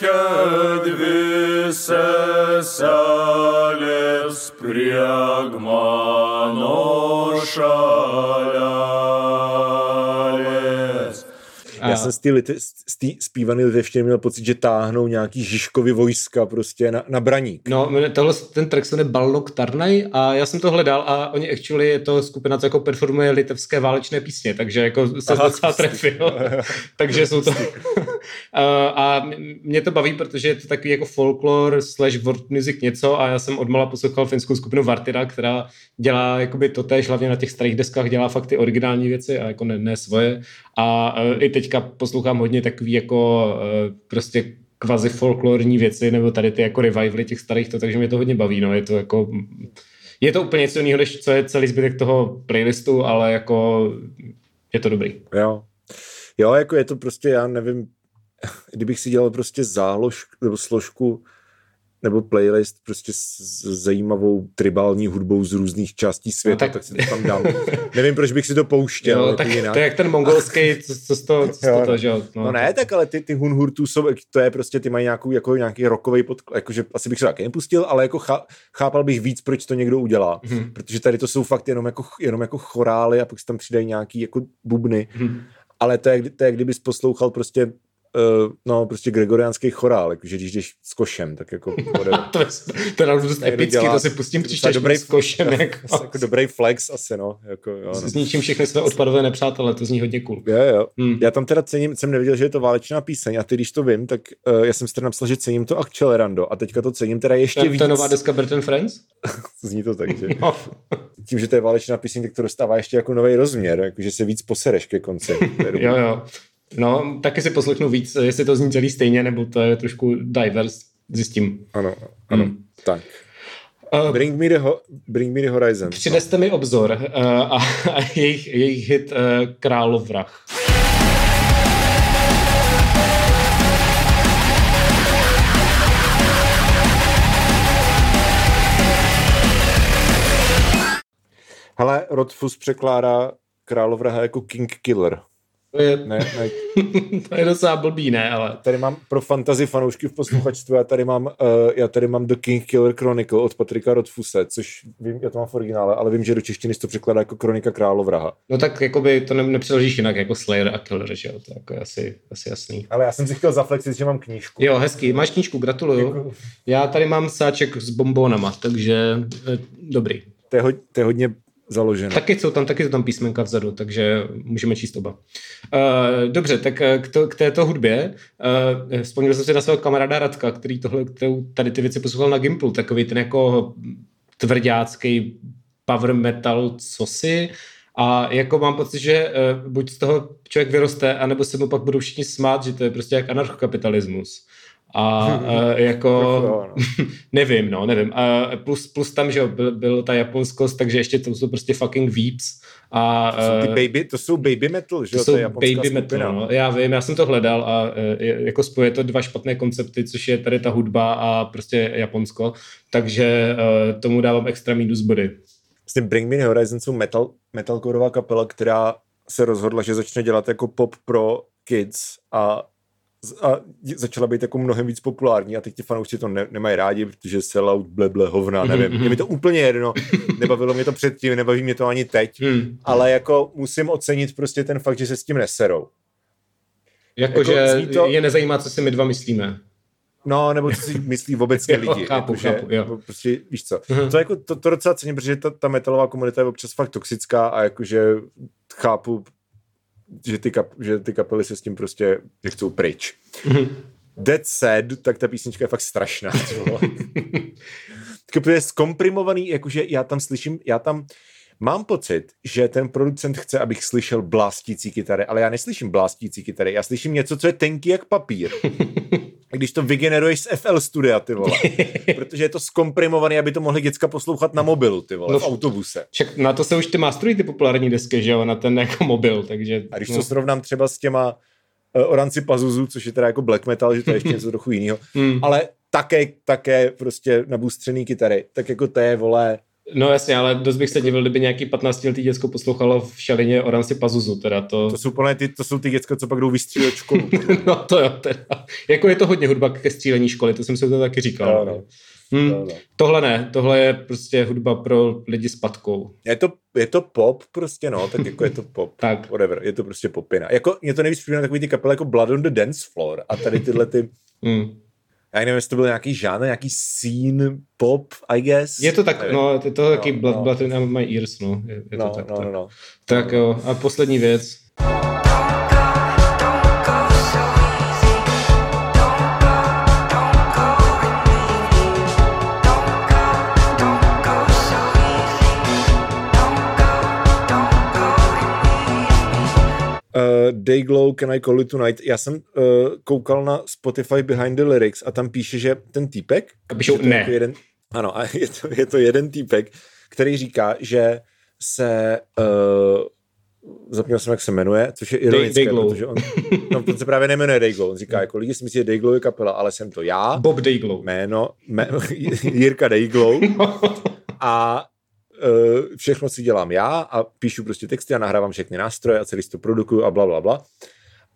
kad visas salės prie mano šalia. Priagmano Já jsem z té lite, zpívaný litevštiny měl pocit, že táhnou nějaký Žižkovi vojska prostě na, na braník. No, tohle, ten track se jmenuje Balnok Tarnaj a já jsem to hledal a oni actually je to skupina, co jako performuje litevské válečné písně, takže jako se Aha, docela trefil. takže jsou to... a mě to baví, protože je to takový jako folklore slash world music něco a já jsem odmala poslouchal finskou skupinu Vartira, která dělá jakoby to tež, hlavně na těch starých deskách dělá fakt ty originální věci a jako ne, ne svoje. A uh, i teďka poslouchám hodně takový jako uh, prostě kvazi folklorní věci, nebo tady ty jako revivaly těch starých, to, takže mě to hodně baví, no, je to jako, je to úplně něco jiného, než co je celý zbytek toho playlistu, ale jako je to dobrý. Jo, jo, jako je to prostě, já nevím, kdybych si dělal prostě zálož nebo složku nebo playlist prostě s zajímavou tribální hudbou z různých částí světa, no, tak... tak si to tam dám. Nevím, proč bych si to pouštěl. Jo, tak jinak. to je jak ten mongolský, co, co, to, co jo, to, že jo. No, no ne, tak ale ty, ty hunhurtů jsou, to je prostě, ty mají nějakou, jako, nějaký rokový podklad, jakože asi bych se taky nepustil, ale jako chá, chápal bych víc, proč to někdo udělá. Hmm. Protože tady to jsou fakt jenom jako, jenom jako chorály a pak si tam přidají nějaký jako bubny. Hmm. Ale to je, to je, kdybys poslouchal prostě uh, no, prostě gregoriánský chorál, jakože když jdeš s košem, tak jako... to je teda dost epický, dělá, to si pustím příště dobrý, s košem. Jako, jako dobrý flex asi, no. Jako, jo, no. Zničím všechny své odpadové nepřátelé, to zní hodně cool. Jo, jo. Hmm. Já tam teda cením, jsem nevěděl, že je to válečná píseň a ty, když to vím, tak uh, já jsem si teda napsal, že cením to Accelerando a teďka to cením teda ještě to, víc. To je nová deska Burton Friends? zní to tak, že? No. Tím, že to je válečná píseň, tak to dostává ještě jako nový rozměr, jakože se víc posereš ke konci. jo, jo. No, taky si poslechnu víc, jestli to zní celý stejně, nebo to je trošku diverse, zjistím. Ano, ano, hmm. tak. Uh, bring, me the ho- bring me the Horizon. Přineste no. mi obzor uh, a, a jejich, jejich hit uh, Králov vrah. Hele, Rodfus překládá Královraha jako King Killer. To je, ne, ne. to je docela blbý, ne, ale... Tady mám pro fantasy fanoušky v posluchačstvu, já tady mám, uh, já tady mám The King Killer Chronicle od Patrika Rodfuse, což vím, já to mám v originále, ale vím, že do češtiny to překládá jako Kronika královraha. No tak jakoby to ne, nepřeložíš jinak jako Slayer a Killer, že jo, to jako je asi, asi jasný. Ale já jsem si chtěl zaflexit, že mám knížku. Jo, hezký, máš knížku, gratuluju. Já tady mám sáček s bombónama, takže eh, dobrý. To je, ho, to je hodně založeno. Taky jsou tam, taky jsou tam písmenka vzadu, takže můžeme číst oba. Uh, dobře, tak eh, k, to, k této hudbě. Uh, vzpomněl jsem si na svého kamaráda Radka, který tohle, kterou tady ty věci poslouchal na Gimplu, takový ten jako tvrdácký power metal cosi. A jako mám pocit, že uh, buď z toho člověk vyroste, anebo se mu pak budou všichni smát, že to je prostě jak anarchokapitalismus. A uh, jako, no. nevím, no, nevím. Uh, plus, plus tam, že jo, byl, byl ta japonskost, takže ještě to jsou prostě fucking weeps. A, to, jsou ty baby, to jsou baby metal, že to jsou baby metal, no. Já vím, já jsem to hledal a uh, jako spoje to dva špatné koncepty, což je tady ta hudba a prostě Japonsko, takže uh, tomu dávám extra minus body. Vlastně Bring Me Horizon jsou metal, metalcoreová kapela, která se rozhodla, že začne dělat jako pop pro kids a a začala být jako mnohem víc populární a teď ti fanoušci to ne, nemají rádi, protože sellout, bleble, hovna, nevím. Mm-hmm. mi to úplně jedno, nebavilo mě to předtím, nebaví mě to ani teď, mm. ale jako musím ocenit prostě ten fakt, že se s tím neserou. Jakože jako, to... je nezajímá, co si my dva myslíme. No, nebo co si myslí obecně lidi. jo, chápu, jako, chápu, jo. Prostě, víš co, mm-hmm. to, jako, to, to docela cením, protože ta, ta metalová komunita je občas fakt toxická a jakože chápu že ty, kap, že ty kapely se s tím prostě, že chcou pryč. Mm-hmm. Dead Sad, tak ta písnička je fakt strašná. tak je zkomprimovaný, jakože já tam slyším, já tam mám pocit, že ten producent chce, abych slyšel blástící kytary, ale já neslyším blástící kytary, já slyším něco, co je tenký jak papír. když to vygeneruješ z FL Studia, ty vole. Protože je to zkomprimované, aby to mohli děcka poslouchat na mobilu, ty vole, no, v autobuse. Však na to se už ty masterují ty populární desky, že jo, na ten jako mobil, takže... A když no. to srovnám třeba s těma uh, Oranci Pazuzu, což je teda jako black metal, že to je ještě něco trochu jiného. Hmm. Ale také, také prostě nabůstřený kytary. Tak jako to je, vole, No jasně, ale dost bych se divil, kdyby nějaký 15 letý děcko poslouchalo v šalině Oranci Pazuzu, teda to... To jsou plné ty, to jsou ty děcka, co pak jdou vystřílet školu. no to jo, teda. Jako je to hodně hudba ke střílení školy, to jsem si to taky říkal. No, no. Hmm, no, no. Tohle ne, tohle je prostě hudba pro lidi s patkou. Je to, je to pop prostě, no, tak jako je to pop. tak. Whatever, je to prostě popina. Jako, mě to nejvíc připomíná takový ty kapely jako Blood on the Dance Floor a tady tyhle ty... Hmm já nevím, jestli to byl nějaký žánr, nějaký scene pop, I guess. Je to tak, no, je to taky no, Blood, no. Blood in my ears, no. Je, je no, to tak, no, tak. no, no. Tak jo, a poslední věc. Uh, Dayglow, Can I Call It Tonight. Já jsem uh, koukal na Spotify Behind the Lyrics a tam píše, že ten týpek... A píšou ne. Jako jeden, ano, a je to, je to jeden týpek, který říká, že se... Uh, zapomněl jsem, jak se jmenuje, což je ironické, Day, protože on, no, on se právě nejmenuje Dayglow. On říká, jako lidi si myslí, že Dayglow je kapela, ale jsem to já. Bob Dayglow. Jméno, jmé, Jirka Dayglow. a uh, všechno si dělám já a píšu prostě texty a nahrávám všechny nástroje a celý to produkuju a bla, bla, bla.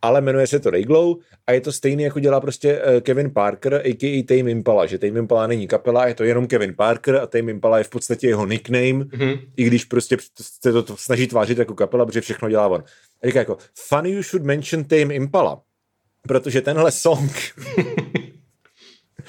Ale jmenuje se to Rayglow a je to stejný, jako dělá prostě uh, Kevin Parker, a.k.a. Tame Impala, že Tame Impala není kapela, je to jenom Kevin Parker a Tame Impala je v podstatě jeho nickname, mm-hmm. i když prostě se to, to snaží tvářit jako kapela, protože všechno dělá on. A říká jako, funny you should mention Tame Impala, protože tenhle song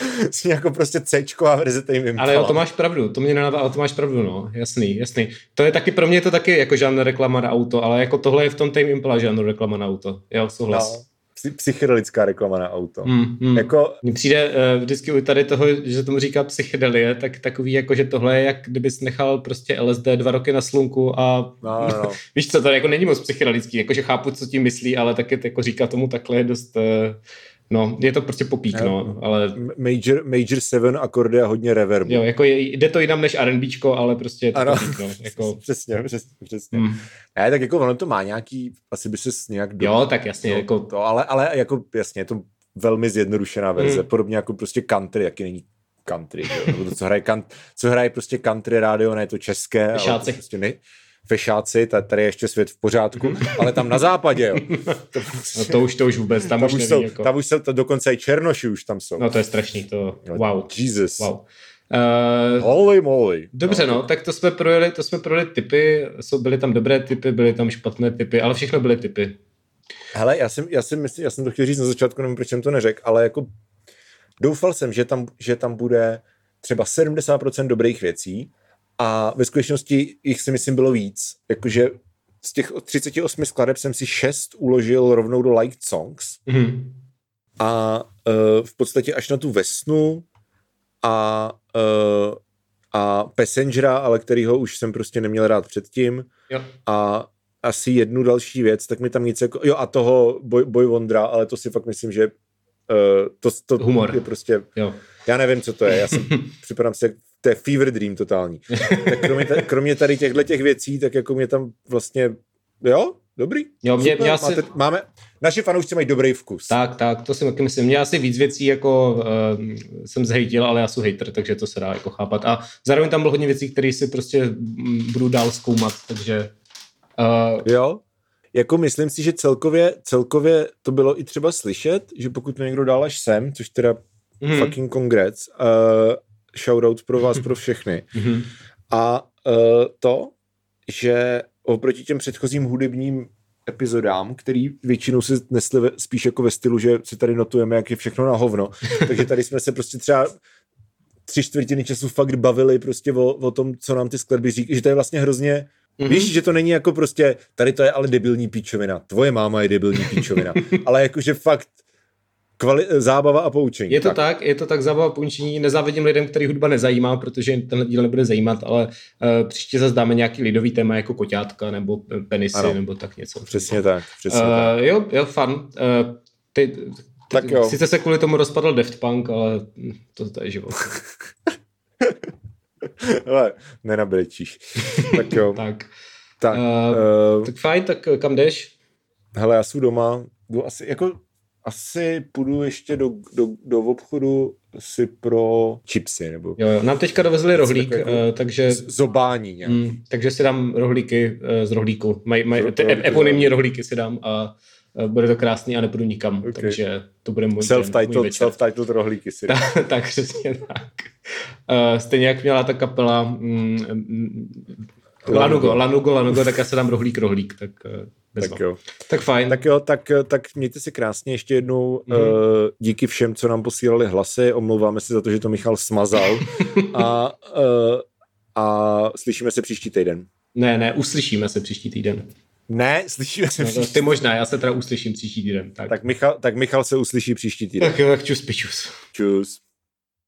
s jako prostě c verze Tame Impala. Ale jo, to máš pravdu, to mě nenadá, ale to máš pravdu, no, jasný, jasný. To je taky, pro mě to taky jako žánr reklama na auto, ale jako tohle je v tom Tame Impala žánr reklama na auto, jo, souhlas. No psychedelická reklama na auto. Mm, mm. Jako... Mně přijde uh, vždycky u tady toho, že tomu říká psychedelie, tak takový jako, že tohle je jak kdybys nechal prostě LSD dva roky na slunku a no, no. no. víš co, to jako není moc psychedelický, jakože chápu, co tím myslí, ale taky jako říká tomu takhle dost uh, No, je to prostě popík, no, ale... Major, major seven akordy a hodně reverbu. Jo, jako je, jde to jinam než R&Bčko, ale prostě je to ano. popík, no. Jako... přesně, přesně, přesně. Hmm. Ne, tak jako ono to má nějaký, asi by se nějak... Do... Jo, tak jasně, jako... To, ale, ale jako jasně, je to velmi zjednodušená verze, hmm. podobně jako prostě country, jaký není country, jo? to, co hraje, co hraje prostě country rádio, ne to české, ale to prostě ne, fešáci, tady je ještě svět v pořádku, ale tam na západě, jo. To, no to už, to už vůbec, tam, tam už, neví, jsou, jako... tam už jsou, to dokonce i černoši už tam jsou. No to je strašný, to, wow. Jesus. Wow. Uh, Holy moly. Dobře, no, no tak to jsme projeli, to jsme projeli typy, jsou, byly tam dobré typy, byly tam špatné typy, ale všechno byly typy. Hele, já jsem, já jsem, myslím, já jsem to chtěl říct na začátku, nevím, proč jsem to neřekl, ale jako doufal jsem, že tam, že tam bude třeba 70% dobrých věcí a ve skutečnosti jich si myslím bylo víc. Jakože z těch 38 skladeb jsem si 6 uložil rovnou do Liked Songs. Mm-hmm. A uh, v podstatě až na tu Vesnu a, uh, a Passengera, ale kterýho už jsem prostě neměl rád předtím. Jo. A asi jednu další věc, tak mi tam nic jako... Jo, a toho Boy, Boy Wondra, ale to si fakt myslím, že uh, to, to Humor. je prostě... Jo. Já nevím, co to je. Já jsem, připadám jak to je fever dream totální. tak kromě, kromě tady těchto těch věcí, tak jako mě tam vlastně, jo, dobrý. Jo, mě, mě asi... Máte, máme, naši fanoušci mají dobrý vkus. Tak, tak, to si taky myslím. Mě asi víc věcí jako uh, jsem zhejtil, ale já jsem hater, takže to se dá jako chápat. A zároveň tam bylo hodně věcí, které si prostě mm, budu dál zkoumat, takže... Uh... Jo, jako myslím si, že celkově, celkově to bylo i třeba slyšet, že pokud to někdo dál až sem, což teda mm. fucking congrats, uh, shoutout pro vás, pro všechny. Mhm. A uh, to, že oproti těm předchozím hudebním epizodám, který většinou se nesli spíš jako ve stylu, že si tady notujeme, jak je všechno na hovno. Takže tady jsme se prostě třeba tři čtvrtiny času fakt bavili prostě o, o tom, co nám ty skladby říkají, že to je vlastně hrozně Mm-hmm. Víš, že to není jako prostě, tady to je ale debilní píčovina, tvoje máma je debilní píčovina, ale jakože fakt kvali- zábava a poučení. Je to tak. tak, je to tak zábava a poučení. Nezávidím lidem, který hudba nezajímá, protože tenhle díl nebude zajímat, ale uh, příště zase dáme nějaký lidový téma jako koťátka nebo penisy ano. nebo tak něco. Přesně tak. Přesně uh, tak. Jo, jo, fun. Uh, ty, ty, tak jo. Sice se kvůli tomu rozpadl Daft Punk, ale to, to je život. ale nenabrečíš. tak jo. tak. Tak, uh, uh, tak fajn, tak kam jdeš? hele, já jsem doma, jdu asi, jako asi půjdu ještě do, do, do obchodu si pro chipsy. Nebo jo, jo. Nám teďka dovezli rohlík, jako uh, takže... Zobání nějak. Mm, takže si dám rohlíky uh, z rohlíku. Maj, maj, ty eponymní rohlíky si dám a uh, bude to krásný a nepůjdu nikam, okay. takže to bude můj Self-titled, self-titled rohlíky si dám. tak, tak, přesně tak. Uh, stejně jak měla ta kapela mm, Lanugo, Lanugo, Lanugo, tak já se dám rohlík, rohlík, tak uh, tak jo. Tak fajn. Tak jo, tak, tak mějte si krásně ještě jednou. Mm. Uh, díky všem, co nám posílali hlasy. Omlouváme se za to, že to Michal smazal. a, uh, a slyšíme se příští týden. Ne, ne, uslyšíme se příští týden. Ne, slyšíme se no, příští Ty možná, já se teda uslyším příští týden. Tak, tak, Michal, tak Michal se uslyší příští týden. Tak jo, tak čus, pičus. Čus.